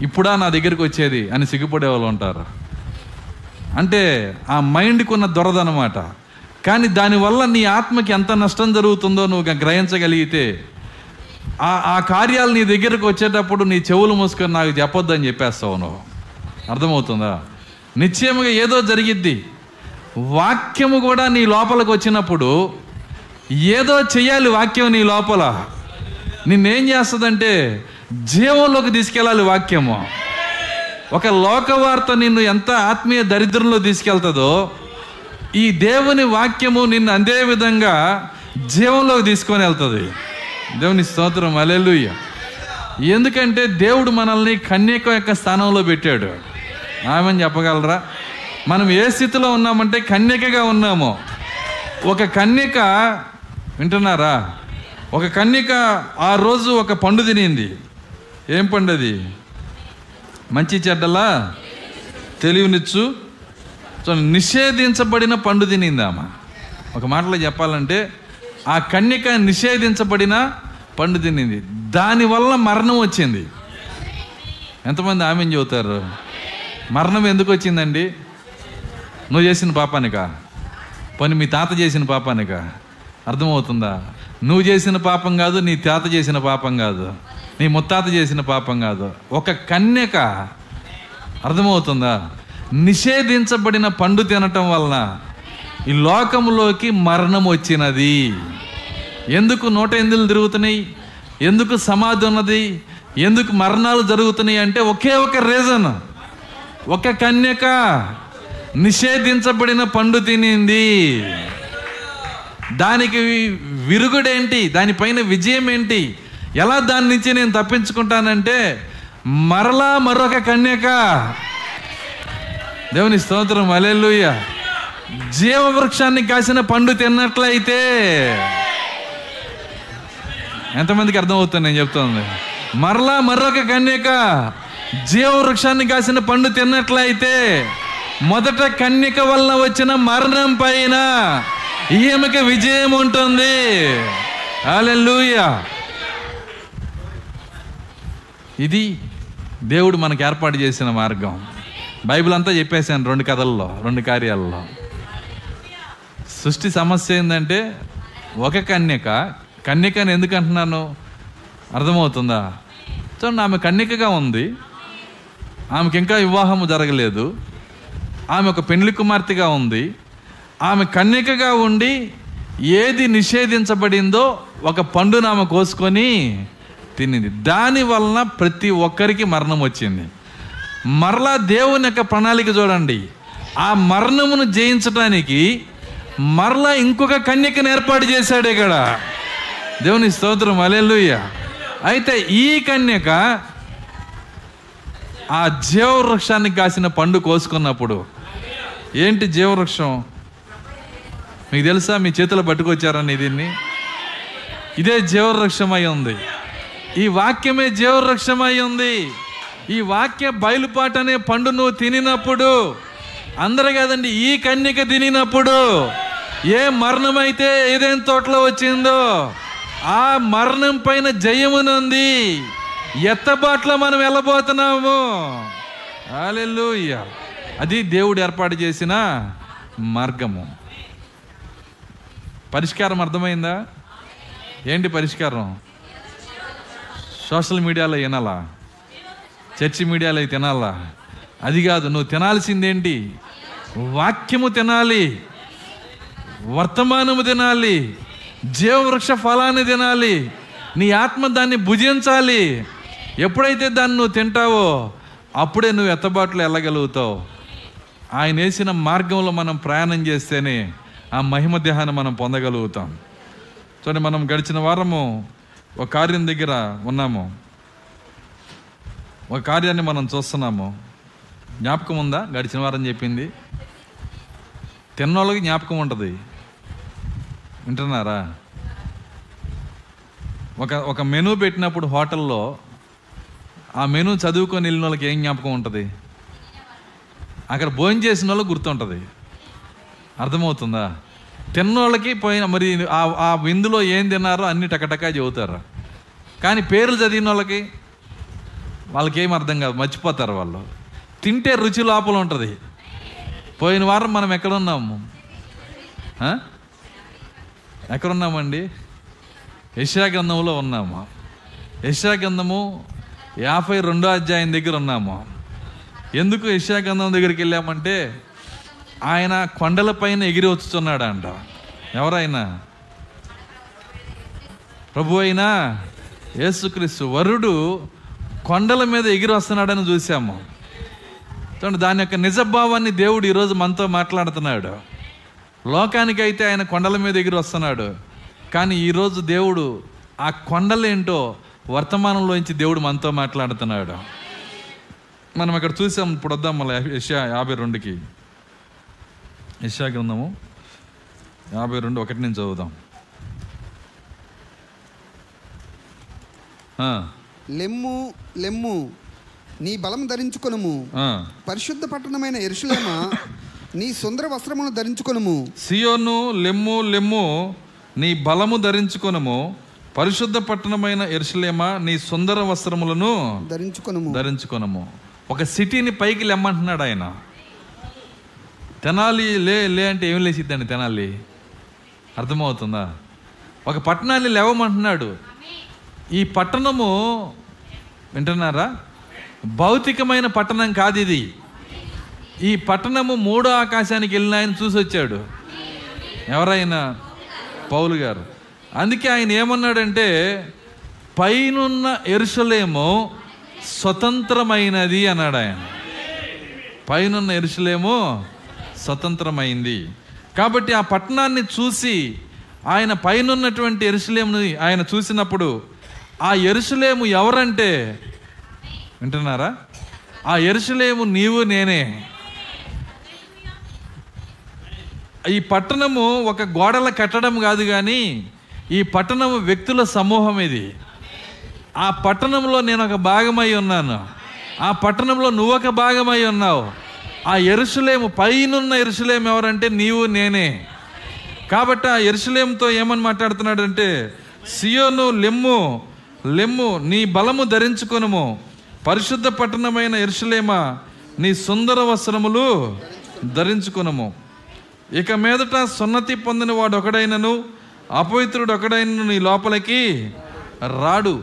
ఇప్పుడా నా దగ్గరికి వచ్చేది అని సిగ్గుపడే వాళ్ళు ఉంటారు. అంటే ఆ మైండ్కి ఉన్న దొరదనమాట. కానీ దానివల్ల నీ ఆత్మకి ఎంత నష్టం జరుగుతుందో నువ్వు గ్రహించగలిగితే ఆ ఆ కార్యాలు నీ దగ్గరకు వచ్చేటప్పుడు నీ చెవులు మూసుకొని నాకు చెప్పొద్దని చెప్పేస్తావు నువ్వు. అర్థమవుతుందా? నిశ్చయముగా ఏదో జరిగిద్ది. వాక్యము కూడా నీ లోపలికి వచ్చినప్పుడు ఏదో చెయ్యాలి వాక్యం నీ లోపల. నిన్నేం చేస్తుందంటే జీవంలోకి తీసుకెళ్ళాలి వాక్యము. ఒక లోకవార్త నిన్ను ఎంత ఆత్మీయ దరిద్రంలో తీసుకెళ్తుందో ఈ దేవుని వాక్యము నిన్ను అదే విధంగా జీవంలోకి తీసుకొని వెళ్తుంది. దేవుని స్తోత్రం అలెలుయ్య ఎందుకంటే దేవుడు మనల్ని కన్యక యొక్క స్థానంలో పెట్టాడు. ఆమెను చెప్పగలరా? మనం ఏ స్థితిలో ఉన్నామంటే కన్యకగా ఉన్నాము. ఒక కన్యక వింటున్నారా? ఒక కన్యక ఆ రోజు ఒక పండు తినింది. ఏం పండు అది? మంచి చెడ్డలా? తెలివినిచ్చు? సో నిషేధించబడిన పండు తినిందామా ఒక మాటలో చెప్పాలంటే ఆ కన్యక నిషేధించబడిన పండు తినింది. దానివల్ల మరణం వచ్చింది. ఎంతమంది ఆమె చెబుతారు మరణం ఎందుకు వచ్చిందండి? నువ్వు చేసిన పాపానికా? పని మీ తాత చేసిన పాపానిక? అర్థమవుతుందా? నువ్వు చేసిన పాపం కాదు నీ తాత చేసిన పాపం కాదు. నీ ముత్తాత చేసిన పాపం కాదు. ఒక కన్యక అర్థమవుతుందా? నిషేధించబడిన పండు తినటం వలన ఈ లోకంలోకి మరణం వచ్చినది. ఎందుకు నూట ఎందులు తిరుగుతున్నాయి? ఎందుకు సమాధి ఉన్నది? ఎందుకు మరణాలు జరుగుతున్నాయి అంటే ఒకే ఒక రీజన్ ఒక కన్యక నిషేధించబడిన పండు తినింది. దానికి విరుగుడేంటి? దానిపైన విజయం ఏంటి ఎలా దాని నుంచి నేను తప్పించుకుంటానంటే మరలా మరొక కన్యక. దేవుని స్తోత్రం అలెలుయ్య జీవవృక్షాన్ని కాసిన పండు తిన్నట్లయితే. ఎంతమందికి అర్థమవుతుంది నేను చెప్తోంది? మరలా మరొక కన్యక జీవవృక్షాన్ని కాసిన పండు తిన్నట్లయితే మొదట కన్యక వలన వచ్చిన మరణం పైన ఈమెకి విజయం ఉంటుంది. హల్లెలూయా. ఇది దేవుడు మనకు ఏర్పాటు చేసిన మార్గం. బైబిల్ అంతా చెప్పేశాను రెండు కథల్లో రెండు కార్యాలలో. సృష్టి సమస్య ఏంటంటే ఒక కన్యక కన్యకని ఎందుకు అంటున్నాను? అర్థమవుతుందా? చూడండి ఆమె కన్యకగా ఉంది. ఆమెకి ఇంకా వివాహము జరగలేదు. ఆమె ఒక పెండ్లి కుమార్తెగా ఉంది. ఆమె కన్యకగా ఉండి ఏది నిషేధించబడిందో ఒక పండును ఆమె కోసుకొని తినింది. దాని వలన ప్రతి ఒక్కరికి మరణం వచ్చింది. మరలా దేవుని యొక్క ప్రణాళిక చూడండి. ఆ మరణమును జయించడానికి మరలా ఇంకొక కన్యకను ఏర్పాటు చేశాడు ఇక్కడ. దేవుని స్తోత్రం అలెలుయ్య అయితే ఈ కన్యక ఆ జీవవృక్షాన్ని కాసిన పండు కోసుకున్నప్పుడు ఏంటి జీవవృక్షం? మీకు తెలుసా మీ చేతులు పట్టుకొచ్చారని దీన్ని? ఇదే జీవవృక్షమై ఉంది. ఈ వాక్యమే జీవవృక్షమై ఉంది. ఈ వాక్య బయలుపాటు అనే పండు నువ్వు తినినప్పుడు అందరు కాదండి ఈ కన్యక తినినప్పుడు ఏ మరణమైతే ఏదేం తోటలో వచ్చిందో ఆ మరణం పైన జయమునుంది ఎత్తబాట్లో మనం వెళ్ళబోతున్నాము. హల్లెలూయా. అది దేవుడు ఏర్పాటు చేసిన మార్గము. పరిష్కారం అర్థమైందా? ఏంటి పరిష్కారం? సోషల్ మీడియాలో వినాలా? చర్చి మీడియాలో తినాలా? అది కాదు నువ్వు తినాల్సిందేంటి? వాక్యము తినాలి వర్తమానము తినాలి జీవవృక్ష ఫలాన్ని తినాలి నీ ఆత్మ దాన్ని భుజించాలి. ఎప్పుడైతే దాన్ని నువ్వు తింటావో అప్పుడే నువ్వు ఎత్తబాట్లు వెళ్ళగలుగుతావు. ఆయన వేసిన మార్గంలో మనం ప్రయాణం చేస్తేనే ఆ మహిమ దేహాన్ని మనం పొందగలుగుతాం. చూడండి మనం గడిచిన వారము ఒక కార్యం దగ్గర ఉన్నాము. ఒక కార్యాన్ని మనం చూస్తున్నాము. జ్ఞాపకం ఉందా? గడిచిన వారం చెప్పింది. తిన్నోళ్ళకి జ్ఞాపకం ఉంటుంది. వింటున్నారా? ఒక ఒక మెనూ పెట్టినప్పుడు హోటల్లో ఆ మెనూ చదువుకొని వెళ్ళిన వాళ్ళకి ఏం జ్ఞాపకం ఉంటుంది? అక్కడ భోజనం చేసిన వాళ్ళకి గుర్తుంటుంది. అర్థమవుతుందా? తిన్నోళ్ళకి పోయిన మరి ఆ విందులో ఏం తిన్నారో అన్ని టకటకా చెబుతారు. కానీ పేర్లు చదివిన వాళ్ళకి వాళ్ళకి ఏం అర్థం కాదు మర్చిపోతారు వాళ్ళు. తింటే రుచి లోపల ఉంటుంది. పోయిన వారం మనం ఎక్కడున్నాము? ఎక్కడున్నామండి? యశాగ్రంథంలో ఉన్నాము. యశాగ్రంథము యాభై రెండో అధ్యాయం దగ్గర ఉన్నాము. ఎందుకు యశాగ్రంథం దగ్గరికి వెళ్ళామంటే ఆయన కొండలపైన ఎగిరి వచ్చుతున్నాడు అంట ఎవరైనా? ప్రభు అయినా? యేసుక్రీస్తు వరుడు కొండల మీద ఎగిరి వస్తున్నాడని చూసాము చూడండి దాని యొక్క నిజభావాన్ని దేవుడు ఈరోజు మనతో మాట్లాడుతున్నాడు. లోకానికి అయితే ఆయన కొండల మీద ఎగిరి వస్తున్నాడు. కానీ ఈరోజు దేవుడు ఆ కొండలేంటో వర్తమానంలోంచి దేవుడు మనతో మాట్లాడుతున్నాడు. మనం అక్కడ చూసాం ఇప్పుడు వద్దాం మళ్ళీ యాభై రెండుకి. యశా గ్రంథము యాభై రెండు ఒకటి నుంచి చదువుదాం. లెమ్ము లెమ్ము నీ బలం ధరించుకొనుము. పరిశుద్ధ పట్టణమైన ఎరుషులేమా నీ సుందర వస్త్రమును ధరించుకొనుము. సియోను లెమ్ము లెమ్ము నీ బలము ధరించుకొనము. పరిశుద్ధ పట్టణమైన ఎరుసలేమా నీ సుందర వస్త్రములను ధరించుకొనుము. ధరించుకొనము. ఒక సిటీని పైకి లెమ్మంటున్నాడు ఆయన. తెనాలి లే లే అంటే ఏం లేచిద్దండి తెనాలి? అర్థమవుతుందా? ఒక పట్టణాన్ని లేవమంటున్నాడు. ఈ పట్టణము వింటున్నారా? భౌతికమైన పట్టణం కాదు ఇది ఈ పట్టణము మూడో ఆకాశానికి వెళ్ళిన ఆయన చూసి వచ్చాడు. ఎవరైనా? పౌలు గారు. అందుకే ఆయన ఏమన్నాడంటే పైనున్న ఎరుసలేము స్వతంత్రమైనది అన్నాడు ఆయన పైనున్న ఎరుసలేమో స్వతంత్రమైంది. కాబట్టి ఆ పట్టణాన్ని చూసి ఆయన పైనున్నటువంటి ఎరుసలేముని ఆయన చూసినప్పుడు ఆ ఎరుసలేము ఎవరంటే? వింటున్నారా? ఆ ఎరుసలేము నీవు నేనే. ఈ పట్టణము ఒక గోడల కట్టడం కాదు కానీ ఈ పట్టణము వ్యక్తుల సమూహం ఇది. ఆ పట్టణంలో నేను ఒక భాగమై ఉన్నాను. ఆ పట్టణంలో నువ్వు ఒక భాగమై ఉన్నావు. ఆ ఎరుసలేము పైనున్న ఎరుసలేము ఎవరంటే నీవు నేనే. కాబట్టి ఆ ఎరుసలేముతో ఏమని మాట్లాడుతున్నాడంటే సియోను లెమ్ము లెమ్ము నీ బలము ధరించుకొనుము. పరిశుద్ధ పట్టణమైన ఎరుసలేమా నీ సుందర వస్త్రములు ధరించుకునము. ఇక మీదట సున్నతి పొందిన వాడు ఒకడైనను అపవిత్రుడు ఒకడైనను నీ లోపలికి రాడు.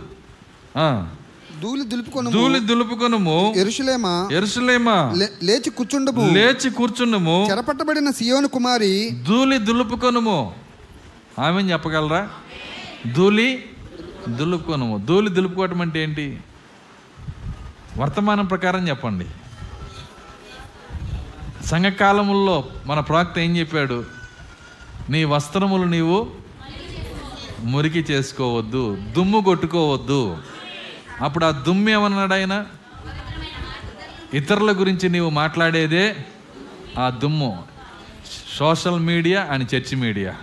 ధూళి దులుపుకొను ధూళి దులుపుకొనుము. ఎరుషులేమా? ఎరుసలేమా లే- లేచి కూర్చుండము. లేచి కూర్చుండము. చెరపట్టబడిన సియోను కుమారి. ధూళి దులుపుకొనుము. ఆమె చెప్పగలరా? ధూళి దులుపుకొనుము. ధూళి దులుపుకోవటం అంటే ఏంటి? వర్తమానం ప్రకారం చెప్పండి. సంఘకాలముల్లో మన ప్రవక్త ఏం చెప్పాడు? నీ వస్త్రములు నీవు మురికి చేసుకోవద్దు దుమ్ము కొట్టుకోవద్దు. అప్పుడు ఆ దుమ్ము ఏమన్నాడు ఆయన ఇతరుల గురించి నీవు మాట్లాడేదే ఆ దుమ్ము. Social media and church media.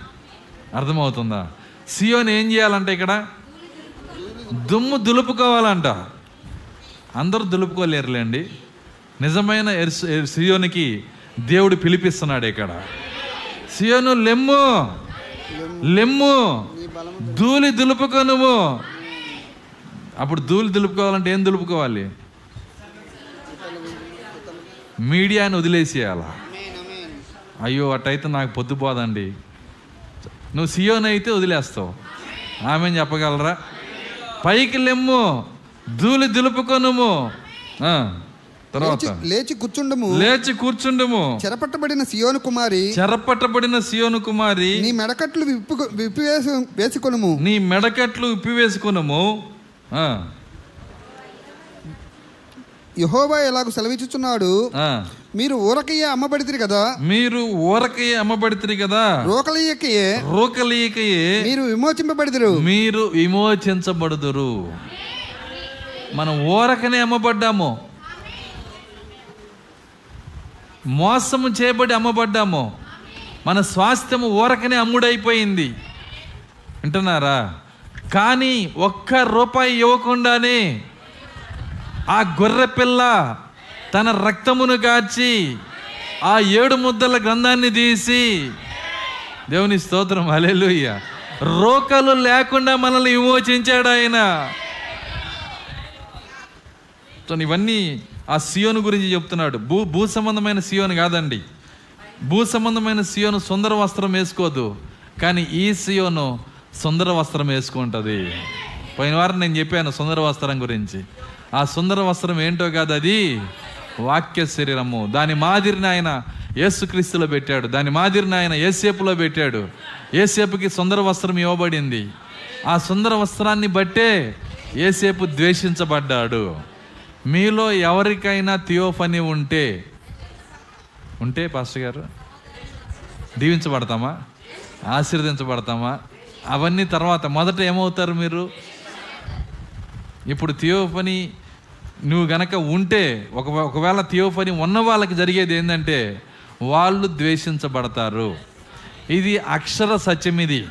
అర్థమవుతుందా? సియోని ఏం చేయాలంట ఇక్కడ? దుమ్ము దులుపుకోవాలంట. అందరూ దులుపుకోలేరులేండి. నిజమైన సియోనికి దేవుడు పిలిపిస్తున్నాడు ఇక్కడ. సియోను లెమ్ము లెమ్ము ధూళి దులుపుకో నువ్వు. అప్పుడు ధూళి దులుపుకోవాలంటే ఏం దులుపుకోవాలి? మీడియాని వదిలేసేయాల? అయ్యో అట్టయితే నాకు పొద్దుపోదండి నువ్వు సియోన్ అయితే వదిలేస్తావు. ఆమె చెప్పగలరా? పైకి లెమ్ము ధూళి దులుపుకొనుము. తర్వాత. లేచి- కూర్చుండము. లేచి కూర్చుండము. చెరపట్టబడిన సియోను కుమారి చెరపట్టబడిన సియోను కుమారి నీ మెడకట్లు విప్పు విప్పివేసి వేసుకొనుము. నీ మెడకట్లు ఇప్పివేసుకునము ఆ, యహోవా ఎలాగ సెలవిచ్చుచున్నాడు. మీరు ఊరకయ్యే అమ్మబడితిరి కదా? మీరు ఊరకయ్యే అమ్మబడితిరి కదా? రోకలయ్యకయే రోకలీకయే మీరు విమోచింపబడిదిరు. మీరు విమోచించబడుదురు. మనం ఊరకనే అమ్మబడ్డాము మోసము చేయబడి అమ్మబడ్డాము మన స్వాస్థ్యము ఊరకనే అమ్ముడైపోయింది. వింటున్నారా? కానీ ఒక్క రూపాయి ఇవ్వకుండానే ఆ గొర్రె పిల్ల తన రక్తమును గార్చి ఆ ఏడు ముద్దల గ్రంథాన్ని తీసి దేవుని స్తోత్రం అలెలుయ్య రోకలు లేకుండా మనల్ని విమోచించాడు ఆయన. ఇవన్నీ ఆ సియోను గురించి చెప్తున్నాడు. భూ భూ సంబంధమైన సియోను కాదండి. భూ సంబంధమైన సియోను సుందర వస్త్రం వేసుకోదు. కానీ ఈ సియోను సుందర వస్త్రం వేసుకుంటుంది. పోయిన వారం నేను చెప్పాను సుందర వస్త్రం గురించి. ఆ సుందర వస్త్రం ఏంటో కాదు అది? వాక్య శరీరము. దాని మాదిరిని ఆయన యేసుక్రీస్తులో పెట్టాడు. దాని మాదిరిని ఆయన ఏసేపులో పెట్టాడు. ఏసేపుకి సుందర వస్త్రం ఇవ్వబడింది. ఆ సుందర వస్త్రాన్ని బట్టే ఏసేపు ద్వేషించబడ్డాడు. మీలో ఎవరికైనా థియోఫనీ ఉంటే ఉంటే పాస్టర్ గారు దీవించబడతామా? ఆశీర్వదించబడతామా? అవన్నీ తర్వాత మొదట ఏమవుతారు మీరు? ఇప్పుడు థియోఫనీ నువ్వు గనక ఉంటే ఒక ఒకవేళ థియోఫనీ ఉన్న వాళ్ళకి జరిగేది ఏంటంటే వాళ్ళు ద్వేషించబడతారు. ఇది అక్షర సత్యం ఇది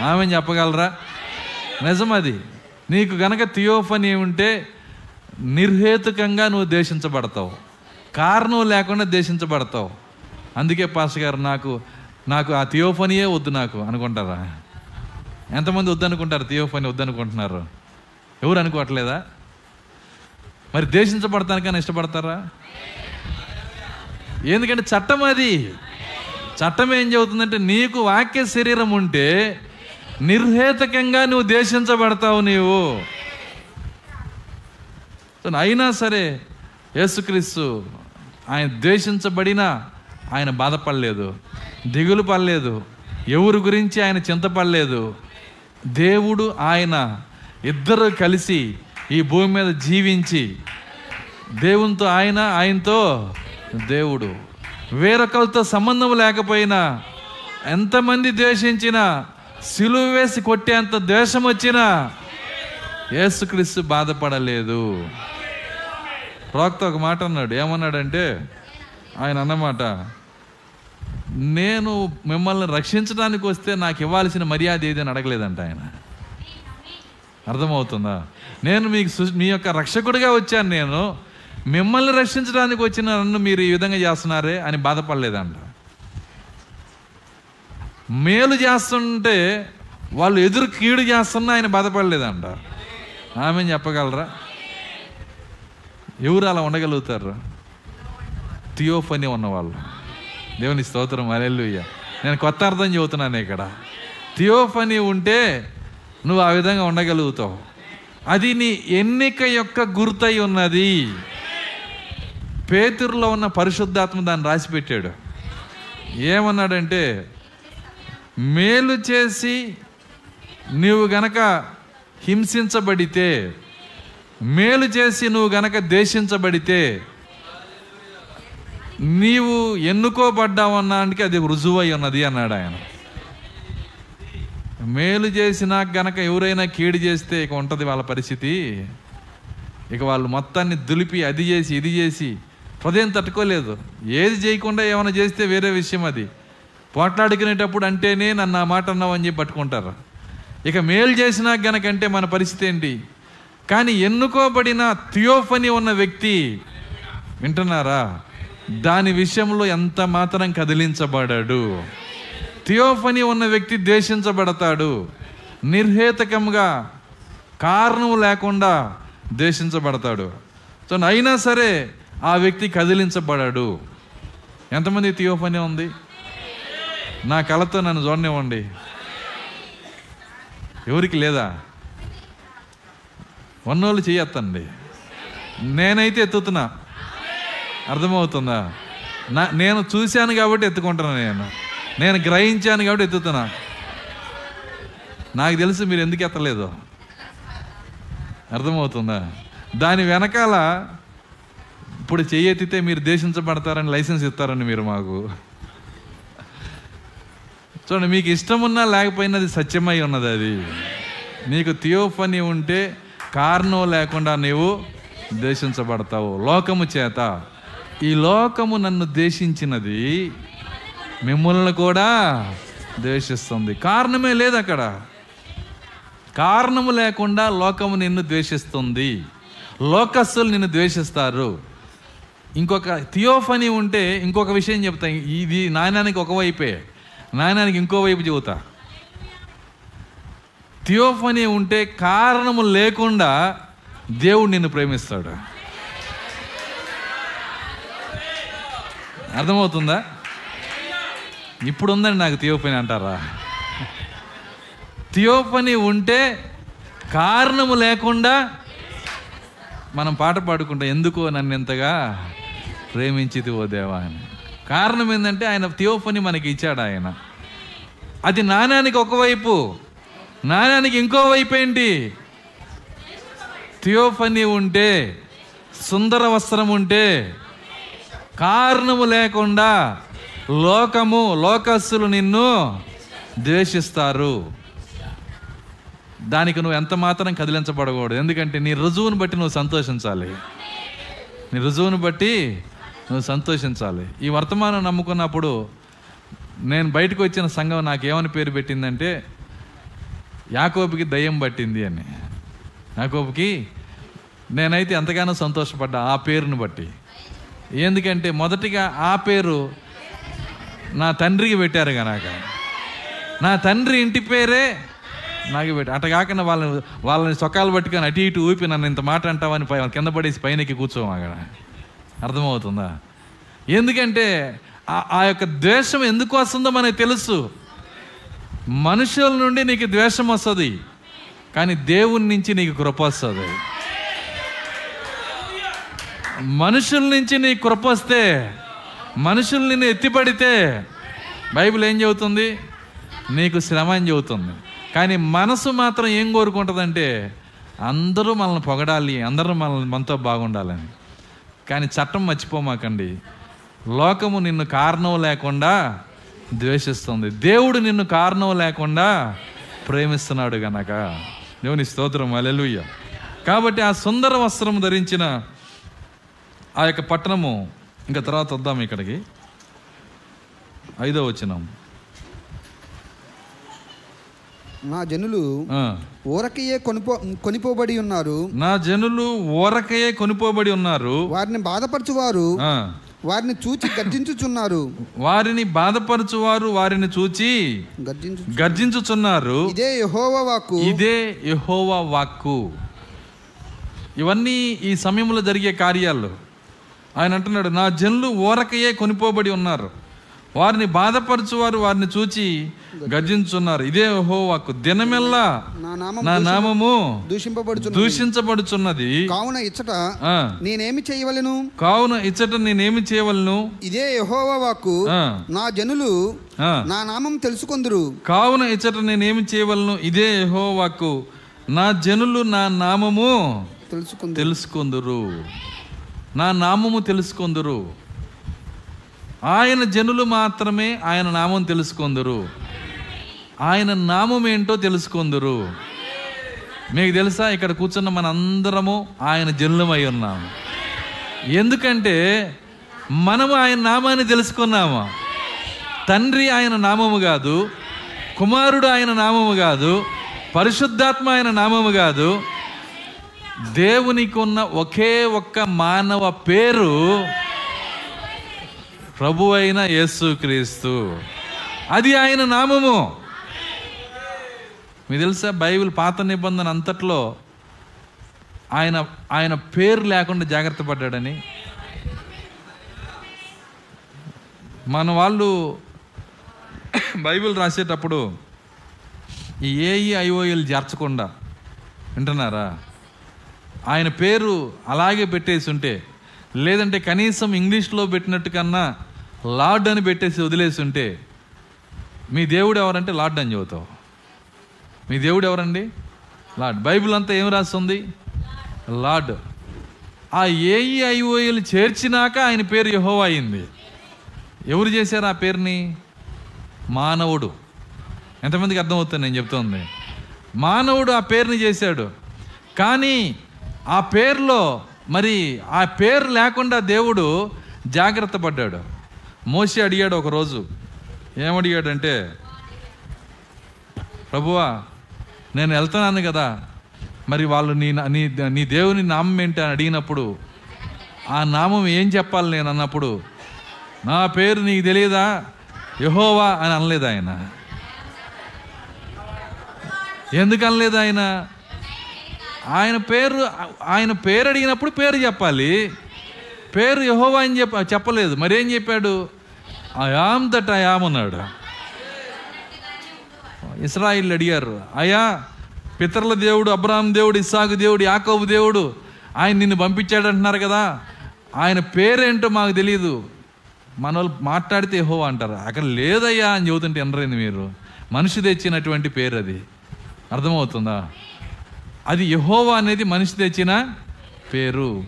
ఆమె చెప్పగలరా? నిజమది. నీకు గనక థియోఫనీ ఉంటే నిర్హేతుకంగా నువ్వు దేశించబడతావు కారణం లేకుండా దేశించబడతావు అందుకే పాస్ గారు నాకు నాకు ఆ థియోఫనీయే వద్దు నాకు అనుకుంటారా? ఎంతమంది వద్దనుకుంటారు? థియోఫనీ వద్దనుకుంటున్నారు. ఎవరు అనుకోవట్లేదా? మరి దేశించబడతానికైనా ఇష్టపడతారా? ఎందుకంటే చట్టం అది. చట్టం ఏం చెబుతుందంటే నీకు వాక్య శరీరం ఉంటే నిర్హేతకంగా నువ్వు దేశించబడతావు నీవు. అయినా సరే యేసుక్రీస్తు ఆయన ద్వేషించబడినా ఆయన బాధపడలేదు. దిగులు పడలేదు. ఎవరి గురించి ఆయన చింతపడలేదు దేవుడు ఆయన ఇద్దరు కలిసి ఈ భూమి మీద జీవించి దేవునితో ఆయన ఆయనతో దేవుడు. వేరొకరితో సంబంధం లేకపోయినా ఎంతమంది ద్వేషించినా సిలువ వేసి కొట్టేంత ద్వేషం వచ్చినా యేసుక్రీస్తు బాధపడలేదు. ప్రవక్త ఒక మాట అన్నాడు. ఏమన్నాడంటే ఆయన అన్నమాట నేను మిమ్మల్ని రక్షించడానికి వస్తే నాకు ఇవ్వాల్సిన మర్యాద ఏదని అడగలేదంట ఆయన. అర్థమవుతుందా? నేను మీకు సు- మీ యొక్క రక్షకుడిగా వచ్చాను నేను. మిమ్మల్ని రక్షించడానికి వచ్చిన నన్ను మీరు ఈ విధంగా చేస్తున్నారే అని బాధపడలేదంట. మేలు చేస్తుంటే వాళ్ళు ఎదురు కీడు చేస్తున్నా ఆయన బాధపడలేదంట. ఆమె చెప్పగలరా? ఎవరు అలా ఉండగలుగుతారు? థియోఫనీ ఉన్నవాళ్ళు. దేవుని స్తోత్రం అలెల్లుయ్య నేను కొత్త అర్థం చెబుతున్నాను ఇక్కడ. థియోఫనీ ఉంటే నువ్వు ఆ విధంగా ఉండగలుగుతావు. అది నీ ఎన్నిక యొక్క గుర్తయి ఉన్నది. పేతురులో ఉన్న పరిశుద్ధాత్మ దాన్ని రాసిపెట్టాడు. ఏమన్నాడంటే మేలు చేసి నువ్వు గనక హింసించబడితే మేలు చేసి నువ్వు గనక దేశించబడితే నీవు ఎన్నుకోబడ్డావన్నానికి అది రుజువై ఉన్నది అన్నాడు ఆయన. మేలు చేసినా గనక ఎవరైనా కీడు చేస్తే ఇక ఉంటుంది వాళ్ళ పరిస్థితి. ఇక వాళ్ళు మొత్తాన్ని దులిపి అది చేసి ఇది చేసి హృదయం తట్టుకోలేదు. ఏది చేయకుండా ఏమైనా చేస్తే వేరే విషయం అది. పోట్లాడుకునేటప్పుడు అంటేనే నన్ను ఆ మాట అన్నావు అని చెప్పి పట్టుకుంటారు. ఇక మేలు చేసినా గనకంటే మన పరిస్థితి ఏంటి? కానీ ఎన్నుకోబడిన థియోఫని ఉన్న వ్యక్తి వింటున్నారా? దాని విషయంలో ఎంత మాత్రం కదిలించబడాడు? థియోఫని ఉన్న వ్యక్తి దేశించబడతాడు నిర్హేతకంగా కారణం లేకుండా దేశించబడతాడు సో అయినా సరే ఆ వ్యక్తి కదిలించబడాడు. ఎంతమంది థియోఫని ఉంది? నా కళతో నన్ను చూడనివ్వండి. ఎవరికి లేదా? ఉన్నోళ్ళు చేయొత్తండి నేనైతే ఎత్తుతున్నా. అర్థమవుతుందా? నా నేను చూశాను కాబట్టి ఎత్తుకుంటున్నాను నేను. నేను గ్రహించాను కాబట్టి ఎత్తుతున్నా. నాకు తెలుసు మీరు ఎందుకు ఎత్తలేదు. అర్థమవుతుందా? దాని వెనకాల ఇప్పుడు చెయ్యెత్తితే మీరు దేశించబడతారని లైసెన్స్ ఇస్తారని మీరు మాకు. చూడండి మీకు ఇష్టం ఉన్నా లేకపోయినా అది సత్యమై ఉన్నది అది. నీకు థియోఫనీ ఉంటే కారణం లేకుండా నీవు దేశించబడతావు లోకము చేత. ఈ లోకము నన్ను ద్వేషించినది మిమ్మల్ని కూడా ద్వేషిస్తుంది. కారణమే లేదు అక్కడ. కారణము లేకుండా లోకము నిన్ను ద్వేషిస్తుంది. లోకస్తులు నిన్ను ద్వేషిస్తారు. ఇంకొక థియోఫనీ ఉంటే ఇంకొక విషయం చెప్తా. ఇది నాణ్యానికి ఒక వైపే. నాణ్యానికి ఇంకో వైపు చెబుతా. థియోఫనీ ఉంటే కారణము లేకుండా దేవుడు నిన్ను ప్రేమిస్తాడు. అర్థమవుతుందా? ఇప్పుడు ఉందండి నాకు థియోపని అంటారా? థియోపని ఉంటే కారణము లేకుండా మనం పాట పాడుకుంటాం. ఎందుకో నన్ను ఇంతగా ప్రేమించిది ఓ దేవా అని. కారణం ఏంటంటే ఆయన థియోఫని మనకి ఇచ్చాడు ఆయన. అది నాణ్యానికి ఒకవైపు నాణ్యానికి ఇంకో వైపు ఏంటి? థియోఫనీ ఉంటే సుందర వస్త్రం ఉంటే కారణము లేకుండా లోకము లోకస్సులు నిన్ను ద్వేషిస్తారు. దానికి నువ్వు ఎంత మాత్రం కదిలించబడకూడదు. ఎందుకంటే నీ రుజువును బట్టి నువ్వు సంతోషించాలి. నీ రుజువును బట్టి నువ్వు సంతోషించాలి. ఈ వర్తమానం నమ్ముకున్నప్పుడు నేను బయటకు వచ్చిన సంఘం నాకు ఏమని పేరు పెట్టిందంటే యాకోబుకి దయ్యం పట్టింది అని. యాకోబుకి నేనైతే ఎంతగానో సంతోషపడ్డా ఆ పేరును బట్టి. ఎందుకంటే మొదటిగా ఆ పేరు నా తండ్రికి పెట్టారు కనుక నా తండ్రి ఇంటి పేరే నాకు పెట్టి అట కాకుండా వాళ్ళని వాళ్ళని సొక్కాలు పట్టుకొని అటు ఇటు ఊపి నన్ను ఇంత మాట అంటావని పై కింద పడేసి పైనకి అక్కడ. అర్థమవుతుందా? ఎందుకంటే ఆ- ఆ యొక్క ద్వేషం ఎందుకు వస్తుందో మనకు తెలుసు. మనుషుల నుండి నీకు ద్వేషం వస్తుంది కానీ దేవుని నుంచి నీకు కృప వస్తుంది. మనుషుల నుంచి నీ కృప వస్తే మనుషులు నిన్ను ఎత్తిపడితే బైబిల్ ఏం చెబుతుంది? నీకు శ్రమ అని చెబుతుంది. కానీ మనసు మాత్రం ఏం కోరుకుంటుందంటే అందరూ మనల్ని పొగడాలి అందరూ మనల్ని మనతో బాగుండాలని. కానీ చట్టం మర్చిపోమాకండి. లోకము నిన్ను కారణం లేకుండా ద్వేషిస్తుంది. దేవుడు నిన్ను కారణం లేకుండా ప్రేమిస్తున్నాడు గనక. దేవుని స్తోత్రం. అలెలుయ్య కాబట్టి ఆ సుందర వస్త్రం ధరించిన ఆ యొక్క పట్టణము ఇంకా తర్వాత వద్దాం ఇక్కడికి. ఐదో వచ్చినాం నా జనులు. ఊరకయే కొనిపో కొనిపోబడి ఉన్నారు. నా జనులు ఊరకయే కొనిపోబడి ఉన్నారు. వారిని బాధపరచువారు. వారిని చూచి గర్జించుచున్నారు. వారిని బాధపరచువారు వారిని చూచి గర్జించు గర్జించుచున్నారు. ఇదే యెహోవా వాక్కు. ఇదే యెహోవా వాక్కు. ఇవన్నీ ఈ సమయంలో జరిగే కార్యాలు. ఆయన అంటున్నాడు నా జనులు ఊరకయే కొనిపోబడి ఉన్నారు. వారిని బాధపరచువారు వారిని చూచి గర్జించున్నారు. ఇదే యెహోవా వాక్కు దినమెల్లా నా నామం నా నామము దూషించబడుచున్నది. కావున ఇచ్చట. నేనేమి చేయవలెను? కావున ఇచ్చట నేనేమి చేయవలను? ఇదే యెహోవా వాక్కు. ఆ. నా జనులు. నా నామం తెలుసుకొందురు. కావున ఇచ్చట నేనేమి చేయవలను? ఇదే యెహోవాకు నా జనులు నా నామము తెలుసుకుందు తెలుసుకొందురు. నా నామము తెలుసుకొందురు. ఆయన జనులు మాత్రమే ఆయన నామం తెలుసుకొందురు. ఆయన నామం ఏంటో తెలుసుకొందురు. మీకు తెలుసా? ఇక్కడ కూర్చున్న మన అందరము ఆయన జనులమై ఉన్నాము ఎందుకంటే మనము ఆయన నామాన్ని తెలుసుకున్నాము. తండ్రి ఆయన నామము కాదు కుమారుడు ఆయన నామము కాదు పరిశుద్ధాత్మ ఆయన నామము కాదు దేవునికి ఉన్న ఒకే ఒక్క మానవ పేరు ప్రభు అయిన యేసుక్రీస్తు అది ఆయన నామము. మీకు తెలుసా? బైబిల్ పాత నిబంధన అంతట్లో ఆయన ఆయన పేరు లేకుండా జాగ్రత్త పడ్డాడని. మన వాళ్ళు బైబిల్ రాసేటప్పుడు ఈ ఏఈ ఐఓఎల్ చేర్చకుండా వింటున్నారా? ఆయన పేరు అలాగే పెట్టేసి ఉంటే లేదంటే కనీసం ఇంగ్లీష్లో పెట్టినట్టు కన్నా లార్డ్ అని పెట్టేసి వదిలేసి ఉంటే మీ దేవుడు ఎవరంటే లార్డ్ అని చెబుతావు. మీ దేవుడు ఎవరండి? లార్డ్. బైబిల్ అంతా ఏం రాస్తుంది? లార్డ్. ఆ ఏఈఐఓఏలు చేర్చినాక ఆయన పేరు యహో అయింది. ఎవరు చేశారు ఆ పేరుని? మానవుడు. ఎంతమందికి అర్థమవుతుంది నేను చెప్తుంది? మానవుడు ఆ పేరుని చేశాడు. కానీ ఆ పేరులో మరి ఆ పేరు లేకుండా దేవుడు జాగ్రత్త పడ్డాడు. మోసి అడిగాడు ఒకరోజు ఏమడిగాడంటే ప్రభువా నేను వెళ్తున్నాను కదా మరి వాళ్ళు నీ నీ నీ దేవుని నామం ఏంటి? అని అడిగినప్పుడు ఆ నామం ఏం చెప్పాలి నేను? అన్నప్పుడు నా పేరు నీకు తెలియదా యహోవా అని అనలేదు ఆయన. ఎందుకు అనలేదు ఆయన? ఆయన పేరు ఆయన పేరు అడిగినప్పుడు పేరు చెప్పాలి. పేరు యహోవా అని చెప్ప చెప్పలేదు. మరేం చెప్పాడు? అయామ్ దట్ అయామ్ అన్నాడు. ఇస్రాయిల్ అడిగారు. అయ్యా పితరుల దేవుడు అబ్రాహం దేవుడు ఇస్సాకు దేవుడు యాకోబు దేవుడు ఆయన నిన్ను పంపించాడు అంటున్నారు కదా. ఆయన పేరేంటో మాకు తెలియదు మన వాళ్ళు మాట్లాడితే యహోవా అంటారు. అక్కడ లేదయ్యా అని చెబుతుంటే ఎనరైంది మీరు. మనిషి తెచ్చినటువంటి పేరు అది. అర్థమవుతుందా? అది యహోవా అనేది మనిషి తెచ్చిన పేరు.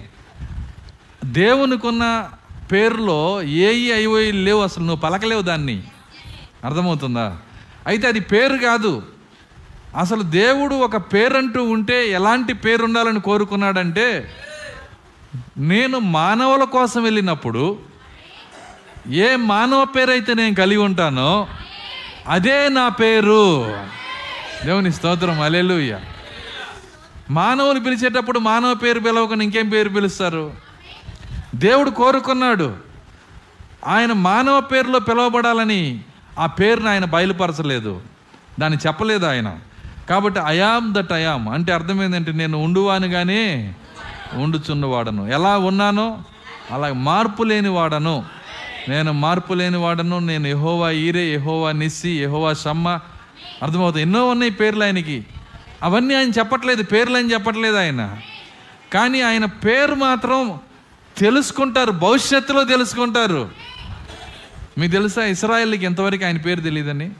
దేవునికున్న పేరులో ఏఈ ఐఓఈ లేవు అసలు నువ్వు పలకలేవు దాన్ని. అర్థమవుతుందా? అయితే అది పేరు కాదు. అసలు దేవుడు ఒక పేరంటూ ఉంటే ఎలాంటి పేరు ఉండాలని కోరుకున్నాడంటే నేను మానవుల కోసం వెళ్ళినప్పుడు ఏ మానవ పేరైతే నేను కలిగి ఉంటానో అదే నా పేరు. దేవుని స్తోత్రం. అలెలుయ్యా మానవుని పిలిచేటప్పుడు మానవ పేరు పిలవకుండా ఇంకేం పేరు పిలుస్తారు? దేవుడు కోరుకున్నాడు. ఆయన మానవ పేరులో పిలువబడాలని ఆ పేరును ఆయన బయలుపరచలేదు. దాన్ని చెప్పలేదు ఆయన. కాబట్టి అయామ్ దట్ అయామ్ అంటే అర్థం ఏంటంటే నేను ఉండువాను కానీ ఉండుచున్నవాడను ఎలా ఉన్నానో అలా మార్పు లేని వాడను. నేను మార్పు లేని వాడను. నేను ఎహోవా ఈరే యహోవా నిస్సి ఎహోవా షమ్మ. అర్థమవుతుంది? ఎన్నో ఉన్నాయి పేర్లు ఆయనకి. అవన్నీ ఆయన చెప్పట్లేదు పేర్లు ఆయన చెప్పట్లేదు ఆయన. కానీ ఆయన పేరు మాత్రం తెలుసుకుంటారు భవిష్యత్తులో తెలుసుకుంటారు. మీకు తెలుసా ఇస్రాయిల్కి ఎంతవరకు ఆయన పేరు తెలియదని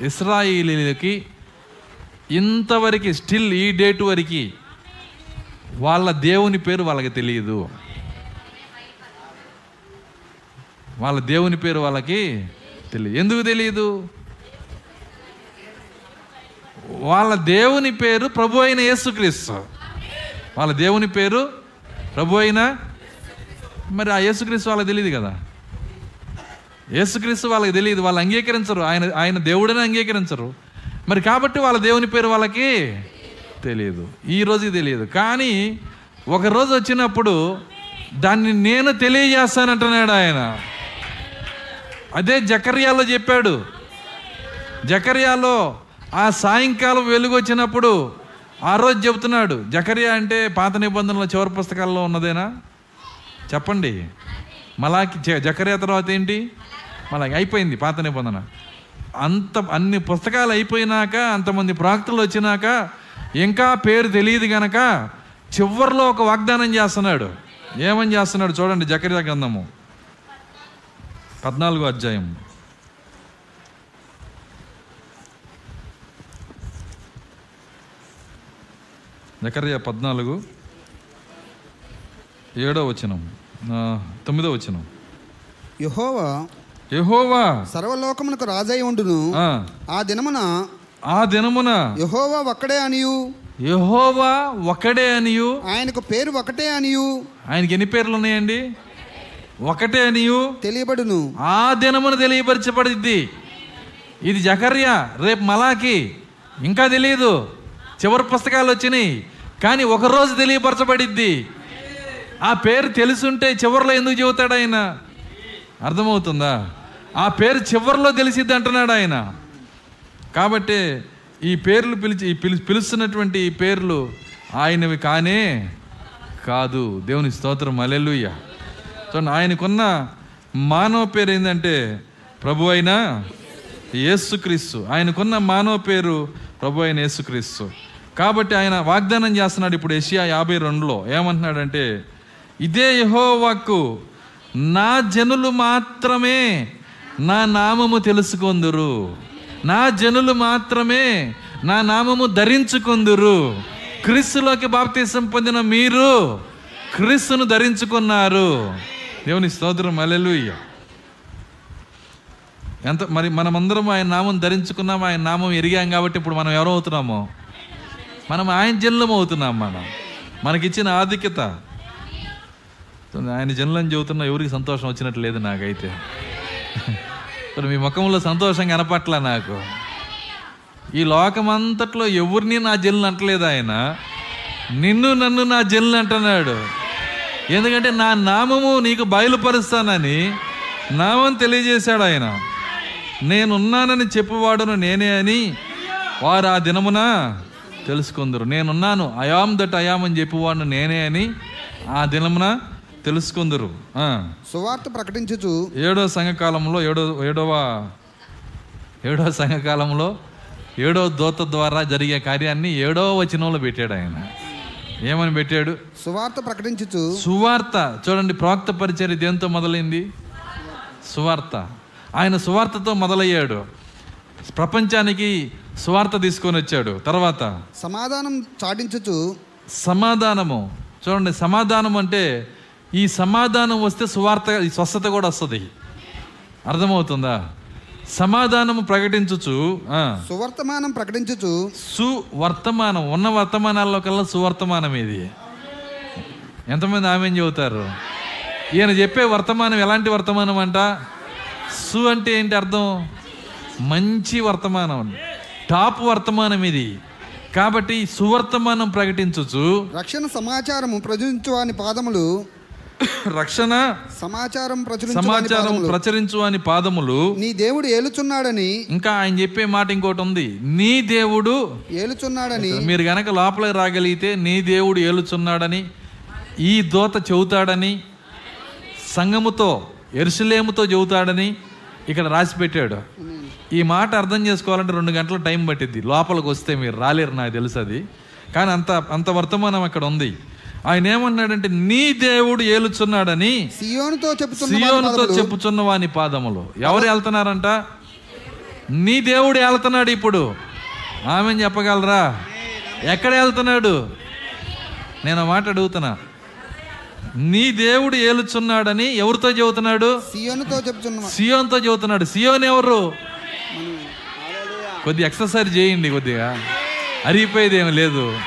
ఇస్రాయిలీలకి ఇంతవరకు స్టిల్ ఈ డేట్ వరకు వాళ్ళ దేవుని పేరు వాళ్ళకి తెలియదు. వాళ్ళ దేవుని పేరు వాళ్ళకి తెలియదు. ఎందుకు తెలియదు? వాళ్ళ దేవుని పేరు ప్రభు అయిన యేసుక్రీస్తు. వాళ్ళ దేవుని పేరు ప్రభు అయిన మరి ఆ యేసుక్రీస్తు వాళ్ళకి తెలియదు కదా? యేసుక్రీస్తు వాళ్ళకి తెలియదు వాళ్ళు అంగీకరించరు. ఆయన ఆయన దేవుడని అంగీకరించరు. మరి కాబట్టి వాళ్ళ దేవుని పేరు వాళ్ళకి తెలియదు ఈ రోజుకి తెలియదు కానీ ఒక రోజు వచ్చినప్పుడు దాన్ని నేను తెలియజేస్తానంటున్నాడు ఆయన. అదే జకర్యాలో చెప్పాడు. జకర్యాలో ఆ సాయంకాలం వెలుగు వచ్చినప్పుడు ఆ రోజు చెబుతున్నాడు జకరియా అంటే పాత నిబంధనల చివరి పుస్తకాల్లో ఉన్నదేనా? చెప్పండి. మలాకి జకరియా తర్వాత ఏంటి? మలాకి అయిపోయింది పాత నిబంధన. అంత అన్ని పుస్తకాలు అయిపోయినాక అంతమంది ప్రాక్తులు వచ్చినాక ఇంకా పేరు తెలియదు గనక చివరిలో ఒక వాగ్దానం చేస్తున్నాడు. ఏమని చేస్తున్నాడు చూడండి జకరియా గ్రంథము. పద్నాలుగో అధ్యాయం జకర్యా పద్నాలుగు. ఏడో వచనం. తొమ్మిదో వచనం. యహోవా యెహోవా! సర్వలోకమునకు రాజై ఉండును. ఆ, ఆ దినమున ఆ దినమున యహోవా ఒక్కడే అనియు. యెహోవా ఒకడే అనియు. ఆయనకు పేరు ఒకటే అనియు. ఆయనకి ఎన్ని పేర్లు ఉన్నాయండి ఒకటే అనియు. తెలియబడును. ఆ దినమున తెలియపరచబడిద్ది. ఇది జకర్యా రేపు మలాకి ఇంకా తెలియదు చివరి పుస్తకాలు వచ్చినాయి. కానీ ఒకరోజు తెలియపరచబడిద్ది. ఆ పేరు తెలుసుంటే చివరిలో ఎందుకు చెబుతాడు ఆయన? అర్థమవుతుందా? ఆ పేరు చివరిలో తెలిసిద్ది అంటున్నాడు ఆయన. కాబట్టి ఈ పేర్లు పిలిచి ఈ పిలు పిలుస్తున్నటువంటి ఈ పేర్లు ఆయనవి కానే కాదు. దేవుని స్తోత్రం. అలెలుయ్య చూడండి ఆయనకున్న మానవ పేరు ఏంటంటే ప్రభు అయిన యేసుక్రీస్తు. ఆయనకున్న మానవ పేరు ప్రభు అయిన యేసుక్రీస్తు. కాబట్టి ఆయన వాగ్దానం చేస్తున్నాడు ఇప్పుడు ఏషియా యాభై రెండులో. ఏమంటున్నాడంటే ఇదే యహోవాక్కు నా జనులు మాత్రమే నా నామము తెలుసుకొందురు. నా జనులు మాత్రమే నా నామము ధరించుకొందురు. క్రీస్తులోకి బాప్తీసం పొందిన మీరు క్రీస్తును ధరించుకున్నారు. దేవుని స్తోత్రం అలెలుయ్య ఎంత మరి మనమందరం ఆయన నామం ధరించుకున్నాం ఆయన నామం ఎరిగాం కాబట్టి ఇప్పుడు మనం ఎవరవుతున్నామో? మనం ఆయన జన్లం అవుతున్నాం మనం. మనకిచ్చిన ఆధిక్యత. ఆయన జన్లం చెబుతున్నా ఎవరికి సంతోషం వచ్చినట్టు లేదు నాకైతే. మరి మీ ముఖంలో సంతోషం కనపట్ల నాకు. ఈ లోకమంతట్లో ఎవరిని నా జల్లు అంటలేదు ఆయన. నిన్ను నన్ను నా జల్లు అంటున్నాడు. ఎందుకంటే నా నామము నీకు బయలుపరుస్తానని నామం తెలియజేశాడు ఆయన. నేనున్నానని చెప్పువాడును నేనే అని వారు ఆ దినమున తెలుసుకుందరు. నేనున్నాను. అయాం దట్ అయాం అని చెప్పువాడును నేనే అని ఆ దినమున తెలుసుకుందరు. సువార్త ప్రకటించుచు ఏడో సంఘకాలంలో ఏడో ఏడవ ఏడో సంఘకాలంలో ఏడో దూత ద్వారా జరిగే కార్యాన్ని ఏడో వచనంలో పెట్టాడు ఆయన. ఏమని పెట్టాడు? సువార్త ప్రకటించుచు సువార్త. చూడండి ప్రవక్త పరిచర్య దేంతో మొదలైంది? సువార్త. ఆయన సువార్తతో మొదలయ్యాడు. ప్రపంచానికి సువార్త తీసుకొని వచ్చాడు. తర్వాత సమాధానం చాటించుచు సమాధానము. చూడండి సమాధానం అంటే ఈ సమాధానం వస్తే సువార్త ఈ స్వస్థత కూడా వస్తుంది. అర్థమవుతుందా? సమాధానము ప్రకటించుచు సువర్తమానం ప్రకటించుచు సువర్తమానం ఉన్న వర్తమానాల్లో కల్లా సువర్తమానం ఇది. ఎంతమంది ఆమె చెబుతారు? ఈయన చెప్పే వర్తమానం ఎలాంటి వర్తమానం అంట? సు అంటే ఏంటి అర్థం? మంచి వర్తమానం. టాప్ వర్తమానం ఇది. కాబట్టి సువర్తమానం ప్రకటించుచు రక్షణ సమాచారము ప్రచురించు వాని పాదములు రక్షణ సమాచారం సమాచారం ప్రచురించు అని పాదములు నీ దేవుడు ఏలుచున్నాడని ఇంకా ఆయన చెప్పే మాట ఇంకోటి ఉంది. నీ దేవుడు ఏలుచున్నాడని మీరు గనక లోపలికి రాగలిగితే నీ దేవుడు ఏలుచున్నాడని ఈ దోత చెబుతాడని సంగముతో ఎరుసలేముతో చెబుతాడని ఇక్కడ రాసి పెట్టాడు ఈ మాట అర్థం చేసుకోవాలంటే రెండు గంటల టైం పట్టిద్ది. లోపలికి వస్తే మీరు రాలేరు నాకు తెలుసు అది. కానీ అంత అంత వర్తమానం అక్కడ ఉంది. ఆయన ఏమన్నాడంటే నీ దేవుడు ఏలుచున్నాడని సియోనుతో సియోనుతో చెప్పుచున్న వాని పాదములు. ఎవరు వెళ్తున్నారంట నీ దేవుడు వెళ్తున్నాడు ఇప్పుడు. ఆమె చెప్పగలరా? ఎక్కడ వెళ్తున్నాడు నేను మాట అడుగుతున్నా. నీ దేవుడు ఏలుచున్నాడని ఎవరితో చెబుతున్నాడు? సియోనుతో చెప్పుచున్న సియోన్తో చెబుతున్నాడు. సియోన్ ఎవరు? కొద్ది ఎక్సర్సైజ్ చేయండి కొద్దిగా. అరిగిపోయేది ఏమి లేదు.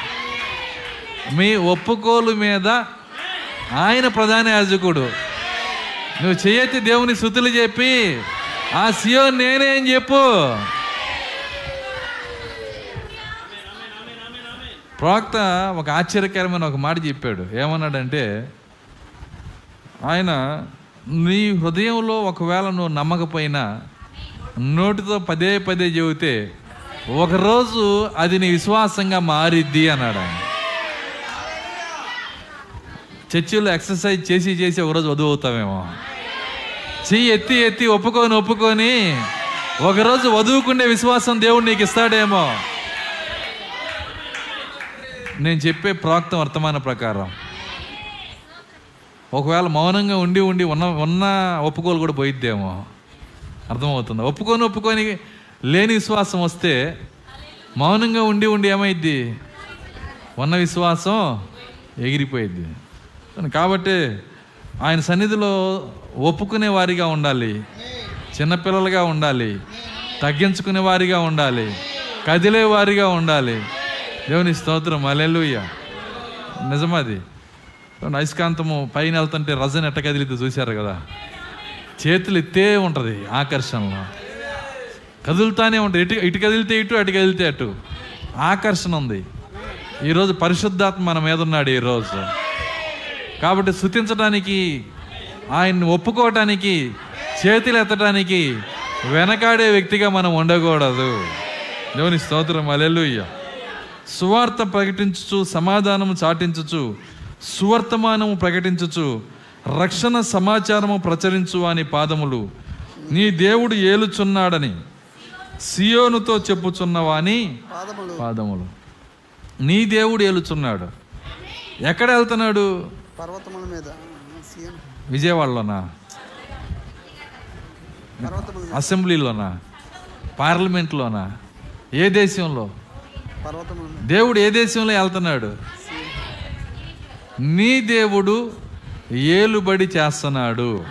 మీ ఒప్పుకోలు మీద ఆయన ప్రధాన యాజకుడు. నువ్వు చేయెత్తి దేవుని శృతులు చెప్పి ఆ సియో నేనే అని చెప్పు. ప్రవక్త ఒక ఆశ్చర్యకరమైన ఒక మాట చెప్పాడు. ఏమన్నాడంటే ఆయన నీ హృదయంలో ఒకవేళ నువ్వు నమ్మకపోయినా నోటితో పదే పదే చెబితే ఒకరోజు అది నీ విశ్వాసంగా మారిద్ది అన్నాడు ఆయన. చర్చిలో ఎక్సర్సైజ్ చేసి చేసి ఒకరోజు వధువు అవుతామేమో చెయ్యి ఎత్తి ఎత్తి ఒప్పుకొని ఒప్పుకొని ఒకరోజు వదువుకునే విశ్వాసం దేవుడు నీకు ఇస్తాడేమో. నేను చెప్పే ప్రాక్త వర్తమాన ప్రకారం. ఒకవేళ మౌనంగా ఉండి ఉండి ఉన్న ఉన్న ఒప్పుకోలు కూడా పోయిద్దేమో. అర్థమవుతుంది. ఒప్పుకొని ఒప్పుకొని లేని విశ్వాసం వస్తే మౌనంగా ఉండి ఉండి ఏమైద్ది? ఉన్న విశ్వాసం ఎగిరిపోయిద్ది. కాబట్టి ఆయన సన్నిధిలో ఒప్పుకునే వారిగా ఉండాలి. చిన్నపిల్లలుగా ఉండాలి. తగ్గించుకునే వారిగా ఉండాలి. కదిలే వారిగా ఉండాలి. దేవుని స్తోత్రం. అలెలుయ్య నిజమది అయస్కాంతము పైన వెళ్తుంటే రజని ఎట్ట కదిలితే చూశారు కదా? చేతులు ఎత్తే ఉంటుంది ఆకర్షణలో. కదులుతానే ఉంటుంది. ఇటు ఇటు కదిలితే ఇటు అటు కదిలితే అటు. ఆకర్షణ ఉంది. ఈరోజు పరిశుద్ధాత్మ మన మీద ఉన్నాడు ఈరోజు. కాబట్టి శృతించడానికి ఆయన్ని ఒప్పుకోవటానికి చేతులు ఎత్తడానికి వెనకాడే వ్యక్తిగా మనం ఉండకూడదు. దేవుని స్తోత్రం. అలెలుయ్య సువార్త ప్రకటించుచు సమాధానము చాటించుచు సువర్తమానము ప్రకటించుచు రక్షణ సమాచారము ప్రచరించు అని పాదములు. నీ దేవుడు ఏలుచున్నాడని సియోనుతో చెప్పుచున్నవాని పాదములు. నీ దేవుడు ఏలుచున్నాడు. ఎక్కడ వెళ్తున్నాడు పర్వతముల మీద. విజయవాడలోనా? అసెంబ్లీలోనా? పార్లమెంట్లోనా? ఏ దేశంలో? దేవుడు ఏ దేశంలో వెళ్తున్నాడు నీ దేవుడు ఏలుబడి చేస్తున్నాడు.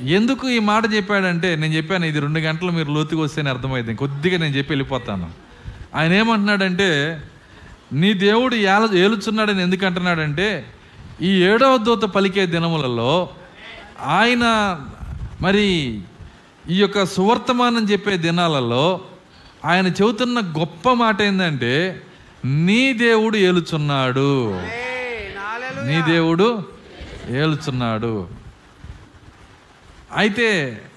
ఎందుకు ఈ మాట చెప్పాడంటే నేను చెప్పాను ఇది రెండు గంటలు మీరు లోతుకు వస్తేనే అర్థమైంది. కొద్దిగా నేను చెప్పి వెళ్ళిపోతాను. ఆయన ఏమంటున్నాడంటే నీ దేవుడు ఏల ఏలుచున్నాడని ఎందుకు అంటున్నాడంటే ఈ ఏడవ దూత పలికే దినములలో ఆయన మరి ఈ యొక్క సువర్తమానం చెప్పే దినాలలో ఆయన చెబుతున్న గొప్ప మాట ఏంటంటే నీ దేవుడు ఏలుచున్నాడు. నీ దేవుడు ఏలుచున్నాడు. అయితే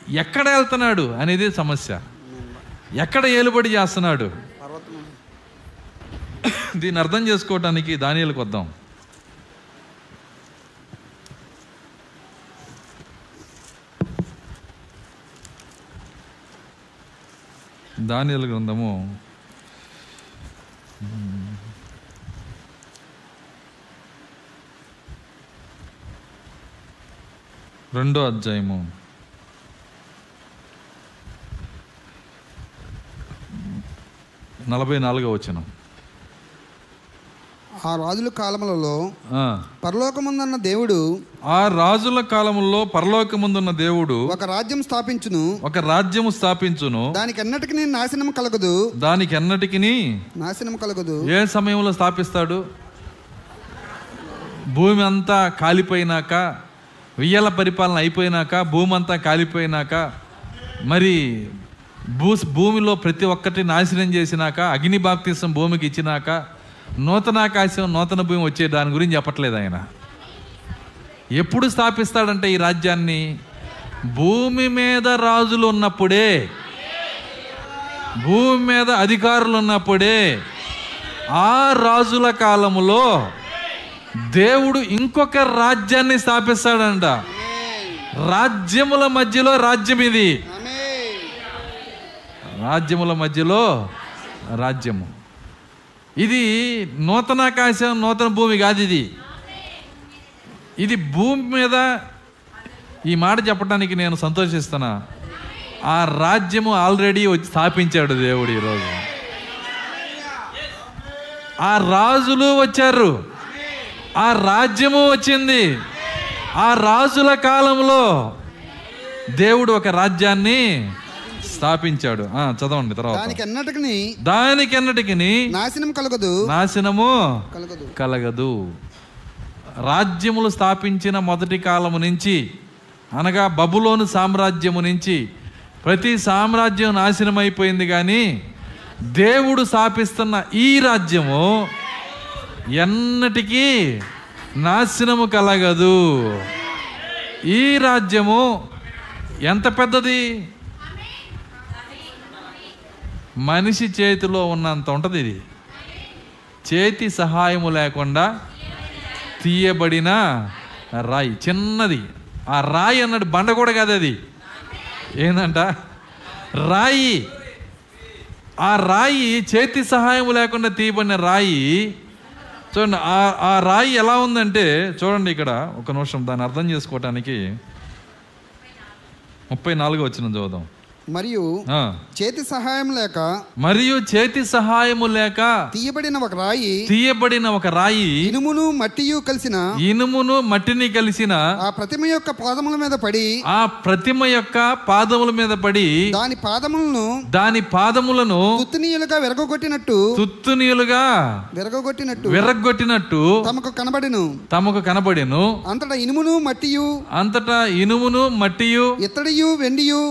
ఎక్కడ వెళ్తున్నాడు అనేది సమస్య. ఎక్కడ ఏలుబడి చేస్తున్నాడు? దీన్ని అర్థం చేసుకోవటానికి దానిలకు వద్దాం. దానియలు గ్రంథము రెండో అధ్యాయము. నలభై నాలుగో వచనం. ఆ రాజుల కాలములలో. పరలోకముందన్న దేవుడు ఆ రాజుల కాలములో పరలోకముందున్న దేవుడు ఒక రాజ్యం స్థాపించును. ఒక రాజ్యము స్థాపించును. దానికి ఎన్నటికి నాశనం కలగదు. దానికి ఎన్నటికి నాశనం కలగదు. ఏ సమయంలో స్థాపిస్తాడు? భూమి అంతా కాలిపోయినాక వెయ్యాల పరిపాలన అయిపోయినాక భూమంతా కాలిపోయినాక మరి భూ భూమిలో ప్రతి ఒక్కటి నాశనం చేసినాక అగ్ని బాప్తిసం భూమికి ఇచ్చినాక నూతన ఆకాశం నూతన భూమి వచ్చే దాని గురించి చెప్పట్లేదు ఆయన. ఎప్పుడు స్థాపిస్తాడంటే ఈ రాజ్యాన్ని? భూమి మీద రాజులు ఉన్నప్పుడే. భూమి మీద అధికారులు ఉన్నప్పుడే. ఆ రాజుల కాలములో దేవుడు ఇంకొక రాజ్యాన్ని స్థాపిస్తాడంట. రాజ్యముల మధ్యలో రాజ్యం ఇది. రాజ్యముల మధ్యలో రాజ్యము. ఇది నూతన ఆకాశం నూతన భూమి కాదు ఇది. ఇది భూమి మీద ఈ మాట చెప్పడానికి నేను సంతోషిస్తున్నా. ఆ రాజ్యము ఆల్రెడీ వచ్చి స్థాపించాడు దేవుడు ఈరోజు. ఆ రాజులు వచ్చారు. ఆ రాజ్యము వచ్చింది. ఆ రాజుల కాలంలో దేవుడు ఒక రాజ్యాన్ని స్థాపించాడు. ఆ, చదవండి తర్వాత. దానికి దానికెన్నటికి నాశనం కలగదు. నాశనము కలగదు. కలగదు. రాజ్యములు స్థాపించిన మొదటి కాలము నుంచి అనగా బబులోను సామ్రాజ్యము నుంచి ప్రతి సామ్రాజ్యం నాశనం అయిపోయింది కానీ దేవుడు స్థాపిస్తున్న ఈ రాజ్యము ఎన్నటికీ నాశనము కలగదు. ఈ రాజ్యము ఎంత పెద్దది? మనిషి చేతిలో ఉన్నంత ఉంటుంది ఇది. చేతి సహాయము లేకుండా తీయబడిన రాయి చిన్నది. ఆ రాయి అన్నాడు బండ కూడా కాదు అది. ఏందంట? రాయి. ఆ రాయి చేతి సహాయం లేకుండా తీయబడిన రాయి చూడండి ఆ ఆ రాయి ఎలా ఉందంటే చూడండి ఇక్కడ ఒక నిమిషం దాన్ని అర్థం చేసుకోవటానికి ముప్పై నాలుగు వచ్చిన చూద్దాం మరియు. చేతి సహాయం లేక మరియు చేతి సహాయము లేక తీయబడిన ఒక రాయి తీయబడిన ఒక రాయి ఇనుమును మట్టియు కలిసిన ఇనుమును మట్టిని కలిసిన ఆ ప్రతిమ యొక్క పాదముల మీద పడి ఆ ప్రతిమ యొక్క పాదముల మీద పడి దాని పాదములను దాని పాదములను తుత్తునీయులుగా విరగొట్టినట్టు తుత్తునీయులుగా విరగొట్టినట్టు విరగ్గొట్టినట్టు తమకు కనబడెను తమకు కనబడెను అంతటా ఇనుమును మట్టియు అంతటా ఇనుమును మట్టియు ఇత్తడియు వెండియు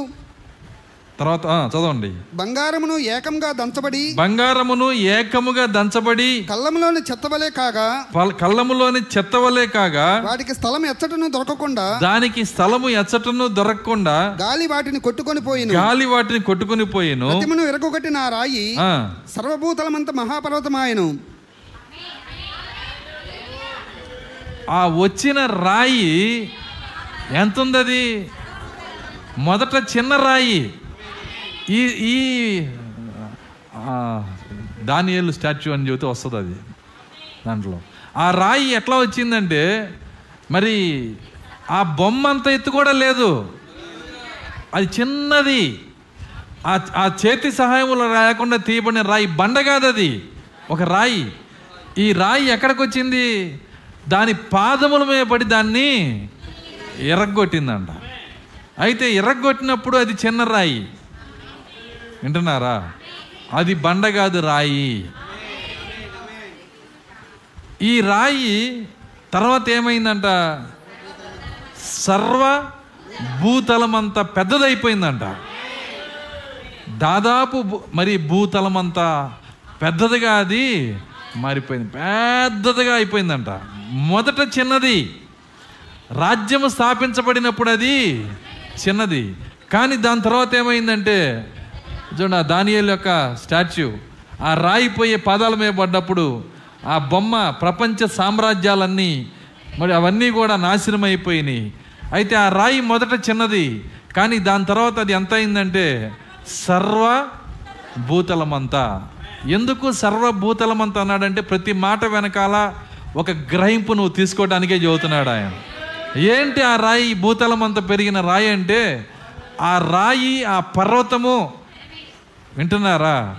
తర్వాత చదవండి. బంగారమును ఏకంగా దంచబడి బంగారమును ఏకముగా దంచబడి కళ్ళములోని చెత్తవలే కాగా కళ్ళములోని చెత్తవలే కాగా వాటికి స్థలం ఎచ్చటను దొరకకుండా దానికి స్థలము ఎచ్చటను దొరకకుండా గాలి వాటిని కొట్టుకొని పోయిను. గాలి వాటిని కొట్టుకుని పోయిను. ప్రతిమను విరగొట్టిన ఆ రాయి సర్వభూతలమంత మహాపర్వతమాయను. ఆ వచ్చిన రాయి ఎంత ఉంది అది మొదట చిన్న రాయి. ఈ ఈ దానియలు స్టాచ్యూ అని చెబితే వస్తుంది అది. దాంట్లో. ఆ రాయి ఎట్లా వచ్చిందంటే మరి ఆ బొమ్మ అంత ఎత్తు కూడా లేదు. అది చిన్నది. ఆ ఆ చేతి సహాయములు రాయకుండా తీయబడిన రాయి బండ కాదు అది ఒక రాయి. ఈ రాయి ఎక్కడికి వచ్చింది దాని పాదముల మీద పడి దాన్ని ఎరగొట్టిందంట అయితే ఎరగొట్టినప్పుడు అది చిన్న రాయి. వింటున్నారా? అది బండ కాదు రాయి. ఈ రాయి తర్వాత ఏమైందంట? సర్వ భూతలమంత పెద్దదైపోయిందంట. దాదాపు మరి భూతలమంతా పెద్దదిగా అది మారిపోయింది. పెద్దదిగా అయిపోయిందంట. మొదట చిన్నది. రాజ్యం స్థాపించబడినప్పుడు అది చిన్నది. కానీ దాని తర్వాత ఏమైందంటే చూడండి ఆ దానియల్ యొక్క స్టాచ్యూ ఆ రాయిపోయే పాదాల మీద పడ్డప్పుడు ఆ బొమ్మ ప్రపంచ సామ్రాజ్యాలన్నీ మరి అవన్నీ కూడా నాశనం అయిపోయినాయి అయితే ఆ రాయి మొదట చిన్నది కానీ దాని తర్వాత అది ఎంత అయిందంటే సర్వ భూతలమంతా. ఎందుకు సర్వభూతలమంతా అన్నాడంటే ప్రతి మాట వెనకాల ఒక గ్రహింపు నువ్వు తీసుకోవడానికే చెబుతున్నాడు ఆయన. ఏంటి ఆ రాయి భూతలమంతా పెరిగిన రాయి అంటే ఆ రాయి ఆ పర్వతము వింటున్నారా?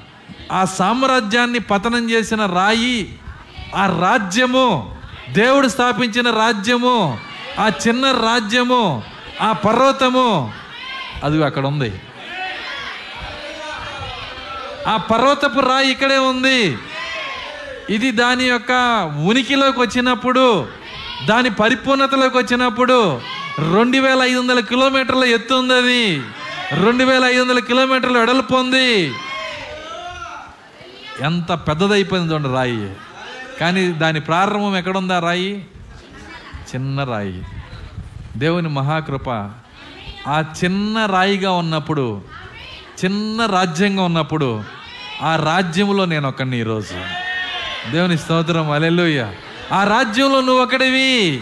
ఆ సామ్రాజ్యాన్ని పతనం చేసిన రాయి ఆ రాజ్యము దేవుడు స్థాపించిన రాజ్యము ఆ చిన్న రాజ్యము ఆ పర్వతము. అది అక్కడ ఉంది. ఆ పర్వతపు రాయి ఇక్కడే ఉంది. ఇది దాని యొక్క ఉనికిలోకి వచ్చినప్పుడు దాని పరిపూర్ణతలోకి వచ్చినప్పుడు రెండు వేల ఐదు వందల కిలోమీటర్ల ఎత్తు ఉంది అది. రెండు వేల ఐదు వందల కిలోమీటర్లు వెడల్పు ఉంది ఎంత పెద్దదైపోయింది చూడండి రాయి. కానీ దాని ప్రారంభం ఎక్కడుందా రాయి? చిన్న రాయి. దేవుని మహాకృప. ఆ చిన్న రాయిగా ఉన్నప్పుడు చిన్న రాజ్యంగా ఉన్నప్పుడు ఆ రాజ్యంలో నేను ఒకడిని ఈరోజు. దేవుని స్తోత్రం అలెలుయ్య ఆ రాజ్యంలో నువ్వు ఒకడివి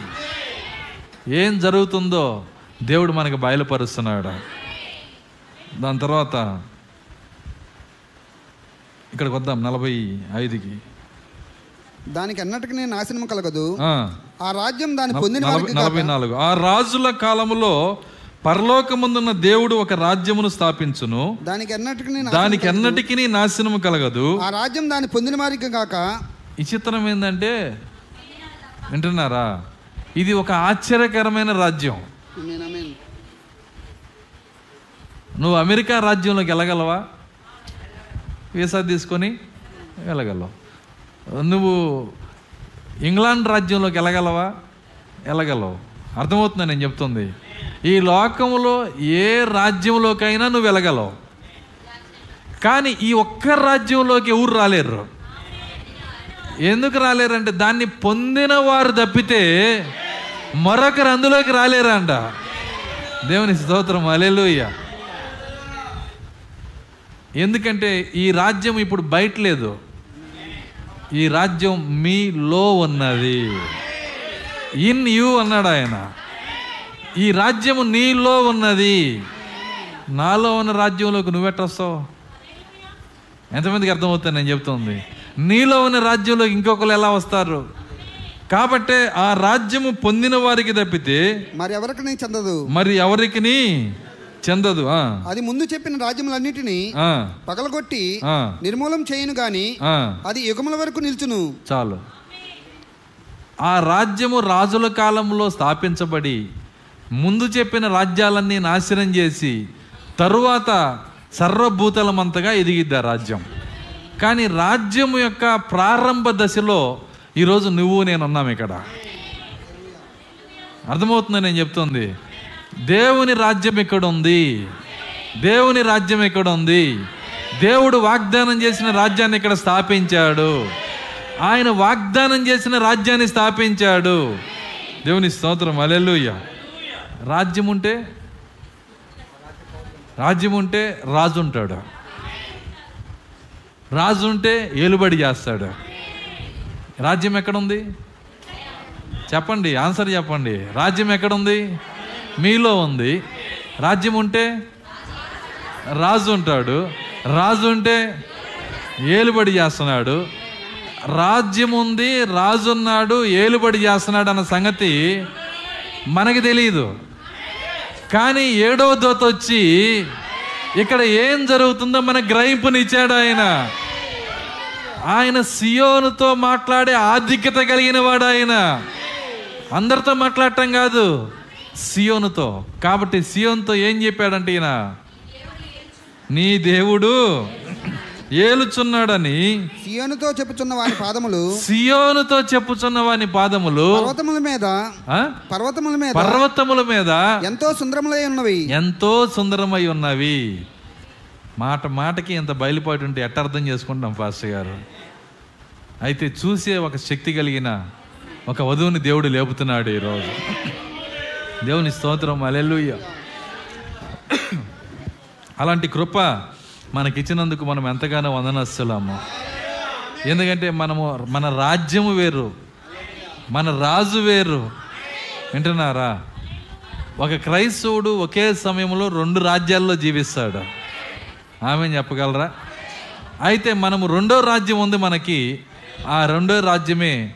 ఏం జరుగుతుందో దేవుడు మనకు బయలుపరుస్తున్నాడు. దాని తర్వాత ఇక్కడికి వద్దాం నలభై ఐదుకి. దానికి అన్నటికి నాశనం కలగదు. ఆ. రాజ్యం దాని పొందిన నలభై నాలుగు. ఆ రాజుల కాలములో పరలోకముందున్న దేవుడు ఒక రాజ్యమును స్థాపించును. దానికి అన్నటికి దానికి ఎన్నటికీ నాశనము కలగదు. ఆ రాజ్యం దాని పొందిన వారికి కాక. ఈ చిత్రం ఏంటంటే వింటున్నారా? ఇది ఒక ఆశ్చర్యకరమైన రాజ్యం. నువ్వు అమెరికా రాజ్యంలోకి వెళ్ళగలవా? వీసా తీసుకొని వెళ్ళగలవు. నువ్వు ఇంగ్లాండ్ రాజ్యంలోకి వెళ్ళగలవా? వెళ్ళగలవు. అర్థమవుతుందా నేను చెప్తుంది? ఈ లోకంలో ఏ రాజ్యంలోకైనా నువ్వు వెళ్ళగలవు. కానీ ఈ ఒక్క రాజ్యంలోకి ఎవరు రాలేరు? ఎందుకు రాలేరంటే దాన్ని పొందిన వారు తప్పితే మరొకరు అందులోకి రాలేరంట. దేవుని స్తోత్రం. అలెలుయ్యా ఎందుకంటే ఈ రాజ్యం ఇప్పుడు బయట లేదు. ఈ రాజ్యం మీలో ఉన్నది. ఇన్ యూ అన్నాడు ఆయన. ఈ రాజ్యము నీలో ఉన్నది. నాలో ఉన్న రాజ్యంలోకి నువ్వెట్టొస్తావు ఎంతమందికి అర్థమవుతుంది నేను చెప్తుంది. నీలో ఉన్న రాజ్యంలోకి ఇంకొకరు ఎలా వస్తారు? కాబట్టే ఆ రాజ్యము పొందిన వారికి తప్పితే మరి ఎవరికి చెందదు? మరి ఎవరికి చెందదు అది ముందు చెప్పిన రాజ్యములన్నిటినీ పగలగొట్టి. నిర్మూలం చేయను గాని. అది యుగముల వరకు నిల్చును. చాలు. ఆ రాజ్యము రాజుల కాలంలో స్థాపించబడి ముందు చెప్పిన రాజ్యాలన్నీ నాశనం చేసి తరువాత సర్వభూతలమంతగా ఎదిగిద్ది ఆ రాజ్యం. కానీ రాజ్యం యొక్క ప్రారంభ దశలో ఈరోజు నువ్వు నేను ఉన్నాం ఇక్కడ. అర్థమవుతుందని నేను చెప్తుంది? దేవుని రాజ్యం ఇక్కడ ఉంది దేవుని రాజ్యం ఇక్కడ ఉంది దేవుడు వాగ్దానం చేసిన రాజ్యాన్ని ఇక్కడ స్థాపించాడు. ఆయన వాగ్దానం చేసిన రాజ్యాన్ని స్థాపించాడు. దేవుని స్తోత్రం. అలెలుయ్య రాజ్యం ఉంటే రాజ్యం ఉంటే రాజు ఉంటాడు. రాజు ఉంటే ఏలుబడి చేస్తాడు. రాజ్యం ఎక్కడుంది? చెప్పండి. ఆన్సర్ చెప్పండి. రాజ్యం ఎక్కడుంది? మీలో ఉంది. రాజ్యం ఉంటే రాజు ఉంటాడు. రాజు ఉంటే ఏలుబడి చేస్తున్నాడు. రాజ్యం ఉంది రాజు ఉన్నాడు ఏలుబడి చేస్తున్నాడు అన్న సంగతి మనకి తెలియదు కానీ ఏడవ దోత వచ్చి ఇక్కడ ఏం జరుగుతుందో మన గ్రహింపునిచ్చాడు ఆయన. ఆయన సియోనుతో మాట్లాడే ఆధిక్యత కలిగిన వాడు ఆయన. అందరితో మాట్లాడటం కాదు. సియోనుతో. కాబట్టి సియోన్తో ఏం చెప్పాడంటే ఈయన? నీ దేవుడు ఏలుచున్నాడని సియోనుతో చెప్పుచున్న వారి పాదములు సియోనుతో చెప్పుచున్న వాని పాదములు పర్వతముల మీద? పర్వతముల మీద పర్వతముల మీద ఎంతో సుందరములై ఉన్నవి. ఎంతో సుందరమై ఉన్నవి. మాట మాటకి ఎంత బయలుపాటు ఉంటే ఎట్ట అర్థం చేసుకుంటాం పాస్టర్ గారు? అయితే చూసే ఒక శక్తి కలిగిన ఒక వధువుని దేవుడు లేపుతున్నాడు ఈరోజు. దేవుని స్తోత్రం అలెలుయ్య అలాంటి కృప మనకిచ్చినందుకు మనం ఎంతగానో వందనస్తున్నాము ఎందుకంటే మనము మన రాజ్యము వేరు మన రాజు వేరు. వింటున్నారా? ఒక క్రైస్తవుడు ఒకే సమయంలో రెండు రాజ్యాల్లో జీవిస్తాడు. ఆమె చెప్పగలరా? అయితే మనము రెండో రాజ్యం ఉంది మనకి. ఆ రెండో రాజ్యమే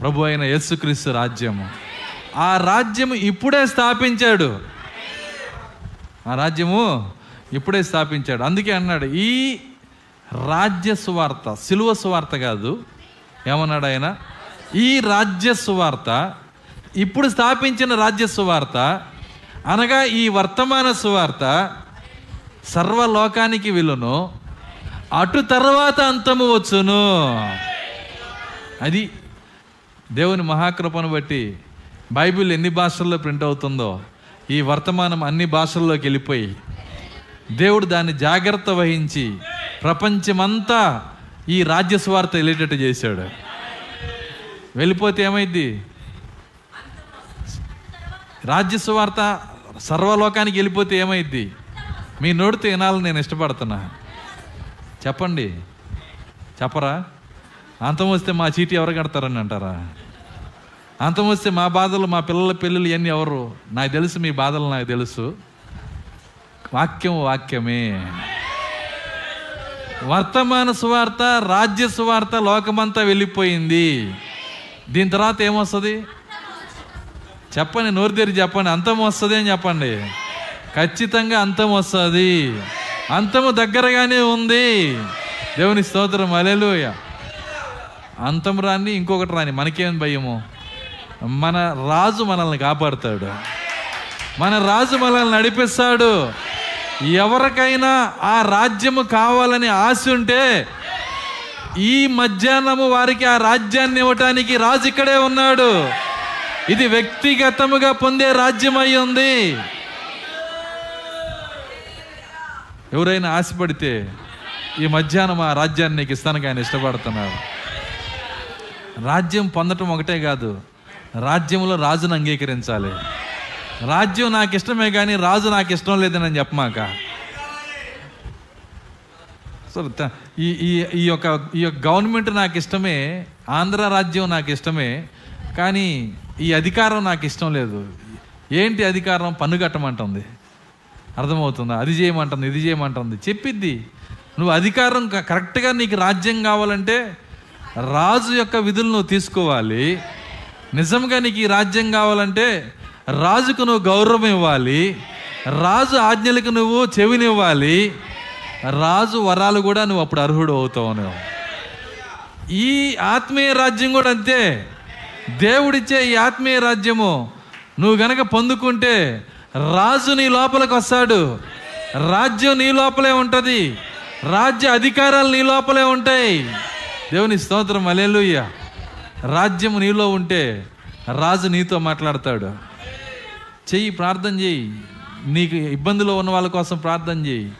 ప్రభు అయిన యేసుక్రీస్తు రాజ్యము. ఆ రాజ్యము ఇప్పుడే స్థాపించాడు. ఆ రాజ్యము ఇప్పుడే స్థాపించాడు. అందుకే అన్నాడు ఈ రాజ్య సువార్త సిలువ సువార్త కాదు. ఏమన్నాడు ఆయన? ఈ రాజ్య సువార్త ఇప్పుడు స్థాపించిన రాజ్య సువార్త అనగా ఈ వర్తమాన సువార్త సర్వలోకానికి విలును అటు తర్వాత అంతము వచ్చును. అది దేవుని మహాకృపను బట్టి బైబిల్ ఎన్ని భాషల్లో ప్రింట్ అవుతుందో ఈ వర్తమానం అన్ని భాషల్లోకి వెళ్ళిపోయి దేవుడు దాన్ని జాగ్రత్త వహించి ప్రపంచమంతా ఈ రాజ్యస్వార్త వెళ్ళేటట్టు చేశాడు. వెళ్ళిపోతే ఏమైంది రాజ్యస్వార్త సర్వలోకానికి వెళ్ళిపోతే ఏమైద్ది? మీ నోటితో వినాలని నేను ఇష్టపడుతున్నా. చెప్పండి. చెప్పరా? అంతం వస్తే మా చీటీ ఎవరు కడతారని అంటారా? అంతం వస్తే మా బాధలు మా పిల్లల పెళ్ళిళ్ళు ఇవన్నీ ఎవరు? నాకు తెలుసు మీ బాధలు నాకు తెలుసు. వాక్యం వాక్యమే. వర్తమాన సువార్త రాజ్య సువార్త లోకమంతా వెళ్ళిపోయింది. దీని తర్వాత ఏమొస్తుంది? చెప్పండి నోరు తెరి చెప్పండి. అంతం వస్తుంది అని చెప్పండి. ఖచ్చితంగా అంతం వస్తుంది. అంతము దగ్గరగానే ఉంది. దేవుని స్తోత్రం. అలెలుయ అంతం రాని ఇంకొకటి రాని మనకేం భయము? మన రాజు మనల్ని కాపాడుతాడు. మన రాజు మనల్ని నడిపిస్తాడు. ఎవరికైనా ఆ రాజ్యము కావాలని ఆశ ఉంటే ఈ మధ్యాహ్నము వారికి ఆ రాజ్యాన్ని ఇవ్వటానికి రాజు ఇక్కడే ఉన్నాడు. ఇది వ్యక్తిగతముగా పొందే రాజ్యం అయి ఉంది. ఎవరైనా ఆశపడితే ఈ మధ్యాహ్నం ఆ రాజ్యాన్ని నీకు ఇస్తానికి ఆయన ఇష్టపడుతున్నారు. రాజ్యం పొందటం ఒకటే కాదు. రాజ్యంలో రాజును అంగీకరించాలి. రాజ్యం నాకు ఇష్టమే కానీ రాజు నాకు ఇష్టం లేదని చెప్పమాక. సో ఈ ఈ ఈ యొక్క ఈ యొక్క గవర్నమెంట్ నాకు ఇష్టమే ఆంధ్ర రాజ్యం నాకు ఇష్టమే కానీ ఈ అధికారం నాకు ఇష్టం లేదు. ఏంటి అధికారం? పన్ను కట్టమంటుంది అర్థమవుతుందా? అది చేయమంటుంది ఇది చేయమంటుంది. చెప్పిద్ది. నువ్వు అధికారం క- కరెక్ట్గా నీకు రాజ్యం కావాలంటే రాజు యొక్క విధులు నువ్వు తీసుకోవాలి. నిజంగా నీకు ఈ రాజ్యం కావాలంటే రాజుకు నువ్వు గౌరవం ఇవ్వాలి. రాజు ఆజ్ఞలకు నువ్వు చెవినివ్వాలి. రాజు వరాలు కూడా నువ్వు అప్పుడు అర్హుడు అవుతావు నువ్వు. ఈ ఆత్మీయ రాజ్యం కూడా అంతే. దేవుడిచ్చే ఈ ఆత్మీయ రాజ్యము నువ్వు గనక పొందుకుంటే రాజు నీ లోపలికి వస్తాడు. రాజ్యం నీ లోపలే ఉంటుంది. రాజ్య అధికారాలు నీ లోపలే ఉంటాయి. దేవుని స్తోత్రం. అలెలుయ్య రాజ్యం నీలో ఉంటే రాజు నీతో మాట్లాడతాడు. చెయ్యి ప్రార్థన చెయ్యి. నీకు ఇబ్బందిలో ఉన్న వాళ్ళ కోసం ప్రార్థన చెయ్యి.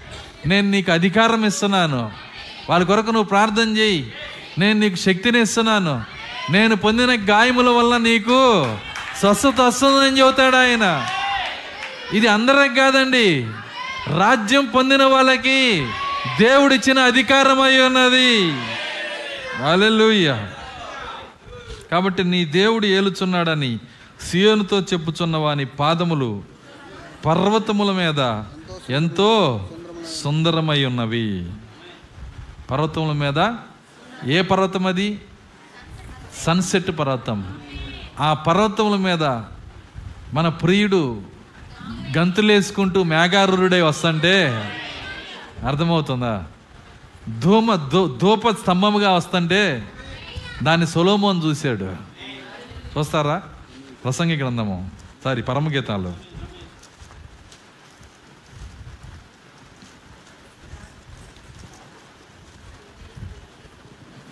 నేను నీకు అధికారం ఇస్తున్నాను. వాళ్ళ కొరకు నువ్వు ప్రార్థన చెయ్యి. నేను నీకు శక్తిని ఇస్తున్నాను. నేను పొందిన గాయముల వల్ల నీకు స్వస్థత వస్తుందని చెబుతాడు ఆయన. ఇది అందరికి కాదండి. రాజ్యం పొందిన వాళ్ళకి దేవుడిచ్చిన అధికారం అయి ఉన్నది. హల్లెలూయా. కాబట్టి నీ దేవుడు ఏలుచున్నాడని సియోనుతో చెప్పుచున్న వాని పాదములు పర్వతముల మీద ఎంతో సుందరమై ఉన్నవి. పర్వతముల మీద ఏ పర్వతం అది? సన్సెట్ పర్వతం. ఆ పర్వతముల మీద మన ప్రియుడు గంతులేసుకుంటూ మేఘారుడై వస్తుంటే అర్థమవుతుందా? ధూమ ధూ ధూప స్తంభముగా వస్తుంటే దాన్ని సొలోమోన్ చూశాడు. చూస్తారా? ప్రసంగి గ్రంథము. సారీ పరమగీతాలు.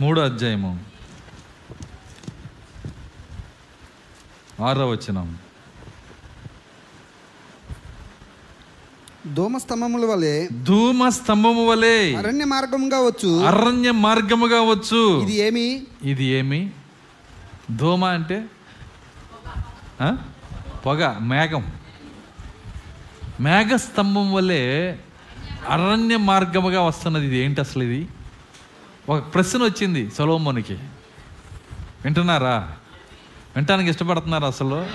మూడో అధ్యాయము. ఆరో వచ్చినాము స్తంభముల వలె ధూమ స్తంభము వలె అరణ్య మార్గంగా వచ్చు అరణ్య మార్గముగా వచ్చు ఇది ఏమి? ఇది ఏమి? ధూమ అంటే? పొగ మేఘం. మేఘ స్తంభం వల్లే అరణ్య మార్గముగా వస్తున్నది ఇది. ఏంటి అసలు ఇది? ఒక ప్రశ్న వచ్చింది సొలోమోనికి. వింటున్నారా? వినటానికి ఇష్టపడుతున్నారా అసలు?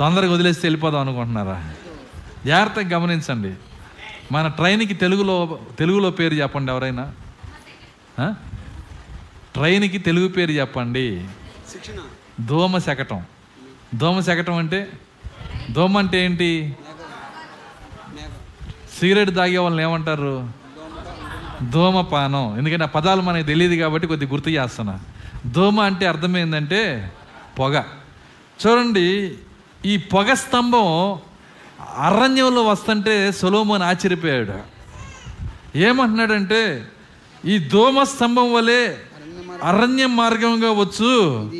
తొందరగా వదిలేస్తే వెళ్ళిపోదాం అనుకుంటున్నారా? జాగ్రత్తగా గమనించండి. మన ట్రైన్కి తెలుగులో తెలుగులో పేరు చెప్పండి ఎవరైనా? ట్రైన్కి తెలుగు పేరు చెప్పండి. దోమ శకటం. దోమ శకటం అంటే? దోమ అంటే ఏంటి? సిగరెట్ తాగే వాళ్ళని ఏమంటారు? ధూమపానం ఎందుకంటే ఆ పదాలు మనకి తెలియదు కాబట్టి కొద్దిగా గుర్తు చేస్తున్నా. దోమ అంటే అర్థం ఏంటంటే పొగ. చూడండి ఈ పొగ స్తంభం అరణ్యంలో వస్తుంటే సొలోమోన్ ఆశ్చర్యపోయాడు. ఏమంటున్నాడంటే ఈ దోమ స్తంభం వలె అరణ్య మార్గంగా వచ్చు.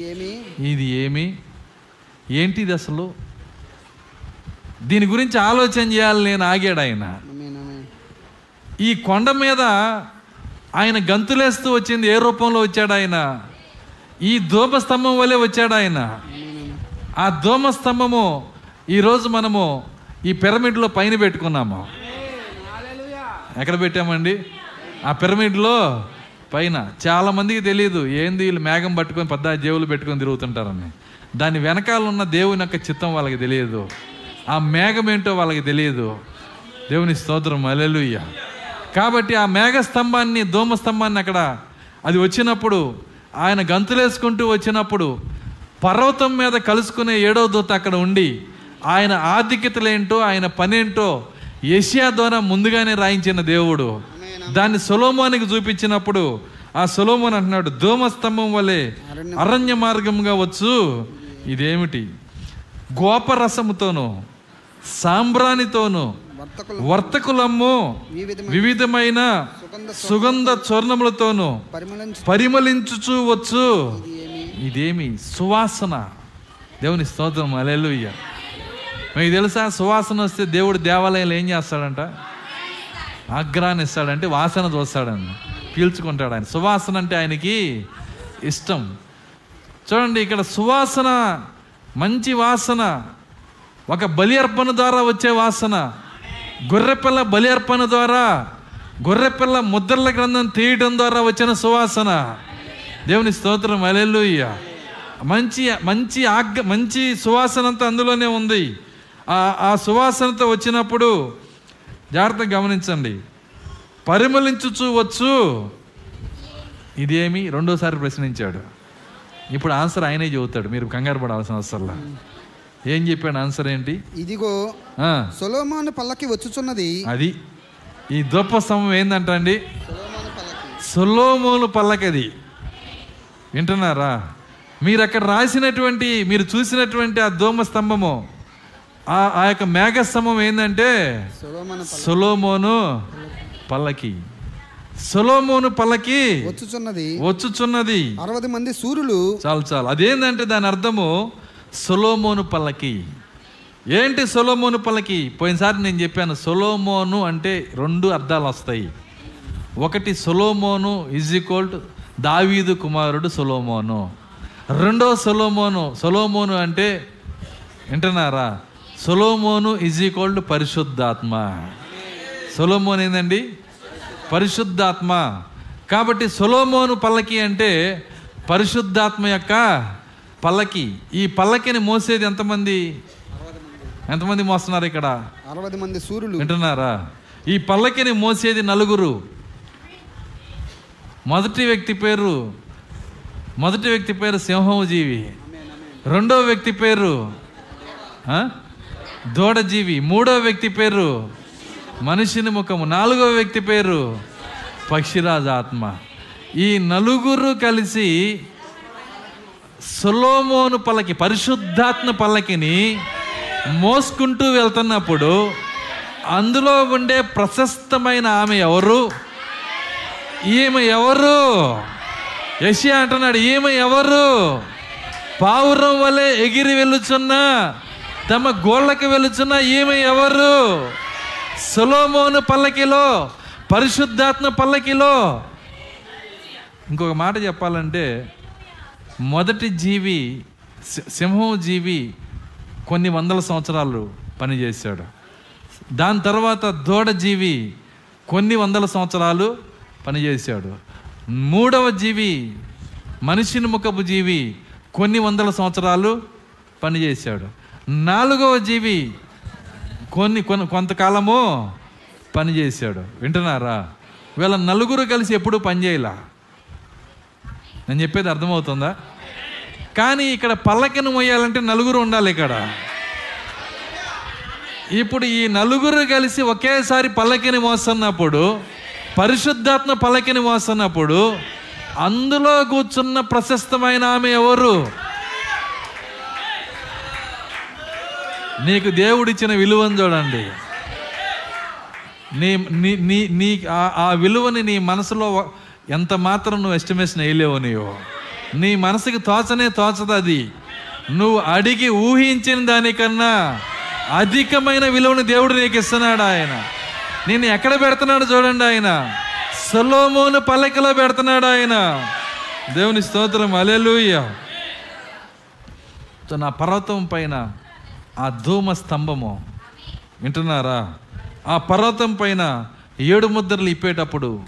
ఇది ఏమి? ఏంటిది అసలు? దీని గురించి ఆలోచన చేయాలి నేను ఆగాడు ఆయన. ఈ కొండ మీద ఆయన గంతులేస్తూ వచ్చింది ఏ రూపంలో వచ్చాడు ఆయన? ఈ ధూమ స్తంభం వలె వచ్చాడు ఆయన. ఆ ధూమ స్తంభము ఈరోజు మనము ఈ పిరమిడ్లో పైన పెట్టుకున్నాము. ఎక్కడ పెట్టామండి? ఆ పిరమిడ్లో పైన. చాలామందికి తెలియదు ఏంది వీళ్ళు మేఘం పట్టుకొని పెద్ద జేవులు పెట్టుకొని తిరుగుతుంటారని. దాని వెనకాల ఉన్న దేవుని యొక్క చిత్తం వాళ్ళకి తెలియదు. ఆ మేఘం ఏంటో వాళ్ళకి తెలియదు. దేవుని స్తోత్రం. అలెలుయ్య కాబట్టి ఆ మేఘ స్తంభాన్ని దోమ స్తంభాన్ని అక్కడ అది వచ్చినప్పుడు ఆయన గంతులేసుకుంటూ వచ్చినప్పుడు పర్వతం మీద కలుసుకునే ఏడో దూత అక్కడ ఉండి ఆయన ఆధిక్యతలేంటో ఆయన పనేంటో ఏషియా ద్వారా ముందుగానే రాయించిన దేవుడు. దాన్ని సొలోమోనికి చూపించినప్పుడు ఆ సొలోమోన్ అంటున్నాడు దోమ స్తంభం వలె అరణ్య మార్గంగా వచ్చు. ఇదేమిటి? గోపరసముతోను సాంబ్రాణితోను వర్తకులు వర్తకులమ్ము వివిధమైన సుగంధ చూర్ణములతోను పరిమళించు పరిమళించుచూ వచ్చు. ఇదేమి? సువాసన. దేవుని స్తోత్రం. అలెలుయ్య మీకు తెలుసా? సువాసన వస్తే దేవుడు దేవాలయంలో ఏం చేస్తాడంట? ఆగ్రహాన్ని ఇస్తాడంటే వాసన చూస్తాడని పీల్చుకుంటాడు ఆయన. సువాసన అంటే ఆయనకి ఇష్టం. చూడండి ఇక్కడ సువాసన మంచి వాసన ఒక బలి అర్పణ ద్వారా వచ్చే వాసన. గొర్రెపిల్ల బలి అర్పణ ద్వారా గొర్రెపిల్ల ముద్రల గ్రంథం తీయడం ద్వారా వచ్చిన సువాసన. దేవుని స్తోత్రం. అలెలుయ్య మంచి మంచి ఆగ్ మంచి సువాసన అంతా అందులోనే ఉంది. ఆ సువాసనతో వచ్చినప్పుడు జాగ్రత్తగా గమనించండి. పరిమళించుచు వచ్చు. ఇదేమి? రెండోసారి ప్రశ్నించాడు. ఇప్పుడు ఆన్సర్ ఆయనే చెబుతాడు. మీరు కంగారు పడాల్సిన అవసరంలా ఏం చెప్పాడు? ఆన్సర్ ఏంటి? ఇదిగో సొలోమాను పల్లకి వచ్చుచున్నది. అది ఈ దొప్ప స్తంభం ఏందంటండి? సొలోమాను పల్లకి సొలోమోను పల్లకది. వింటున్నారా? మీరు అక్కడ రాసినటువంటి మీరు చూసినటువంటి ఆ దోమ స్తంభము ఆ ఆ యొక్క మేఘ స్తంభం ఏంటంటే సొలోమాను సొలోమోను పల్లకి. సొలోమోను పల్లకి వచ్చుచున్నది. వచ్చుచున్నది. అరవై మంది సూర్యులు. చాలు చాలు. అదేంటంటే దాని అర్థము సొలోమోను పల్లకి. ఏంటి సొలోమోను పల్లకి? పోయినసారి నేను చెప్పాను సొలోమోను అంటే రెండు అర్థాలు వస్తాయి. ఒకటి సొలోమోను ఈజ్ ఈక్వల్ టు దావీదు కుమారుడు సొలోమోను. రెండో సొలోమోను సొలోమోను అంటే వింటున్నారా? సొలోమోను ఈజ్ ఈక్వల్ టు పరిశుద్ధాత్మ. సొలోమోన్ ఏందండి? పరిశుద్ధాత్మ. కాబట్టి సొలోమోను పల్లకి అంటే పరిశుద్ధాత్మ యొక్క పల్లకి. ఈ పల్లకిని మోసేది ఎంతమంది? ఎంతమంది మోస్తున్నారు ఇక్కడ? అరవై మంది సూర్యులు. వింటున్నారా? ఈ పల్లకిని మోసేది నలుగురు. మొదటి వ్యక్తి పేరు మొదటి వ్యక్తి పేరు సింహజీవి రెండో వ్యక్తి పేరు? దూడజీవి మూడో వ్యక్తి పేరు మనిషిని ముఖము నాలుగో వ్యక్తి పేరు పక్షిరాజ ఆత్మ. ఈ నలుగురు కలిసి సొలోమోను పల్లకి పరిశుద్ధాత్మ పల్లకిని మోసుకుంటూ వెళ్తున్నప్పుడు అందులో ఉండే ప్రశస్తమైన ఆమె ఎవరు? ఈమె ఎవరు? యశి అంటున్నాడు ఈమె ఎవరు? పావురం వలె ఎగిరి వెళ్ళుచున్న తమ గోళ్ళకి వెళ్ళుచున్న ఈమె ఎవరు? సులోమోను పల్లకిలో పరిశుద్ధాత్మ పల్లకిలో. ఇంకొక మాట చెప్పాలంటే మొదటి జీవి సింహం జీవి కొన్ని వందల సంవత్సరాలు పనిచేశాడు. దాని తర్వాత దూడ జీవి కొన్ని వందల సంవత్సరాలు పనిచేశాడు. మూడవ జీవి మనిషిని ముఖపు జీవి కొన్ని వందల సంవత్సరాలు పనిచేశాడు. నాలుగవ జీవి. కొన్ని కొన్ని కొంతకాలము పనిచేశాడు వింటున్నారా? వీళ్ళ నలుగురు కలిసి ఎప్పుడూ పనిచేయలా నేను చెప్పేది అర్థమవుతుందా? కానీ ఇక్కడ పల్లకిని మొయ్యాలంటే నలుగురు ఉండాలి ఇక్కడ. ఇప్పుడు ఈ నలుగురు కలిసి ఒకేసారి పల్లకిని మోస్తున్నప్పుడు పరిశుద్ధాత్మ పల్లకిని మోస్తున్నప్పుడు అందులో కూర్చున్న ప్రశస్తమైన ఆమె ఎవరు? నీకు దేవుడిచ్చిన విలువను చూడండి. నీ నీ నీ నీ ఆ- ఆ విలువని నీ మనసులో ఎంత మాత్రం నువ్వు ఎస్టిమేషన్ వేయలేవు నీవు. నీ మనసుకి తోచనే తోచదు అది. నువ్వు అడిగి ఊహించిన దానికన్నా అధికమైన విలువను దేవుడు నీకు ఇస్తున్నాడు ఆయన. నేను ఎక్కడ పెడుతున్నాడు చూడండి ఆయన. సొలోమోను పల్లకిలో పెడుతున్నాడు ఆయన. దేవుని స్తోత్రం. అలెలుయ్య నా పర్వతం పైన ఆ ధూమ స్తంభము. వింటున్నారా? ఆ పర్వతం పైన ఏడు ముద్రలు ఇప్పేటప్పుడు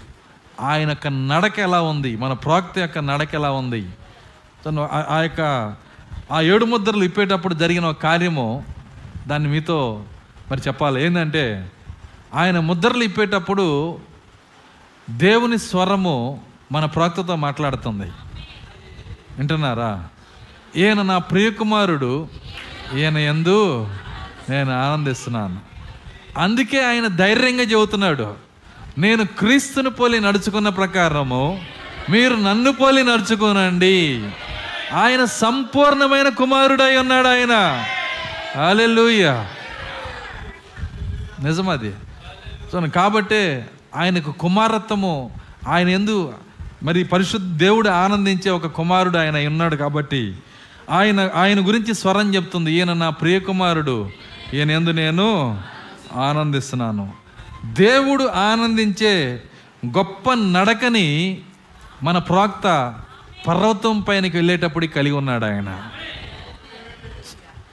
ఆయన యొక్క నడక ఎలా ఉంది? మన ప్రాక్త యొక్క నడక ఎలా ఉంది? తను ఆ- యొక్క ఆ ఏడు ముద్రలు ఇప్పేటప్పుడు జరిగిన ఒక కార్యము దాన్ని మీతో మరి చెప్పాలి. ఏంటంటే ఆయన ముద్రలు ఇప్పేటప్పుడు దేవుని స్వరము మన ప్రాక్తతో మాట్లాడుతుంది. వింటున్నారా? ఈయన నా ప్రియకుమారుడు. ఈయన ఎందు నేను ఆనందిస్తున్నాను. అందుకే ఆయన ధైర్యంగా చెబుతున్నాడు నేను క్రీస్తుని పోలి నడుచుకున్న ప్రకారము మీరు నన్ను పోలి నడుచుకోనండి. ఆయన సంపూర్ణమైన కుమారుడై ఉన్నాడు ఆయన. అలెలుయ్య నిజమది. సో కాబట్టే ఆయనకు కుమారత్వము ఆయన ఎందు మరి పరిశుద్ధ దేవుడు ఆనందించే ఒక కుమారుడు ఆయన ఉన్నాడు కాబట్టి ఆయన ఆయన గురించి స్వరం చెప్తుంది. ఈయన నా ప్రియకుమారుడు. ఈయన ఎందు నేను ఆనందిస్తున్నాను. దేవుడు ఆనందించే గొప్ప నడకని మన ప్రోక్త పర్వతం పైనకి వెళ్ళేటప్పుడు కలిగి ఉన్నాడు ఆయన.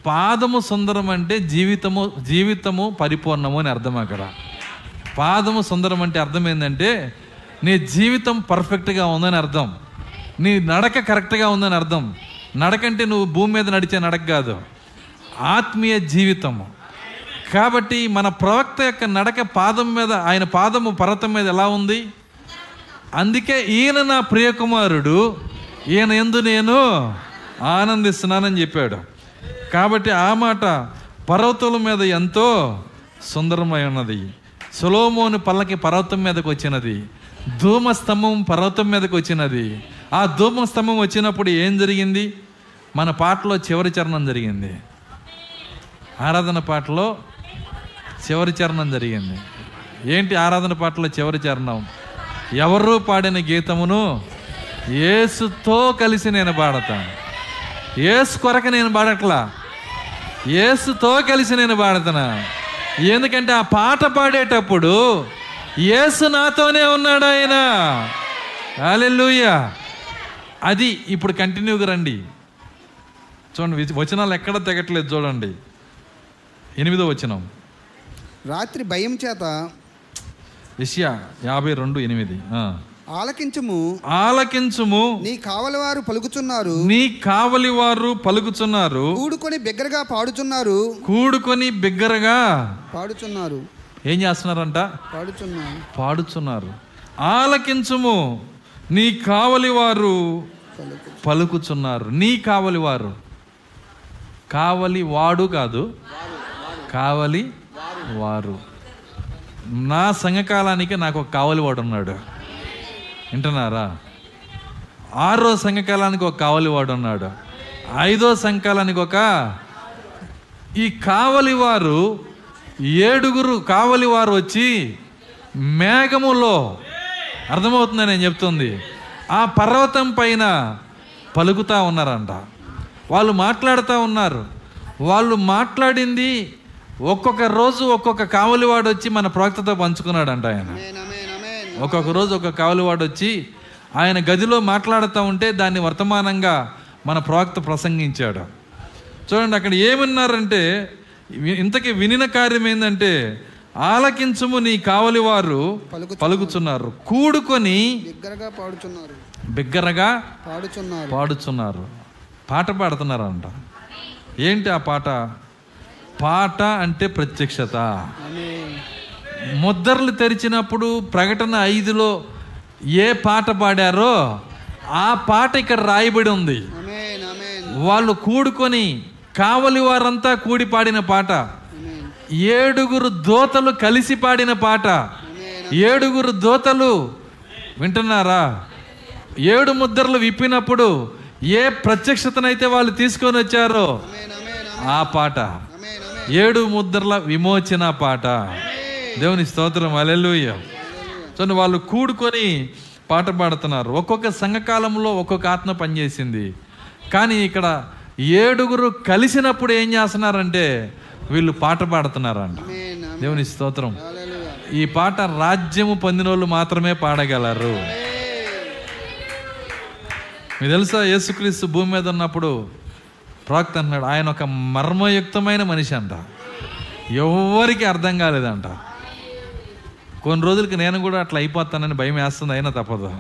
పాదము సుందరం అంటే జీవితము జీవితము పరిపూర్ణము అని అర్థం అక్కడ. పాదము సుందరం అంటే అర్థం ఏంటంటే నీ జీవితం పర్ఫెక్ట్గా ఉందని అర్థం. నీ నడక కరెక్ట్గా ఉందని అర్థం. నడక అంటే నువ్వు భూమి మీద నడిచే నడక కాదు. ఆత్మీయ జీవితము. కాబట్టి మన ప్రవక్త యొక్క నడక పాదం మీద ఆయన పాదము పర్వతం మీద ఎలా ఉంది? అందుకే ఈయన నా ప్రియకుమారుడు ఈయన ఎందు నేను ఆనందిస్తున్నానని చెప్పాడు. కాబట్టి ఆ మాట పర్వతుల మీద ఎంతో సుందరమై ఉన్నది. సొలోమోను పల్లకి పర్వతం మీదకి వచ్చినది. ధూమస్తంభం పర్వతం మీదకి వచ్చినది. ఆ ధూమ స్తంభం వచ్చినప్పుడు ఏం జరిగింది? మన పాటలో చివరి చరణం జరిగింది. ఆరాధన పాటలో చివరి చరణం జరిగింది. ఏంటి ఆరాధన పాటలో చివరి చరణం? ఎవరు పాడిన గీతమును? ఏసుతో కలిసి నేను పాడతాను ఏసు కొరకు నేను పాడట్లా. ఏసుతో కలిసి నేను పాడుతున్నా ఎందుకంటే ఆ పాట పాడేటప్పుడు ఏసు నాతోనే ఉన్నాడు ఆయన. హల్లెలూయా. అది ఇప్పుడు కంటిన్యూగా రండి. చూడండి విచ- వచనాలు ఎక్కడ తెగట్లేదు చూడండి. ఎనిమిదో వచనం. రాత్రి భయం చేత విషయ యాభై రెండు ఎనిమిది. ఆలకించుము. ఆలకించుము. నీ కావలి వారు పలుకుచున్నారు. నీ కావలి వారు పలుకుచున్నారు. కూడుకొని బిగ్గరగా పాడుచున్నారు. కూడుకొని బిగ్గరగా పాడుచున్నారు. ఏం చేస్తున్నారంట? పాడుచున్నారు. పాడుచున్నారు. ఆలకించుము. నీ కావలి వారు పలుకుచున్నారు. నీ కావలి వారు. కావలి వాడు కాదు. కావలి వారు. నా సంఘకాలానికి నాకు ఒక కావలి వాడు ఉన్నాడు. వింటున్నారా? ఆరో సంఘకాలానికి ఒక కావలి వాడు ఉన్నాడు. ఐదో సంఘకాలానికి ఒక ఈ కావలి వారు ఏడుగురు కావలి వారు వచ్చి మేఘములో అర్థమవుతుందని నేను చెప్తుంది. ఆ పర్వతం పైన పలుకుతా ఉన్నారంట. వాళ్ళు మాట్లాడుతూ ఉన్నారు. వాళ్ళు మాట్లాడింది ఒక్కొక్క రోజు ఒక్కొక్క కావలివాడు వచ్చి మన ప్రవక్తతో పంచుకున్నాడంట ఆయన. ఒక్కొక్క రోజు ఒక్కొక్క కావలివాడు వచ్చి ఆయన గదిలో మాట్లాడుతూ ఉంటే దాన్ని వర్తమానంగా మన ప్రవక్త ప్రసంగించాడు. చూడండి అక్కడ ఏమన్నారంటే ఇంతకీ వినిన కార్యం ఏంటంటే ఆలకించుము నీ కావలి వారు పలుకుచున్నారు. కూడుకొని బిగ్గరగా పాడుచున్నారు. బిగ్గరగా పాడుచున్నారు. పాడుచున్నారు. పాట పాడుతున్నారంట. ఏంటి ఆ పాట? పాట అంటే ప్రత్యక్షత. ముద్దర్లు తెరిచినప్పుడు ప్రకటన ఐదులో ఏ పాట పాడారో ఆ పాట ఇక్కడ రాయబడి ఉంది. వాళ్ళు కూడుకొని కావలి వారంతా కూడి పాడిన పాట. ఏడుగురు దోతలు కలిసి పాడిన పాట. ఏడుగురు దోతలు వింటున్నారా? ఏడు ముద్రలు విప్పినప్పుడు ఏ ప్రత్యక్షతనైతే వాళ్ళు తీసుకొని వచ్చారో ఆ పాట. ఏడు ముద్రల విమోచన పాట. దేవుని స్తోత్రం. అలెలుయ్య సో వాళ్ళు కూడుకొని పాట పాడుతున్నారు. ఒక్కొక్క సంఘకాలంలో ఒక్కొక్క ఆత్మ పనిచేసింది. కానీ ఇక్కడ ఏడుగురు కలిసినప్పుడు ఏం చేస్తున్నారంటే వీళ్ళు పాట పాడుతున్నారంట. దేవుని స్తోత్రం. ఈ పాట రాజ్యము పొందిన వాళ్ళు మాత్రమే పాడగలరు. మీకు తెలుసా? యేసుక్రీస్తు భూమి మీద ఉన్నప్పుడు ప్రవక్త అంటున్నాడు ఆయన ఒక మర్మయుక్తమైన మనిషి అంట. ఎవరికి అర్థం కాలేదంట. కొన్ని రోజులకి నేను కూడా అట్లా అయిపోతానని భయం వేస్తుంది అయినా తప్పదు.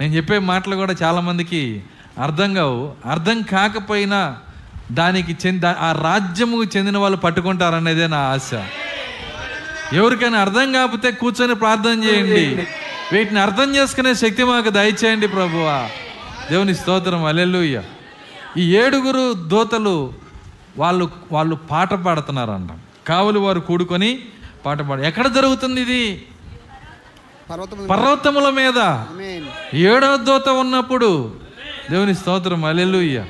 నేను చెప్పే మాటలు కూడా చాలామందికి అర్థం కావు. అర్థం కాకపోయినా దానికి చెంది ఆ రాజ్యముకు చెందిన వాళ్ళు పట్టుకుంటారనేదే నా ఆశ. ఎవరికైనా అర్థం కాకపోతే కూర్చొని ప్రార్థన చేయండి. వీటిని అర్థం చేసుకునే శక్తి మాకు దయచేయండి ప్రభువా. దేవుని స్తోత్రం. అలెలుయ్య ఈ ఏడుగురు దోతలు వాళ్ళు వాళ్ళు పాట పాడుతున్నారంట. కావలి వారు కూడుకొని పాట పాడు ఎక్కడ జరుగుతుంది ఇది? పర్వతం పర్వతముల మీద. ఏడో దూత ఉన్నప్పుడు దేవుని స్తోత్రం. అలెలుయ్య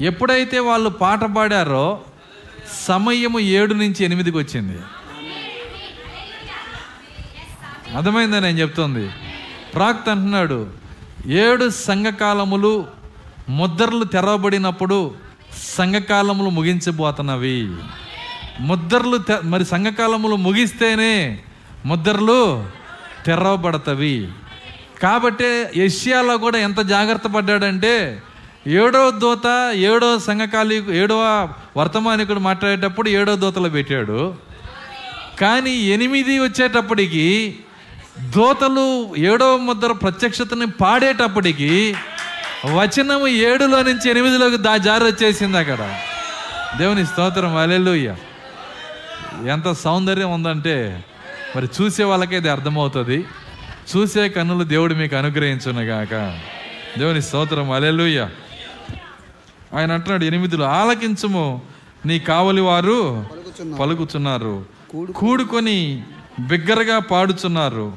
ఎప్పుడైతే వాళ్ళు పాట పాడారో సమయము ఏడు నుంచి ఎనిమిదికి వచ్చింది. అర్థమైందని నేను చెప్తుంది? ప్రాక్త అంటున్నాడు ఏడు సంఘకాలములు ముద్రలు తెరవబడినప్పుడు సంఘకాలములు ముగించబోతున్నవి. ముద్రలు తె- మరి సంఘకాలములు ముగిస్తేనే ముద్రలు తెరవబడతవి. కాబట్టి ఏషియాలో కూడా ఎంత జాగ్రత్త పడ్డాడంటే ఏడో దూత ఏడో సంఘకాలి ఏడవ వర్తమానికుడు మాట్లాడేటప్పుడు ఏడో దూతలో పెట్టాడు. కానీ ఎనిమిది వచ్చేటప్పటికి దూతలు ఏడవ ముద్ర ప్రత్యక్షతని పాడేటప్పటికి వచనము ఏడులో నుంచి ఎనిమిదిలోకి దా జారి వచ్చేసింది అక్కడ. దేవుని స్తోత్రం అలెలుయ్య ఎంత సౌందర్యం ఉందంటే మరి చూసే వాళ్ళకే ఇది అర్థమవుతుంది. చూసే కన్నులు దేవుడు మీకు అనుగ్రహించునుగాక. దేవుని స్తోత్రం అలెలుయ్య ఆయన అంటున్నాడు ఎనిమిదిలో ఆలకించుము. నీ కావలి వారు పలుకుచున్నారు. కూడుకొని బిగ్గరగా పాడుచున్నారు.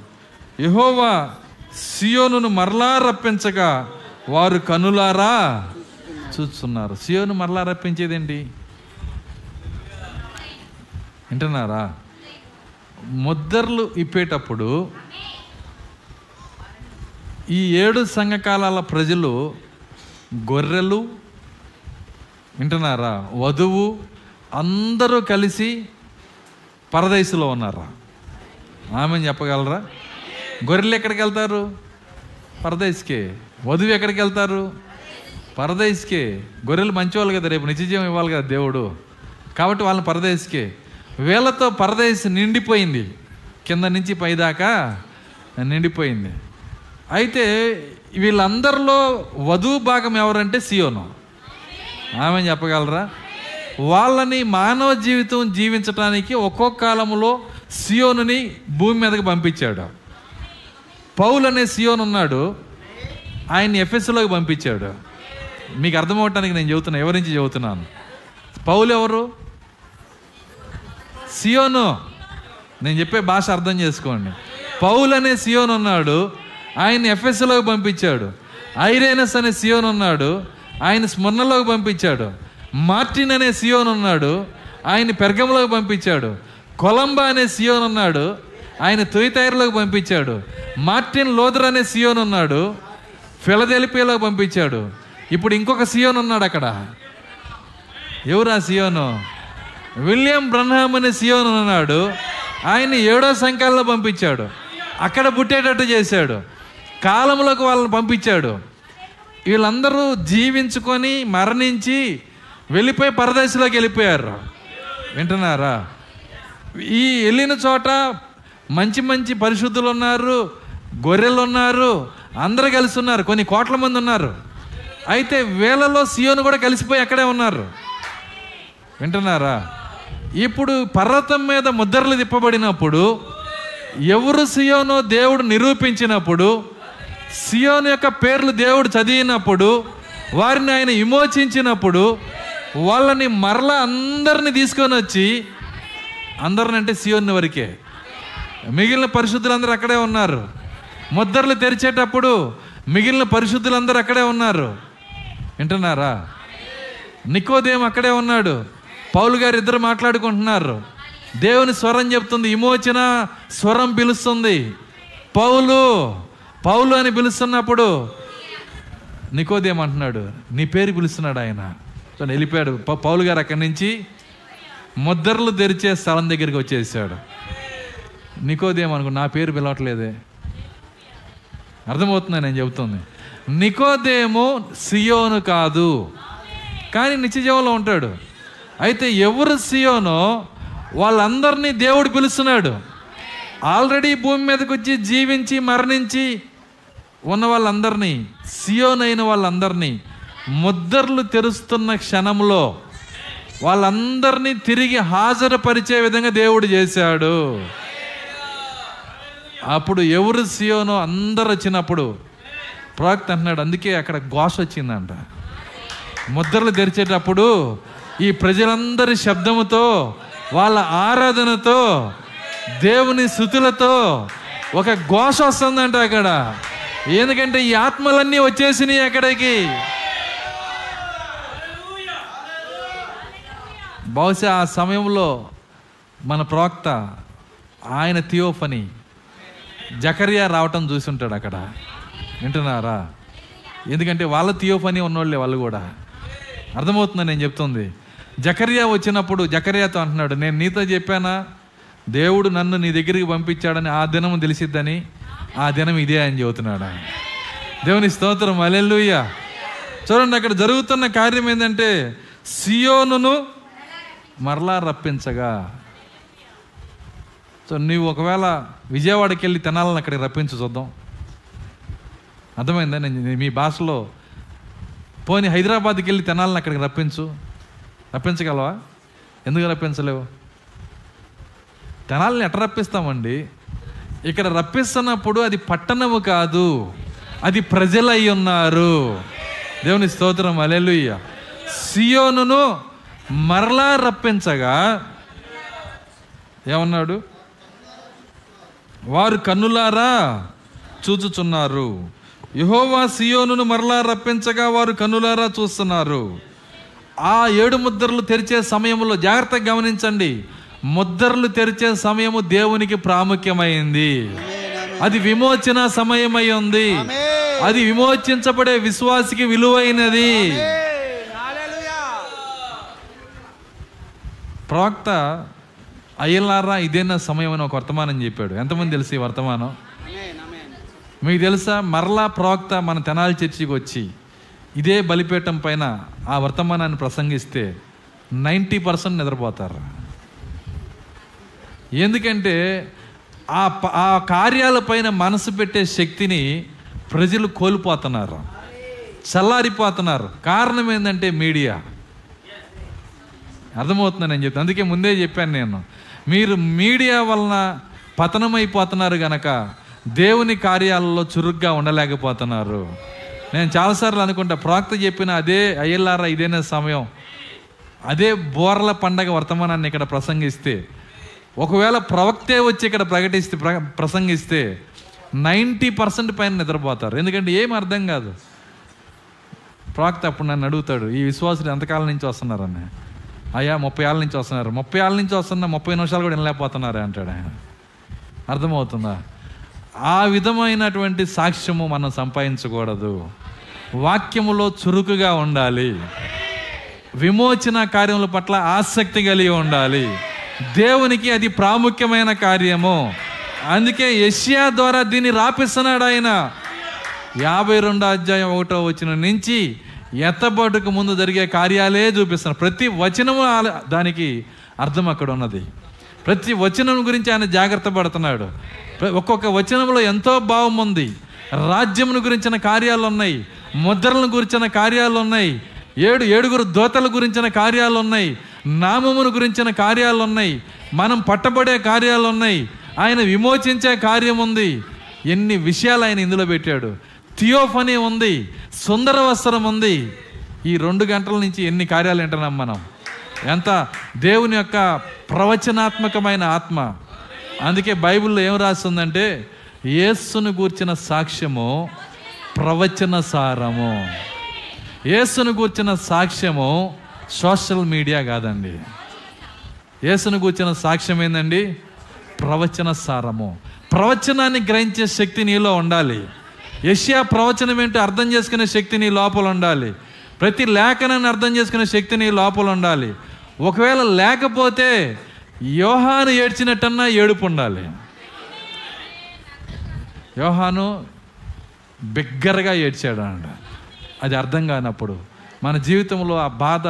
యహోవా సియోనును మరలా రప్పించగా వారు కనులారా చూస్తున్నారు. సియోను మరలా రప్పించేదేంటి? వింటున్నారా? ముద్దర్లు ఇప్పేటప్పుడు ఈ ఏడు సంఘకాలాల ప్రజలు గొర్రెలు వింటున్నారా? వధువు అందరూ కలిసి పరదేశంలో ఉన్నారా? ఆమె చెప్పగలరా? గొర్రెలు ఎక్కడికి వెళ్తారు? పరదేశ్కే. వధువు ఎక్కడికి వెళ్తారు? పరదేశ్కే. గొర్రెలు మంచివాళ్ళు కదా రేపు నిత్యజీవం ఇవ్వాలి కదా దేవుడు. కాబట్టి వాళ్ళని పరదేశ్కే. వీళ్ళతో పరదేశ్ నిండిపోయింది. కింద నుంచి పైదాకా నిండిపోయింది. అయితే వీళ్ళందరిలో వధువు భాగం ఎవరంటే సియోను. ఆమె చెప్పగలరా? వాళ్ళని మానవ జీవితం జీవించటానికి ఒక్కొక్క కాలంలో సియోనుని భూమి మీదకి పంపించాడు. పౌలు అనే సియోన్ ఉన్నాడు. ఆయన్ని ఎఫ్ఎస్లోకి పంపించాడు. మీకు అర్థమవటానికి నేను చెబుతున్నా ఎవరి నుంచి చెబుతున్నాను? పౌలు ఎవరు? సియోను. నేను చెప్పే భాష అర్థం చేసుకోండి. పౌలు అనే సియోన్ ఉన్నాడు. ఆయన ఎఫ్ఎస్లోకి పంపించాడు. ఐరేనస్ అనే సియోన్ ఉన్నాడు. ఆయన స్మరణలోకి పంపించాడు. మార్టిన్ అనే సియోన్ ఉన్నాడు. ఆయన పెర్గంలోకి పంపించాడు. కొలంబా అనే సియోన్ ఉన్నాడు. ఆయన తొయితైర్లోకి పంపించాడు. మార్టిన్ లోదర్ అనే సియోన్ ఉన్నాడు. ఫిలదెలిపియాలోకి పంపించాడు. ఇప్పుడు ఇంకొక సియోన్ ఉన్నాడు అక్కడ. ఎవరా సియోను? విలియం బ్రహ్మామ్ అనే సియోన్ ఉన్నాడు. ఆయన ఏడో సంఖ్యలో పంపించాడు. అక్కడ పుట్టేటట్టు చేశాడు. కాలంలోకి వాళ్ళని పంపించాడు. వీళ్ళందరూ జీవించుకొని మరణించి వెళ్ళిపోయి పరదేశంలోకి వెళ్ళిపోయారు. వింటున్నారా? ఈ వెళ్ళిన చోట మంచి మంచి పరిశుద్ధులు ఉన్నారు గొర్రెలు ఉన్నారు అందరు కలిసి ఉన్నారు కొన్ని కోట్ల మంది ఉన్నారు. అయితే వేలలో సియోను కూడా కలిసిపోయి అక్కడే ఉన్నారు. వింటున్నారా? ఇప్పుడు పర్వతం మీద ముద్రలు తిప్పబడినప్పుడు ఎవరు సియోనో దేవుడు నిరూపించినప్పుడు సియోన్ యొక్క పేర్లు దేవుడు చదివినప్పుడు వారిని ఆయన విమోచించినప్పుడు వాళ్ళని మరలా అందరిని తీసుకొని వచ్చి అందరిని అంటే సియోని వరకే. మిగిలిన పరిశుద్ధులందరూ అక్కడే ఉన్నారు. ముద్దర్లు తెరిచేటప్పుడు మిగిలిన పరిశుద్ధులందరూ అక్కడే ఉన్నారు. వింటున్నారా? నికోదేం అక్కడే ఉన్నాడు. పౌలు గారు ఇద్దరు మాట్లాడుకుంటున్నారు. దేవుని స్వరం చెప్తుంది విమోచన స్వరం పిలుస్తుంది. పౌలు పౌలు అని పిలుస్తున్నప్పుడు నికోదేం అంటున్నాడు? నీ పేరు పిలుస్తున్నాడు ఆయన. సో వెళ్ళిపోయాడు. పౌలు గారు అక్కడి నుంచి ముద్రలు తెరిచే స్థలం దగ్గరికి వచ్చేసాడు. నికోదేమనుకో నా పేరు పిలవట్లేదే. అర్థమవుతుంది నేను చెబుతుంది? నికోదేము సియోను కాదు. కానీ నిత్య జీవంలో ఉంటాడు. అయితే ఎవరు సియోనో వాళ్ళందరినీ దేవుడు పిలుస్తున్నాడు. ఆల్రెడీ భూమి మీదకి వచ్చి జీవించి మరణించి ఉన్న వాళ్ళందరినీ సియోనైన వాళ్ళందరినీ ముద్దర్లు తెరుస్తున్న క్షణంలో వాళ్ళందరినీ తిరిగి హాజరుపరిచే విధంగా దేవుడు చేశాడు. అప్పుడు ఎవరు సియోనో అందరు వచ్చినప్పుడు ప్రవక్త అంటున్నాడు అందుకే అక్కడ ఘోష వచ్చిందంట. ముద్రలు తెరిచేటప్పుడు ఈ ప్రజలందరి శబ్దముతో వాళ్ళ ఆరాధనతో దేవుని శృతులతో ఒక ఘోష వస్తుందంట అక్కడ. ఎందుకంటే ఈ ఆత్మలన్నీ వచ్చేసినాయి అక్కడికి. బహుశా ఆ సమయంలో మన ప్రవక్త ఆయన థియోఫని జకరియా రావటం చూసి ఉంటాడు అక్కడ. వింటున్నారా? ఎందుకంటే వాళ్ళ థియోఫని ఉన్నోళ్ళే వాళ్ళు కూడా. అర్థమవుతుందని నేను చెప్తుంది. జకరియా వచ్చినప్పుడు జకరియాతో అంటున్నాడు నేను నీతో చెప్పానా? దేవుడు నన్ను నీ దగ్గరికి పంపించాడని ఆ దినం తెలిసిద్దని ఆ దినం ఇదే అని చెబుతున్నాడు. ఆయన. దేవుని స్తోత్రం అలెల్లుయ్య చూడండి అక్కడ జరుగుతున్న కార్యం ఏంటంటే సియోనును మరలా రప్పించగా. సో నీవు ఒకవేళ విజయవాడకి వెళ్ళి తినాలని అక్కడికి రప్పించు చూద్దాం. అర్థమైందా? నేను మీ భాషలో పోనీ హైదరాబాద్కి వెళ్ళి తినాలని అక్కడికి రప్పించు. రప్పించగలవా? ఎందుకు రప్పించలేవు? తెనాలని ఎట్ట రప్పిస్తామండి? ఇక్కడ రప్పిస్తున్నప్పుడు అది పట్టణము కాదు అది ప్రజలై ఉన్నారు. దేవుని స్తోత్రం అలెలుయ్య సియోనును మరలా రప్పించగా ఏమన్నాడు? వారు కన్నులారా చూచుచున్నారు. యహోవా సియోనును మరలా రప్పించగా వారు కన్నులారా చూస్తున్నారు. ఆ ఏడు ముద్రలు తెరిచే సమయంలో జాగ్రత్తగా గమనించండి. ముద్రలు తెరిచే సమయము దేవునికి ప్రాముఖ్యమైంది. అది విమోచన సమయమై ఉంది. అది విమోచించబడే విశ్వాసికి విలువైనది. ప్రవక్త అయ్యలారా ఇదేనా సమయం అని ఒక వర్తమానం చెప్పాడు. ఎంతమంది తెలుసు ఈ వర్తమానం? మీకు తెలుసా మరలా ప్రవక్త మన తెనాలి చర్చికి వచ్చి ఇదే బలిపీఠం పైన ఆ వర్తమానాన్ని ప్రసంగిస్తే నైంటీ పర్సెంట్ నిద్రపోతారు. ఎందుకంటే ఆ ప- ఆ కార్యాలపైన మనసు పెట్టే శక్తిని ప్రజలు కోల్పోతున్నారు. చల్లారిపోతున్నారు. కారణం ఏంటంటే మీడియా. అర్థమవుతుంది నేను చెప్తాను. అందుకే ముందే చెప్పాను నేను. మీరు మీడియా వలన పతనమైపోతున్నారు గనక దేవుని కార్యాలలో చురుగ్గా ఉండలేకపోతున్నారు. నేను చాలాసార్లు అనుకుంటా ప్రాక్త చెప్పిన అదే అయ్యల్లారా ఇదేనా సమయం? అదే బోర్ల పండగ వర్తమానాన్ని ఇక్కడ ప్రసంగిస్తే ఒకవేళ ప్రవక్తే వచ్చి ఇక్కడ ప్రకటిస్తే ప్ర ప్రసంగిస్తే నైంటీ పర్సెంట్ పైన నిద్రపోతారు. ఎందుకంటే ఏం అర్థం కాదు. ప్రవక్త అప్పుడు నన్ను అడుగుతాడు ఈ విశ్వాసులు ఎంతకాలం నుంచి వస్తున్నారని? అయ్యా ముప్పై ఏళ్ళ నుంచి వస్తున్నారు. ముప్పై ఏళ్ళ నుంచి వస్తున్నా ముప్పై నిమిషాలు కూడా వినలేకపోతున్నారు అంటాడు ఆయన. అర్థమవుతుందా? ఆ విధమైనటువంటి సాక్ష్యము మనం సంపాదించకూడదు. వాక్యములో చురుకుగా ఉండాలి. విమోచన కార్యముల పట్ల ఆసక్తి కలిగి ఉండాలి. దేవునికి అది ప్రాముఖ్యమైన కార్యము. అందుకే యష్యా ద్వారా దీన్ని రాపిస్తున్నాడు ఆయన. యాభై రెండో అధ్యాయం ఒకటో వచ్చిన నుంచి ఎత్తబడుకు ముందు జరిగే కార్యాలే చూపిస్తున్నాడు. ప్రతి వచనము దానికి అర్థం అక్కడ ఉన్నది. ప్రతి వచనం గురించి ఆయన జాగ్రత్త పడుతున్నాడు. ఒక్కొక్క వచనంలో ఎంతో భావం ఉంది. రాజ్యమును గురించిన కార్యాలు ఉన్నాయి. ముద్రలను గురించిన కార్యాలు ఉన్నాయి. ఏడు ఏడుగురు దోతల గురించిన కార్యాలు ఉన్నాయి. నామమును గురించిన కార్యాలు ఉన్నాయి మనం పట్టబడే కార్యాలు ఉన్నాయి ఆయన విమోచించే కార్యం ఉంది ఎన్ని విషయాలు ఆయన ఇందులో పెట్టాడు. థియోఫనీ ఉంది. సుందర వస్త్రం ఉంది ఈ రెండు గంటల నుంచి ఎన్ని కార్యాలు వింటున్నాం మనం? ఎంత? దేవుని యొక్క ప్రవచనాత్మకమైన ఆత్మ. అందుకే బైబిల్లో ఏం రాస్తుందంటే యేస్సును గూర్చిన సాక్ష్యము ప్రవచన సారము. యేసును గూర్చిన సాక్ష్యము సోషల్ మీడియా కాదండి. యేసును గూర్చిన సాక్ష్యం ఏందండి? ప్రవచన సారము. ప్రవచనాన్ని గ్రహించే శక్తి నీలో ఉండాలి. యష్యా ప్రవచనం ఏంటో అర్థం చేసుకునే శక్తి నీ లోపల ఉండాలి. ప్రతి లేఖనాన్ని అర్థం చేసుకునే శక్తి నీ లోపల ఉండాలి. ఒకవేళ లేకపోతే యోహాను ఏడ్చినట్టన్నా ఏడుపు ఉండాలి. యోహాను బిగ్గరగా ఏడ్చాడు అంట అది అర్థం కానప్పుడు మన జీవితంలో ఆ బాధ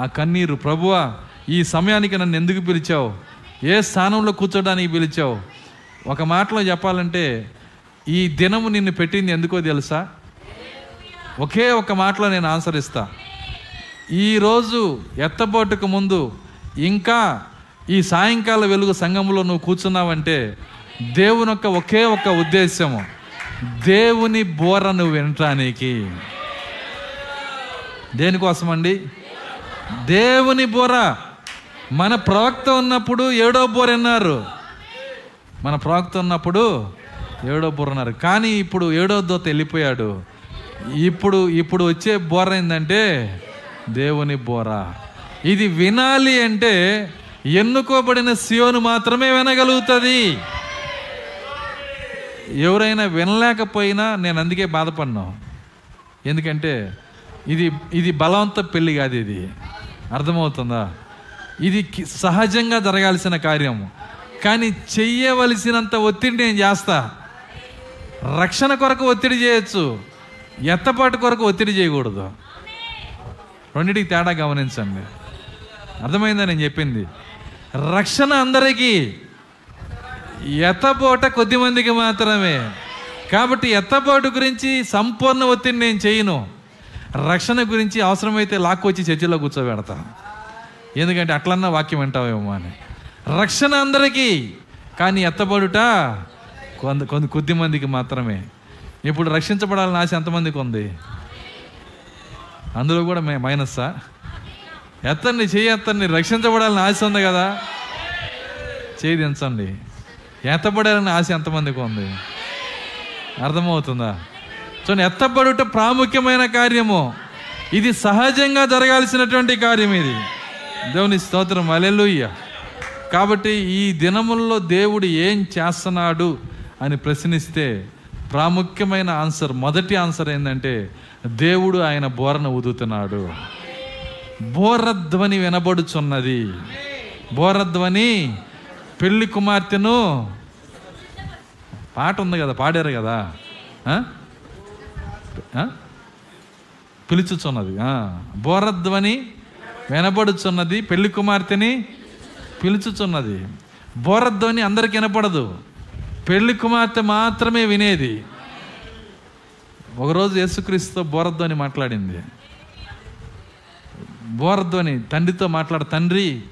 ఆ కన్నీరు ప్రభువా ఈ సమయానికి నన్ను ఎందుకు పిలిచావు? ఏ స్థానంలో కూర్చోడానికి పిలిచావు? ఒక మాటలో చెప్పాలంటే ఈ దినము నిన్ను పెట్టింది ఎందుకో తెలుసా? ఒకే ఒక మాటలో నేను ఆన్సర్ ఇస్తా. ఈరోజు ఎత్తబోటుకు ముందు ఇంకా ఈ సాయంకాల వెలుగు సంఘంలో నువ్వు కూర్చున్నావంటే దేవుని యొక్క ఒకే ఒక ఉద్దేశము దేవుని బోర నువ్వు వినటానికి. దేనికోసమండి? దేవుని బోర. మన ప్రవక్త ఉన్నప్పుడు ఏడో బోర అన్నారు మన ప్రవక్త ఉన్నప్పుడు ఏడో బోర అన్నారు కానీ ఇప్పుడు ఏడో దోత వెళ్ళిపోయాడు. ఇప్పుడు ఇప్పుడు వచ్చే బోర ఏంటంటే దేవుని బోర. ఇది వినాలి అంటే ఎన్నుకోబడిన సియోను మాత్రమే వినగలుగుతుంది. ఎవరైనా వినలేకపోయినా నేను అందుకే బాధపడినా ఎందుకంటే ఇది ఇది బలవంత పెళ్ళి కాదు ఇది. అర్థమవుతుందా? ఇది సహజంగా జరగాల్సిన కార్యము కానీ చెయ్యవలసినంత ఒత్తిడి నేను చేస్తా. రక్షణ కొరకు ఒత్తిడి చేయొచ్చు. ఎత్తపాటు కొరకు ఒత్తిడి చేయకూడదు. రెండింటికి తేడా గమనించండి. అర్థమైందా నేను చెప్పింది? రక్షణ అందరికీ ఎత్తపోట కొద్ది మందికి మాత్రమే. కాబట్టి ఎత్తపోటు గురించి సంపూర్ణ ఒత్తిడి నేను చేయను. రక్షణ గురించి అవసరమైతే లాక్కొచ్చి చర్చిలో కూర్చోబెడతా. ఎందుకంటే అట్లన్నా వాక్యం వింటావేమో అని. రక్షణ అందరికీ కానీ ఎత్తబడుట కొంత కొంత కొద్ది మందికి మాత్రమే. ఇప్పుడు రక్షించబడాలని ఆశ ఎంతమందికి ఉంది? అందులో కూడా మే మైనస్సా ఎత్తండి చెయ్యి ఎత్తండి రక్షించబడాలని ఆశ ఉంది కదా? చేయి దించండి. ఎత్తబడాలని ఆశ ఎంతమందికి ఉంది? అర్థమవుతుందా? చూడండి ఎత్తబడుట ప్రాముఖ్యమైన కార్యము. ఇది సహజంగా జరగాల్సినటువంటి కార్యం ఇది. దేవుని స్తోత్రం. అలెలుయ్య కాబట్టి ఈ దినముల్లో దేవుడు ఏం చేస్తున్నాడు అని ప్రశ్నిస్తే ప్రాముఖ్యమైన ఆన్సర్ మొదటి ఆన్సర్ ఏంటంటే దేవుడు ఆయన బోరను ఊదుతున్నాడు. బోరధ్వని వినబడుచున్నది. బోరధ్వని పెళ్ళి కుమార్తెను పాట ఉంది కదా పాడారు కదా? పిలుచుచున్నది. బోరధ్వని వినబడుచున్నది పెళ్ళి కుమార్తెని పిలుచుచున్నది. బోరధ్వని అందరికి వినపడదు. పెళ్ళి కుమార్తె మాత్రమే వినేది. ఒకరోజు యేసుక్రీస్తుతో బోరధ్వని మాట్లాడింది. బోరధ్వని తండ్రితో మాట్లాడ తండ్రి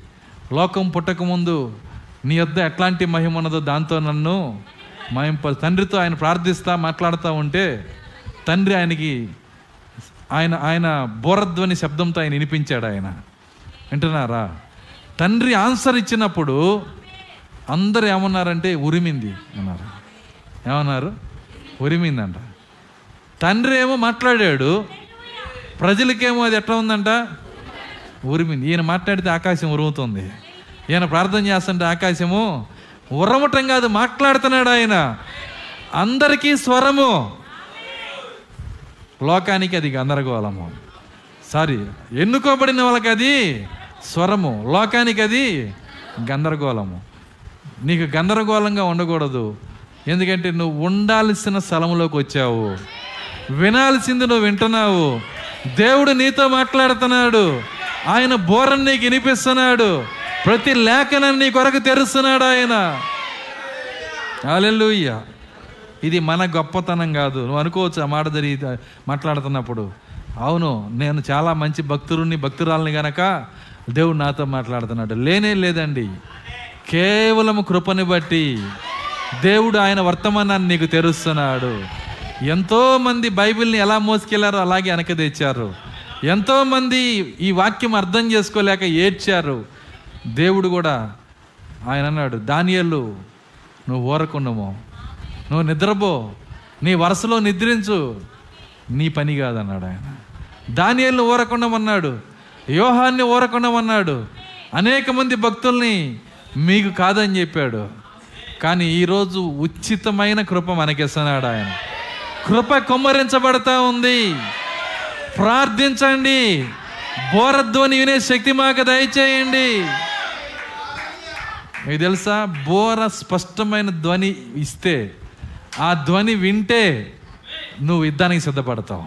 లోకం పుట్టకముందు నీ వద్ద ఎట్లాంటి మహిమ ఉన్నదో దాంతో నన్ను మహింప తండ్రితో ఆయన ప్రార్థిస్తా మాట్లాడుతూ ఉంటే తండ్రి ఆయనకి ఆయన ఆయన బోరధ్వని శబ్దంతో ఆయన వినిపించాడు ఆయన. వింటున్నారా? తండ్రి ఆన్సర్ ఇచ్చినప్పుడు అందరు ఏమన్నారంటే ఉరిమింది అన్నారు. ఏమన్నారు? ఉరిమిందంట. తండ్రి ఏమో మాట్లాడాడు ప్రజలకేమో అది ఎట్లా ఉందంట? ఉరిమింది. ఈయన మాట్లాడితే ఆకాశం ఉరుముతుంది. ఈయన ప్రార్థన చేస్తుంటే ఆకాశము ఉరమటం కాదు మాట్లాడుతున్నాడు ఆయన. అందరికీ స్వరము. లోకానికి అది గందరగోళము. సారీ ఎన్నుకోబడిన వాళ్ళకి అది స్వరము. లోకానికి అది గందరగోళము. నీకు గందరగోళంగా ఉండకూడదు. ఎందుకంటే నువ్వు ఉండాల్సిన స్థలంలోకి వచ్చావు. వినాల్సింది నువ్వు వింటున్నావు. దేవుడు నీతో మాట్లాడుతున్నాడు. ఆయన బోరని నీకు వినిపిస్తున్నాడు. ప్రతి లేఖనాన్ని నీ కొరకు తెరుస్తున్నాడు ఆయన. హల్లెలూయా. ఇది మన గొప్పతనం కాదు. నువ్వు అనుకోవచ్చు ఆ మాట జరిగి మాట్లాడుతున్నప్పుడు. అవును నేను చాలా మంచి భక్తుడిని భక్తురాలని గనక దేవుడు నాతో మాట్లాడుతున్నాడు. లేనే లేదండి. కేవలం కృపని బట్టి దేవుడు ఆయన వర్తమానాన్ని నీకు తెరుస్తున్నాడు. ఎంతోమంది బైబిల్ని ఎలా మోసుకెళ్ళారో అలాగే వెనక తెచ్చారు. ఎంతోమంది ఈ వాక్యం అర్థం చేసుకోలేక ఏడ్చారు. దేవుడు కూడా ఆయన అన్నాడు దానియల్లు నువ్వు ఊరకుండము నువ్వు నిద్రపో. నీ వరుసలో నిద్రించు. నీ పని కాదన్నాడు ఆయన. దానియల్ని ఊరకుండమన్నాడు యోహాన్ని ఊరకుండమన్నాడు అనేక మంది భక్తుల్ని మీకు కాదని చెప్పాడు. కానీ ఈరోజు ఉచితమైన కృప మనకిస్తున్నాడు ఆయన. కృప కుమ్మరించబడతా ఉంది. ప్రార్థించండి. బోరధ్వని వినే శక్తి మాకు దయచేయండి. మీకు తెలుసా? బోర స్పష్టమైన ధ్వని ఇస్తే ఆ ధ్వని వింటే నువ్వు యుద్ధానికి సిద్ధపడతావు.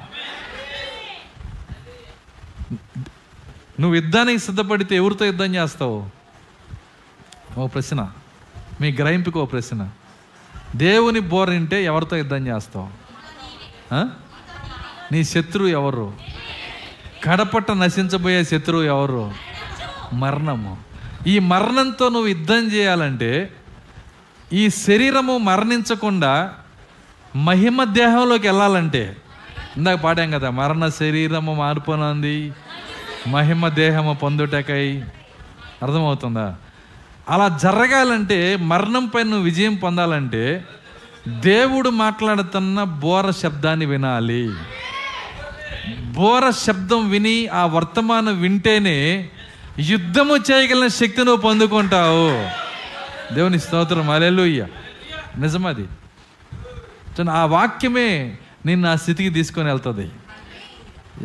నువ్వు యుద్ధానికి సిద్ధపడితే ఎవరితో యుద్ధం చేస్తావు? ఓ ప్రశ్న. మీ గ్రహింపుకి ఓ ప్రశ్న. దేవుని బోరింటే ఎవరితో యుద్ధం చేస్తావు? నీ శత్రువు ఎవరు? కడపట్ట నశించబోయే శత్రువు ఎవరు? మరణము. ఈ మరణంతో నువ్వు యుద్ధం చేయాలంటే ఈ శరీరము మరణించకుండా మహిమ దేహంలోకి వెళ్ళాలంటే ఇందాక పాడాం కదా మరణ శరీరము మారిపోనుంది మహిమ దేహము పొందుటకై. అర్థమవుతుందా? అలా జరగాలంటే మరణంపై నువ్వు విజయం పొందాలంటే దేవుడు మాట్లాడుతున్న బోర శబ్దాన్ని వినాలి. బోర శబ్దం విని ఆ వర్తమానం వింటేనే యుద్ధము చేయగలిగిన శక్తి నువ్వు పొందుకుంటావు. దేవుని స్తోత్రం అలెలుయ్య నిజమది. ఆ వాక్యమే నిన్ను ఆ స్థితికి తీసుకొని వెళ్తుంది.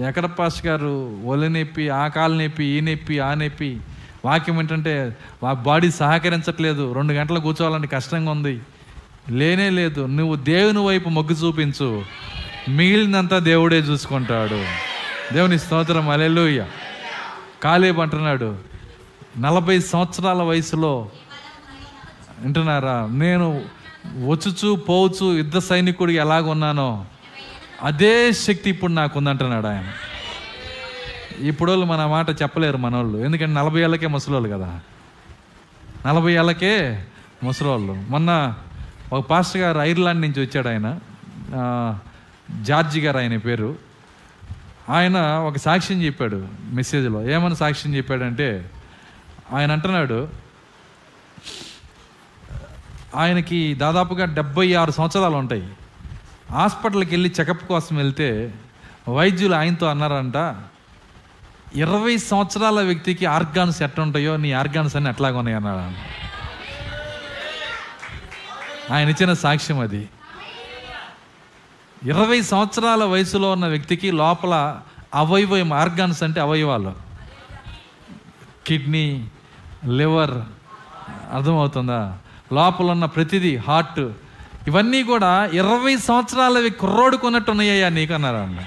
ఎక్కడ పాస్ గారు ఒళ్ళు నొప్పి ఆ కాలు నొప్పి ఈ నొప్పి ఆ నొప్పి. వాక్యం ఏంటంటే ఆ బాడీ సహకరించట్లేదు రెండు గంటలు కూర్చోవాలంటే కష్టంగా ఉంది. లేనే లేదు నువ్వు దేవుని వైపు మొగ్గు చూపించు. మిగిలినంతా దేవుడే చూసుకుంటాడు. దేవుని స్తోత్రం అలెలుయ్య కాలేబ్ అంటున్నాడు నలభై సంవత్సరాల వయసులో వింటున్నారా? నేను వచ్చుచు పోవచ్చు యుద్ధ సైనికుడు ఎలాగున్నానో అదే శక్తి ఇప్పుడు నాకు ఉందంటున్నాడు ఆయన. ఇప్పుడు వాళ్ళు మన మాట చెప్పలేరు మనోళ్ళు. ఎందుకంటే నలభై ఏళ్ళకే ముసలోళ్ళు కదా. నలభై ఏళ్ళకే ముసలోళ్ళు. మొన్న ఒక పాస్టర్ గారు ఐర్లాండ్ నుంచి వచ్చాడు ఆయన. జార్జి గారు ఆయన పేరు. ఆయన ఒక సాక్ష్యం చెప్పాడు మెసేజ్లో. ఏమని సాక్ష్యం చెప్పాడంటే ఆయన అంటున్నాడు ఆయనకి దాదాపుగా డెబ్బై ఆరు సంవత్సరాలు ఉంటాయి. హాస్పిటల్కి వెళ్ళి చెకప్ కోసం వెళ్తే వైద్యులు ఆయనతో అన్నారంట ఇరవై సంవత్సరాల వ్యక్తికి ఆర్గాన్స్ ఎట్లా ఉంటాయో నీ ఆర్గాన్స్ అన్ని ఎట్లాగా ఉన్నాయి అన్నాడు ఆయన. ఆయన ఇచ్చిన సాక్ష్యం అది. ఇరవై సంవత్సరాల వయసులో ఉన్న వ్యక్తికి లోపల అవయవం ఆర్గాన్స్ అంటే అవయవాలు. కిడ్నీ లివర్ అర్థమవుతుందా? లోపల ఉన్న ప్రతిదీ హార్ట్ ఇవన్నీ కూడా ఇరవై సంవత్సరాలవి కుర్రోడు కొన్నట్టు ఉన్నాయ్యా నీకు అన్నారు అన్న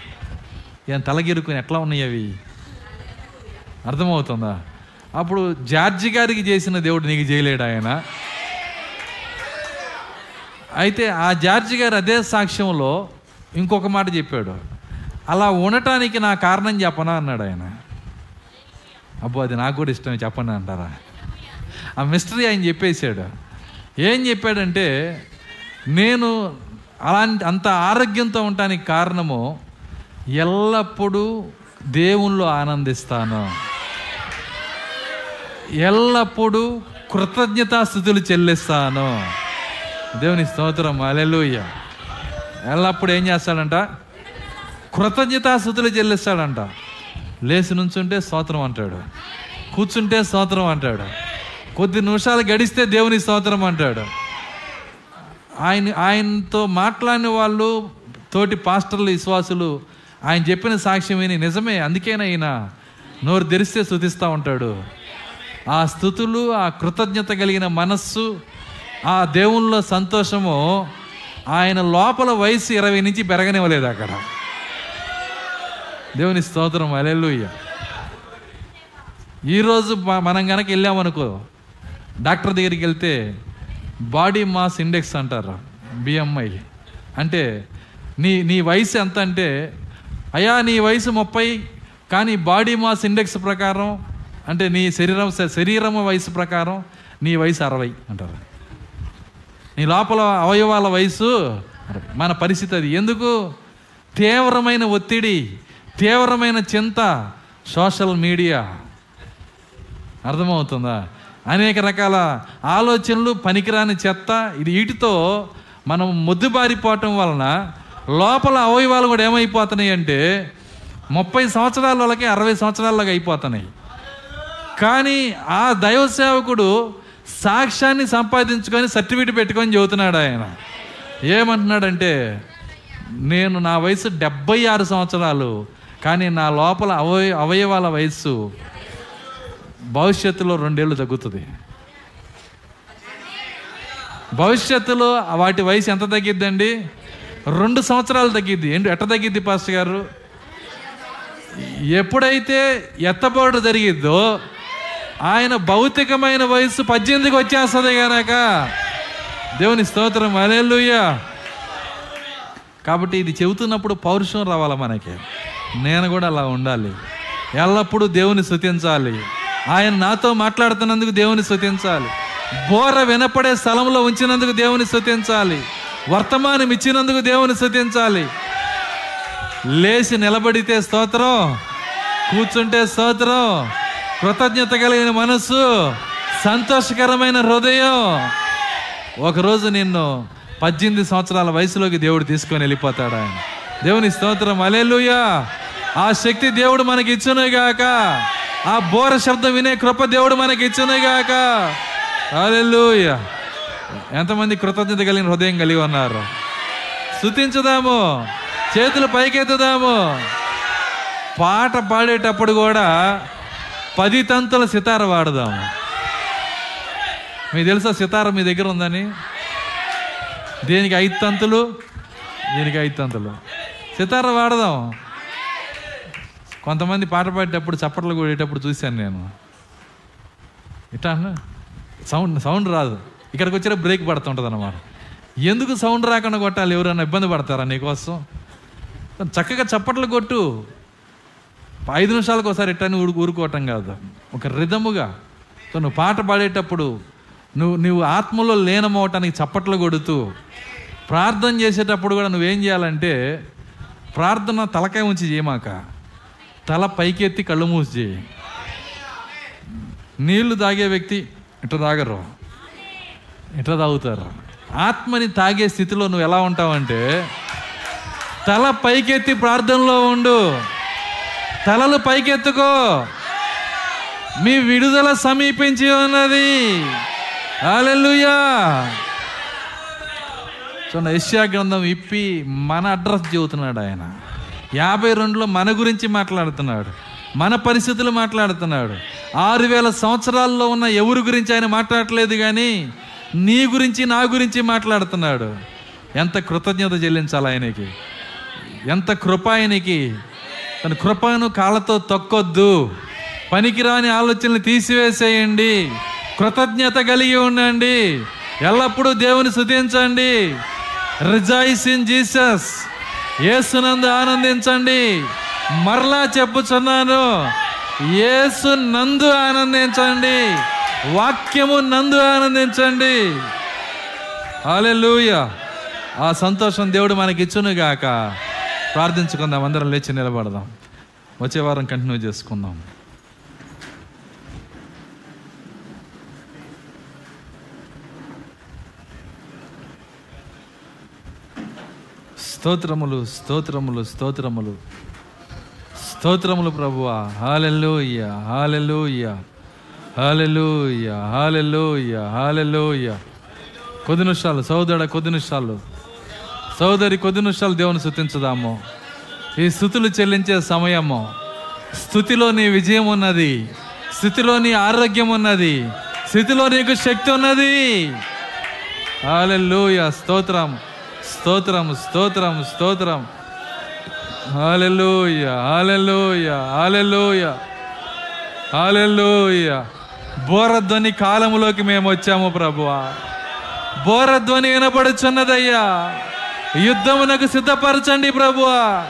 ఏం తలగిరుకుని ఎట్లా ఉన్నాయి అవి అర్థమవుతుందా? అప్పుడు జార్జి గారికి చేసిన దేవుడు నీకు చేయలేడు ఆయన. అయితే ఆ జార్జి గారు అదే సాక్ష్యంలో ఇంకొక మాట చెప్పాడు. అలా ఉండటానికి నా కారణం చెప్పనా అన్నాడు ఆయన. అబ్బో అది నాకు కూడా ఇష్టమే చెప్పండి అంటారా? ఆ మిస్టరీ ఆయన చెప్పేశాడు. ఏం చెప్పాడంటే నేను అలాంటి అంత ఆరోగ్యంతో ఉండటానికి కారణము ఎల్లప్పుడూ దేవుణ్ణిలో ఆనందిస్తాను. ఎల్లప్పుడూ కృతజ్ఞతాస్థుతులు చెల్లిస్తాను. దేవుని స్తోత్రం అలెలుయ్య ఎల్లప్పుడు ఏం చేస్తాడంట? కృతజ్ఞతాస్థుతులు చెల్లిస్తాడంట. లేచి నుంచుంటే స్తోత్రం అంటాడు. కూర్చుంటే స్తోత్రం అంటాడు. కొద్ది నిమిషాలు గడిస్తే దేవుని స్తోత్రం అంటాడు. ఆయన ఆయనతో మాట్లాడిన వాళ్ళు తోటి పాస్టర్లు విశ్వాసులు ఆయన చెప్పిన సాక్ష్యం విని నిజమే అందుకేనైనా నోరు తెరిస్తే స్థుతిస్తూ ఉంటాడు. ఆ స్థుతులు ఆ కృతజ్ఞత కలిగిన మనస్సు ఆ దేవునిలో సంతోషము ఆయన లోపల వయసు ఇరవై నుంచి పెరగనివ్వలేదు అక్కడ. దేవుని స్తోత్రం అలెల్లుయ్య ఈరోజు మనం కనుక వెళ్ళామనుకో డాక్టర్ దగ్గరికి వెళ్తే బాడీ మాస్ ఇండెక్స్ అంటారు బిఎంఐ అంటే నీ నీ వయసు ఎంత అంటే అయ్యా నీ వయసు ముప్పై కానీ బాడీ మాస్ ఇండెక్స్ ప్రకారం అంటే నీ శరీరం శరీరం వయసు ప్రకారం నీ వయసు అరవై అంటారు. నీ లోపల అవయవాల వయసు మన పరిస్థితి అది. ఎందుకు? తీవ్రమైన ఒత్తిడి తీవ్రమైన చింత సోషల్ మీడియా. అర్థమవుతుందా? అనేక రకాల ఆలోచనలు పనికిరాని చెత్త. ఇది వీటితో మనం మొద్దుబారిపోవటం వలన లోపల అవయవాలు కూడా ఏమైపోతున్నాయి అంటే ముప్పై సంవత్సరాల వాళ్ళకి అరవై సంవత్సరాలకి అయిపోతున్నాయి. కానీ ఆ దైవ సేవకుడు సాక్ష్యాన్ని సంపాదించుకొని సర్టిఫికెట్ పెట్టుకొని చెబుతున్నాడు ఆయన. ఏమంటున్నాడంటే నేను నా వయసు డెబ్బై ఆరు సంవత్సరాలు కానీ నా లోపల అవయ అవయవాల వయస్సు భవిష్యత్తులో రెండేళ్ళు తగ్గుతుంది. భవిష్యత్తులో వాటి వయసు ఎంత తగ్గిద్దండి? రెండు సంవత్సరాలు తగ్గిద్ది. ఏంటి ఎట్ట తగ్గిద్ది పాస్టర్ గారు? ఎప్పుడైతే ఎత్తబోటు జరిగిద్దో ఆయన భౌతికమైన వయసు పద్దెనిమిదికి వచ్చేస్తుంది కనుక దేవుని స్తోత్రం. అలెలుయ్యా కాబట్టి ఇది చెబుతున్నప్పుడు పౌరుషం రావాలి మనకి? నేను కూడా అలా ఉండాలి. ఎల్లప్పుడూ దేవుని శృతించాలి ఆయన నాతో మాట్లాడుతున్నందుకు దేవుని స్తుతించాలి. బోర వినపడే స్థలంలో ఉంచినందుకు దేవుని స్తుతించాలి. వర్తమానం ఇచ్చినందుకు దేవుని స్థుతించాలి లేచి నిలబడితే స్తోత్రం. కూర్చుంటే స్తోత్రం. కృతజ్ఞత కలిగిన మనస్సు. సంతోషకరమైన హృదయం. ఒకరోజు నిన్ను పద్దెనిమిది సంవత్సరాల వయసులోకి దేవుడు తీసుకొని వెళ్ళిపోతాడు ఆయన. దేవుని స్తోత్రం. అలెలుయా ఆ శక్తి దేవుడు మనకి ఇచ్చునుగాక ఆ బోర శబ్దం వినే కృప దేవుడు మనకి ఇచ్చునుగాక అలెలుయా ఎంతమంది కృతజ్ఞత కలిగిన హృదయం కలిగి ఉన్నారు. స్థుతించుదాము చేతులు పైకెత్తుదాము. పాట పాడేటప్పుడు కూడా పది తంతుల సితార వాడదాము. మీకు తెలుసా సితార మీ దగ్గర ఉందని? దేనికి ఐదు తంతులు? దీనికి ఐదు తంతులు? సితార వాడదాం కొంతమంది పాట పాడేటప్పుడు చప్పట్లు కొడేటప్పుడు చూశాను నేను. ఇట్లా సౌండ్ సౌండ్ రాదు. ఇక్కడికి వచ్చిన బ్రేక్ పడుతుంటుంది అన్నమాట ఎందుకు సౌండ్ రాకుండా కొట్టాలి? ఎవరైనా ఇబ్బంది పడతారా నీకోసం చక్కగా చప్పట్లు కొట్టు. ఐదు నిమిషాలకు ఒకసారి ఇట్టని ఊరు ఊరుకోవటం కాదు. ఒక రిధముగా. సో నువ్వు పాట పాడేటప్పుడు నువ్వు నువ్వు ఆత్మలో లీనమవటానికి చప్పట్లు కొడుతూ ప్రార్థన చేసేటప్పుడు కూడా నువ్వేం చేయాలంటే ప్రార్థన తలకాయ ఉంచి చేయమాక. తల పైకెత్తి కళ్ళు మూసి చేయి. నీళ్ళు తాగే వ్యక్తి ఇట్లా తాగరు. ఇట్లా తాగుతారు. ఆత్మని తాగే స్థితిలో నువ్వు ఎలా ఉంటావంటే తల పైకెత్తి ప్రార్థనలో ఉండు. తలలు పైకెత్తుకో. మీ విడుదల సమీపించి ఉన్నది. హల్లెలూయా. చూడండి యెషయా గ్రంథం ఇప్పి మన అడ్రస్ చెబుతున్నాడు ఆయన. యాభై రెండులో మన గురించి మాట్లాడుతున్నాడు. మన పరిస్థితులు మాట్లాడుతున్నాడు. ఆరు వేల సంవత్సరాల్లో ఉన్న ఎవరి గురించి ఆయన మాట్లాడలేదు కానీ నీ గురించి నా గురించి మాట్లాడుతున్నాడు. ఎంత కృతజ్ఞత చెల్లించాలి ఆయనకి. ఎంత కృప ఆయనకి. తన కృపను కాళ్ళతో తొక్కొద్దు. పనికిరాని ఆలోచనలు తీసివేసేయండి. కృతజ్ఞత కలిగి ఉండండి. ఎల్లప్పుడూ దేవుని శుతించండి రిజాయిస్ ఇన్ జీసస్. ఏసునందు ఆనందించండి. మరలా చెప్పుచున్నాను. ఏసు నందు ఆనందించండి. వాక్యము నందు ఆనందించండి. హల్లెలూయా. ఆ సంతోషం దేవుడు మనకి ఇచ్చును గాక ప్రార్థించుకుందాం. అందరం లేచి నిలబడదాం. వచ్చే వారం కంటిన్యూ చేసుకుందాం. స్తోత్రములు స్తోత్రములు స్తోత్రములు. స్తోత్రములు ప్రభువ. Hallelujah hallelujah hallelujah hallelujah hallelujah కొద్ది నిమిషాలు సోదరుడ కొద్ది నిమిషాలు. సోదరి కొద్ది నిమిషాలు దేవుని స్థుతించుదాము ఈ స్థుతులు చెల్లించే సమయము. స్థుతిలో నీ విజయం ఉన్నది. స్థితిలో నీ ఆరోగ్యం ఉన్నది. స్థితిలో నీకు శక్తి ఉన్నది. హాలెల్లోయ స్తోత్రం. స్తోత్రము స్తోత్రము స్తోత్రం. హాలెల్లోయ హాలెల్లోయ హాలెల్లోయ హాలెల్లోయ బోరధ్వని కాలములోకి మేము వచ్చాము ప్రభువా. బోరధ్వని వినపడుచున్నదయ్యా. యుద్ధమునకు సిద్ధపరచండి ప్రభువా.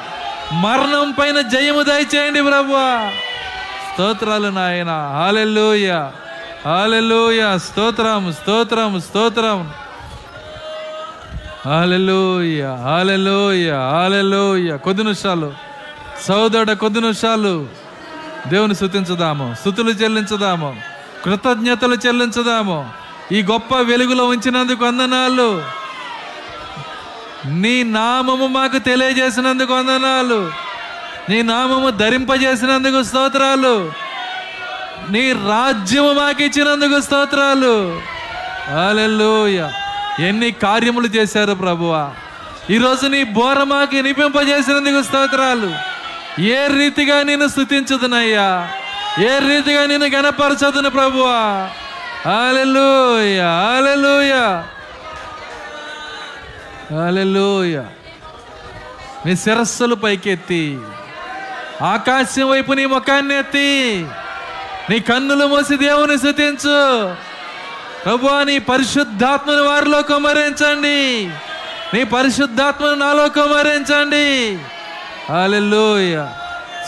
మరణం పైన జయము దయచేయండి ప్రభువా. స్తోత్రాలు నాయన. హాలెల్లోయ హాలెల్లోయ స్తోత్రం స్తోత్రం స్తోత్రం. Hallelujah hallelujah hallelujah. కొద్ది నిమిషాలు. సోదరుడ కొద్ది నిమిషాలు. దేవుని స్థుతించుదాము. స్థుతులు చెల్లించుదాము. కృతజ్ఞతలు చెల్లించుదాము. ఈ గొప్ప వెలుగులో ఉంచినందుకు వందనాలు. నీ నామము మాకు తెలియజేసినందుకు వందనాలు. నీ నామము ధరింపజేసినందుకు స్తోత్రాలు. నీ రాజ్యము మాకు ఇచ్చినందుకు స్తోత్రాలు. హల్లెలూయా ఎన్ని కార్యములు చేశారు ప్రభువా? ఈరోజు నీ బోర మాకు వినిపింపజేసినందుకు స్తోత్రాలు. ఏ రీతిగా నేను స్థుతించదునయ్యా? ఏ రీతిగా నేను గణపరచదును ప్రభువా? హల్లెలూయా హల్లెలూయా. హల్లెలూయా. మీ శిరస్సులు పైకెత్తి ఆకాశం వైపు నీ ముఖాన్ని ఎత్తి నీ కన్నులు మూసి దేవుని స్థుతించు. ప్రభు నీ పరిశుద్ధాత్మను వారిలో కుమరించండి నీ పరిశుద్ధాత్మను నాలో కుమరించండి హాలెలూయ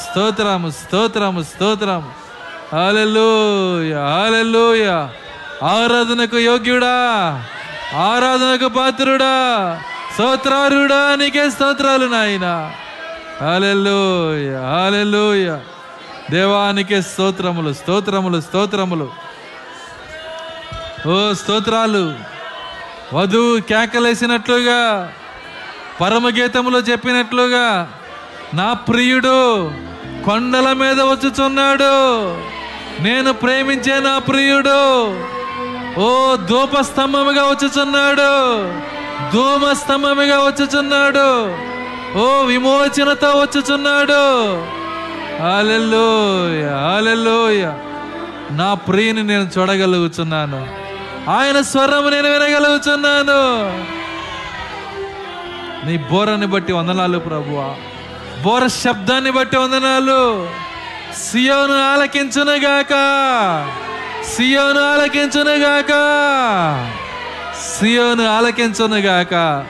స్తోత్రము స్తోత్రము స్తోత్రము. హాలెలూయ హాలెలూయ ఆరాధనకు యోగ్యుడా ఆరాధనకు పాత్రుడా స్తోత్రారుడా నీకే స్తోత్రాలు నాయన. హాలెలూయ హాలెలూయ దేవానికే స్తోత్రములు స్తోత్రములు స్తోత్రములు. ఓ స్తోత్రాలు. వధువు కేకలేసినట్లుగా పరమగీతములో చెప్పినట్లుగా నా ప్రియుడు కొండల మీద వచ్చుచున్నాడు. నేను ప్రేమించే నా ప్రియుడు ఓ ధూపస్తంభముగా వచ్చుచున్నాడు. ధూమస్తంభముగా వచ్చుచున్నాడు. ఓ విమోచనతో వచ్చుచున్నాడు. ఆలెల్లోయ ఆలెల్లోయ నా ప్రియుని నేను చూడగలుగుతున్నాను ఆయన స్వరము నేను వినగలుగుతున్నాను నీ బోరని బట్టి వందనాలు ప్రభువా. బోర శబ్దాన్ని బట్టి వందనాలు. సియోను ఆలకించునుగాక. సియోను ఆలకించునుగాక. సియోను ఆలకించునుగాక.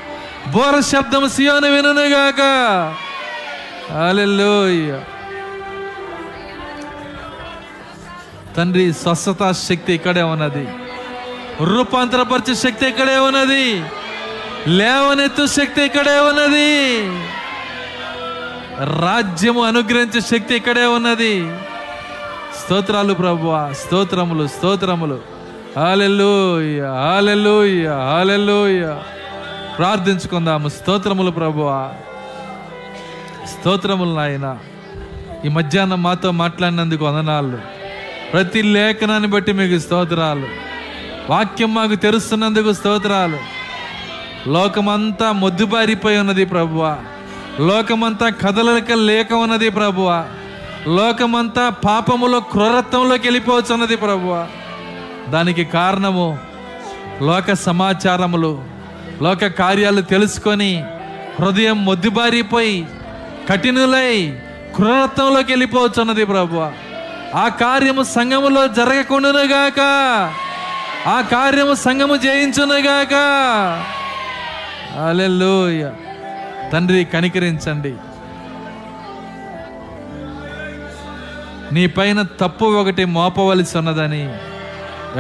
బోర శబ్దం సియోను వినుగాక హల్లెలూయా. తండ్రి స్వస్థత శక్తి ఇక్కడే ఉన్నది. రూపాంతరపరిచే శక్తి ఇక్కడే ఉన్నది. లేవనెత్తు శక్తి ఇక్కడే ఉన్నది. రాజ్యము అనుగ్రహించే శక్తి ఇక్కడే ఉన్నది. స్తోత్రాలు ప్రభు స్తోత్రములు స్తోత్రములు. హాలెలూయ హాలెలూయ హాలెలూయ ప్రార్థించుకుందాము స్తోత్రములు ప్రభువా. స్తోత్రములు నాయన. ఈ మధ్యాహ్నం మాతో మాట్లాడినందుకు వందనాలు. ప్రతి లేఖనాన్ని బట్టి మీకు స్తోత్రాలు. వాక్యం మాకు తెరుస్తున్నందుకు స్తోత్రాలు. లోకమంతా మొద్దుబారిపోయి ఉన్నది ప్రభువ. లోకమంతా కదలక లేక ఉన్నది ప్రభువ. లోకమంతా పాపములో క్రూరత్వంలోకి వెళ్ళిపోవచ్చున్నది ప్రభువ. దానికి కారణము లోక సమాచారములు లోక కార్యాలు తెలుసుకొని హృదయం మొద్దుబారిపోయి కఠినులై క్రూరత్వంలోకి వెళ్ళిపోవచ్చున్నది ప్రభువ. ఆ కార్యము సంఘములో జరగకుండానుగాక. ఆ కార్యము సంఘము జయించునుగాక. అలెల్లోయ తండ్రి కనికరించండి. నీ పైన తప్పు ఒకటి మోపవలసి ఉన్నదని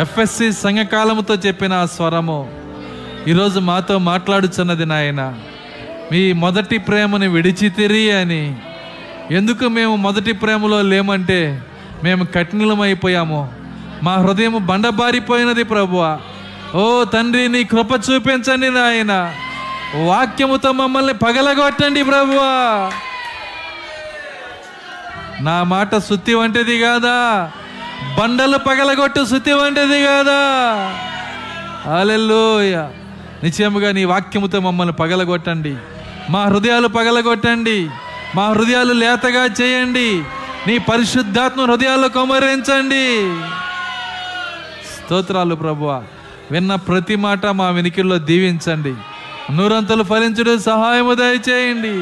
ఎఫ్ఎస్సి సంఘకాలముతో చెప్పిన ఆ స్వరము ఈరోజు మాతో మాట్లాడుచున్నది నాయన. మీ మొదటి ప్రేమని విడిచితిరి అని. ఎందుకు మేము మొదటి ప్రేమలో లేమంటే మేము కఠినమైపోయాము. మా హృదయం బండబారిపోయినది ప్రభువ. ఓ తండ్రి నీ కృప చూపించండి నాయన. వాక్యముతో మమ్మల్ని పగలగొట్టండి ప్రభువా. నా మాట సుత్తి వంటిది కాదా? బండలు పగలగొట్టు శుద్ధి వంటిది కాదా? అలెల్లోయ నిశ్చయముగా నీ వాక్యముతో మమ్మల్ని పగలగొట్టండి. మా హృదయాలు పగలగొట్టండి. మా హృదయాలు లేతగా చేయండి. నీ పరిశుద్ధాత్మ హృదయాలు కొమరించండి. స్తోత్రాలు ప్రభువా. విన్న ప్రతి మాట మా వెనికిల్లో దీవించండి. నూరంతలు ఫలించుడు సహాయము దయచేయండి.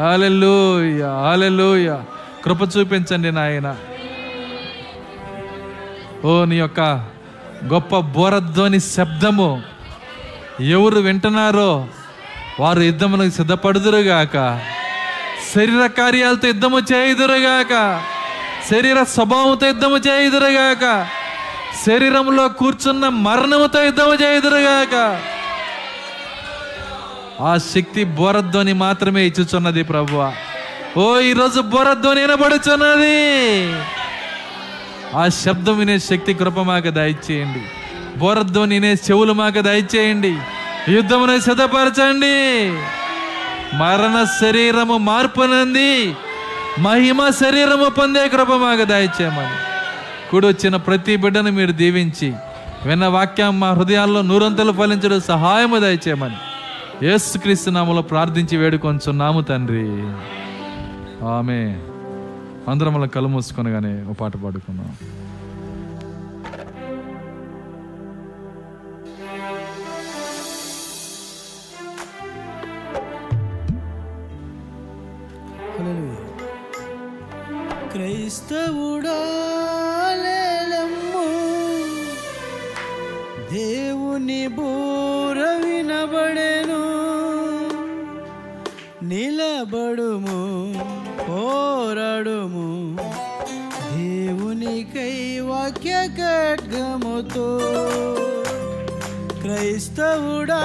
హాలెలూయ హాలెలూయ కృప చూపించండి నాయన. ఓ నీ యొక్క గొప్ప బోరధ్వని శబ్దము ఎవరు వింటున్నారో వారు యుద్ధమునకు సిద్ధపడుదురుగాక. శరీర కార్యాలతో యుద్ధము చేయుదురుగాక. శరీర స్వభావంతో యుద్ధము చేయుదురుగాక. శరీరంలో కూర్చున్న మరణముతో యుద్ధము చేయుదురుగాక. ఆ శక్తి బోరధ్వని మాత్రమే ఇచ్చుచున్నది ప్రభువ. ఓ ఈరోజు బోరధ్వని వినబడుచున్నది. ఆ శబ్దం వినే శక్తి కృప మాకు దయచేయండి. బోరధ్వని వినే చెవులు మాకు దయచేయండి. యుద్ధమును సిద్ధపరచండి. మరణ శరీరము మార్పునంది మహిమ శరీరము పొందే కృప మాకు దయచేయమని. కూడొచ్చిన ప్రతి బిడ్డను మీరు దీవించి విన్న వాక్యం మా హృదయాల్లో నూరంతలు ఫలించడం సహాయము దయచేయమని యేసుక్రీస్తు నామలో ప్రార్థించి వేడుకొంచున్నాము తండ్రి. ఆమె అందరం మనం కళ్ళు మూసుకొనగానే ఒక పాట పాడుకున్నాం క్రైస్తవుడా దేవుని బూర వినబడెను నిలబడుము పోరాడుము. దేవునికై వాక్య ఖడ్గముతో క్రైస్తవుడా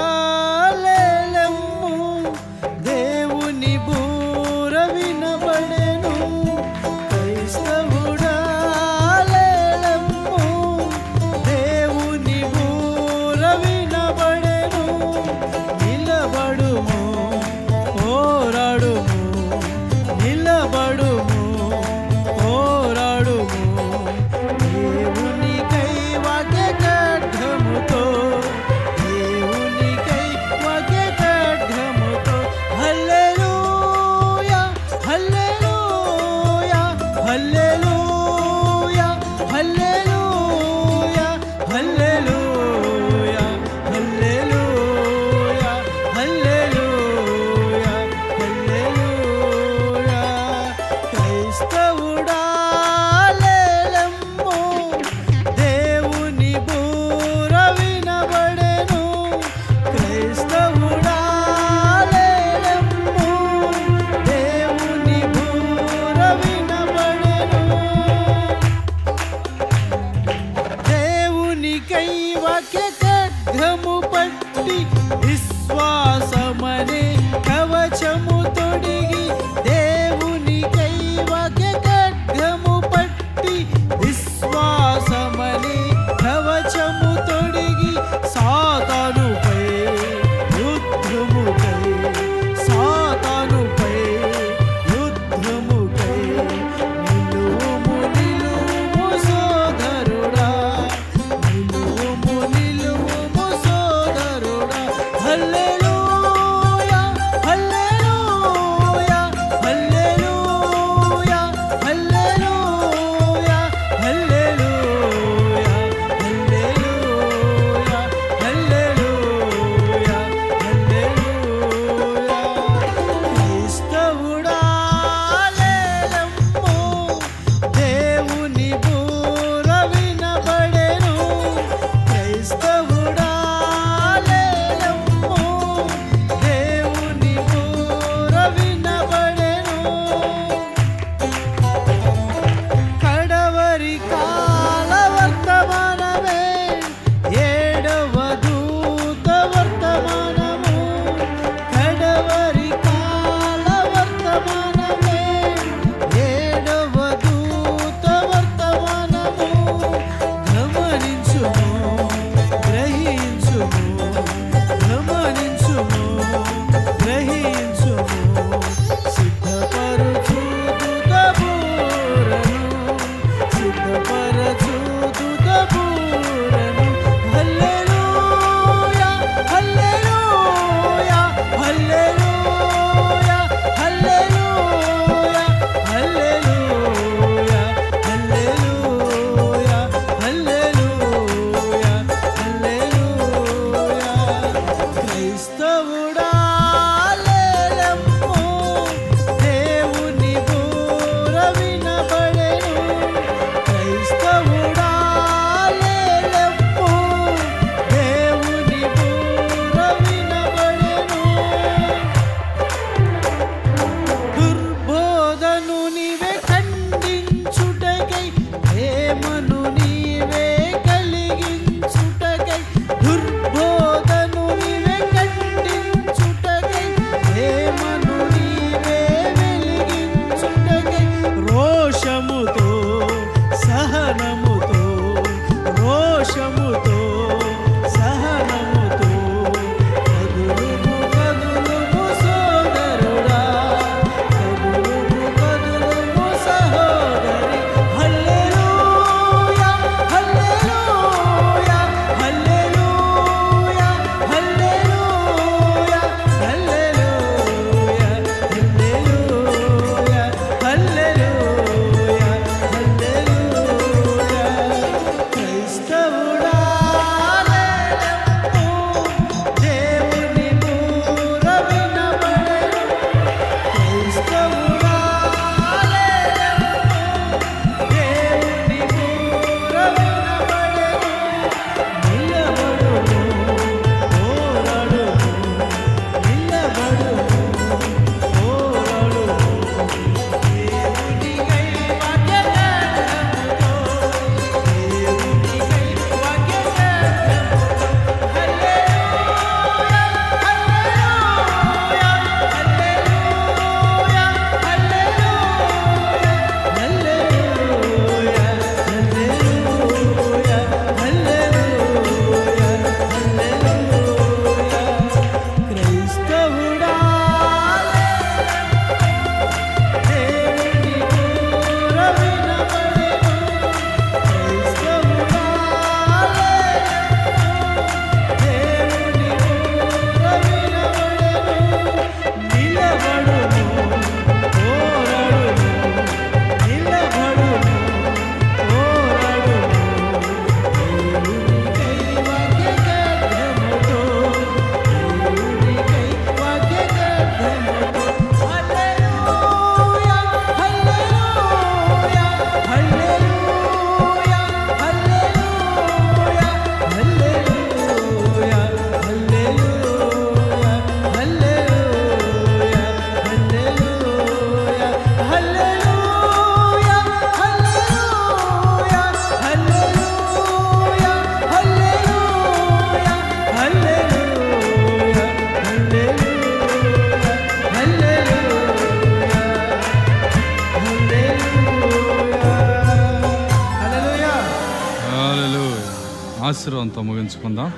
ఆశీర్వాదంతో ముగించుకుందాం.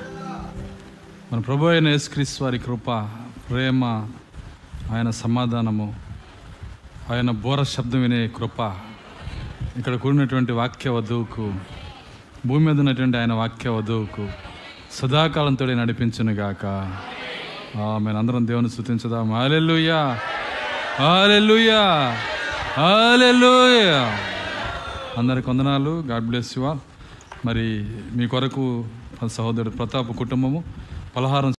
మన ప్రభు అయిన యేసుక్రీస్ వారి కృప ప్రేమ ఆయన సమాధానము ఆయన బోర శబ్దం వినే కృప ఇక్కడ కూడినటువంటి వాక్య వధువుకు భూమి మీద ఉన్నటువంటి ఆయన వాక్య వధువుకు సదాకాలంతో నడిపించును గాక. మేము అందరం దేవుని స్థుతించుదాం. హాలెలుయా హాలెలుయా హాలెలుయా అందరికి వందనాలు. God bless you all. మరి మీ కొరకు సహోదరుడు ప్రతాప్ కుటుంబము పలహారం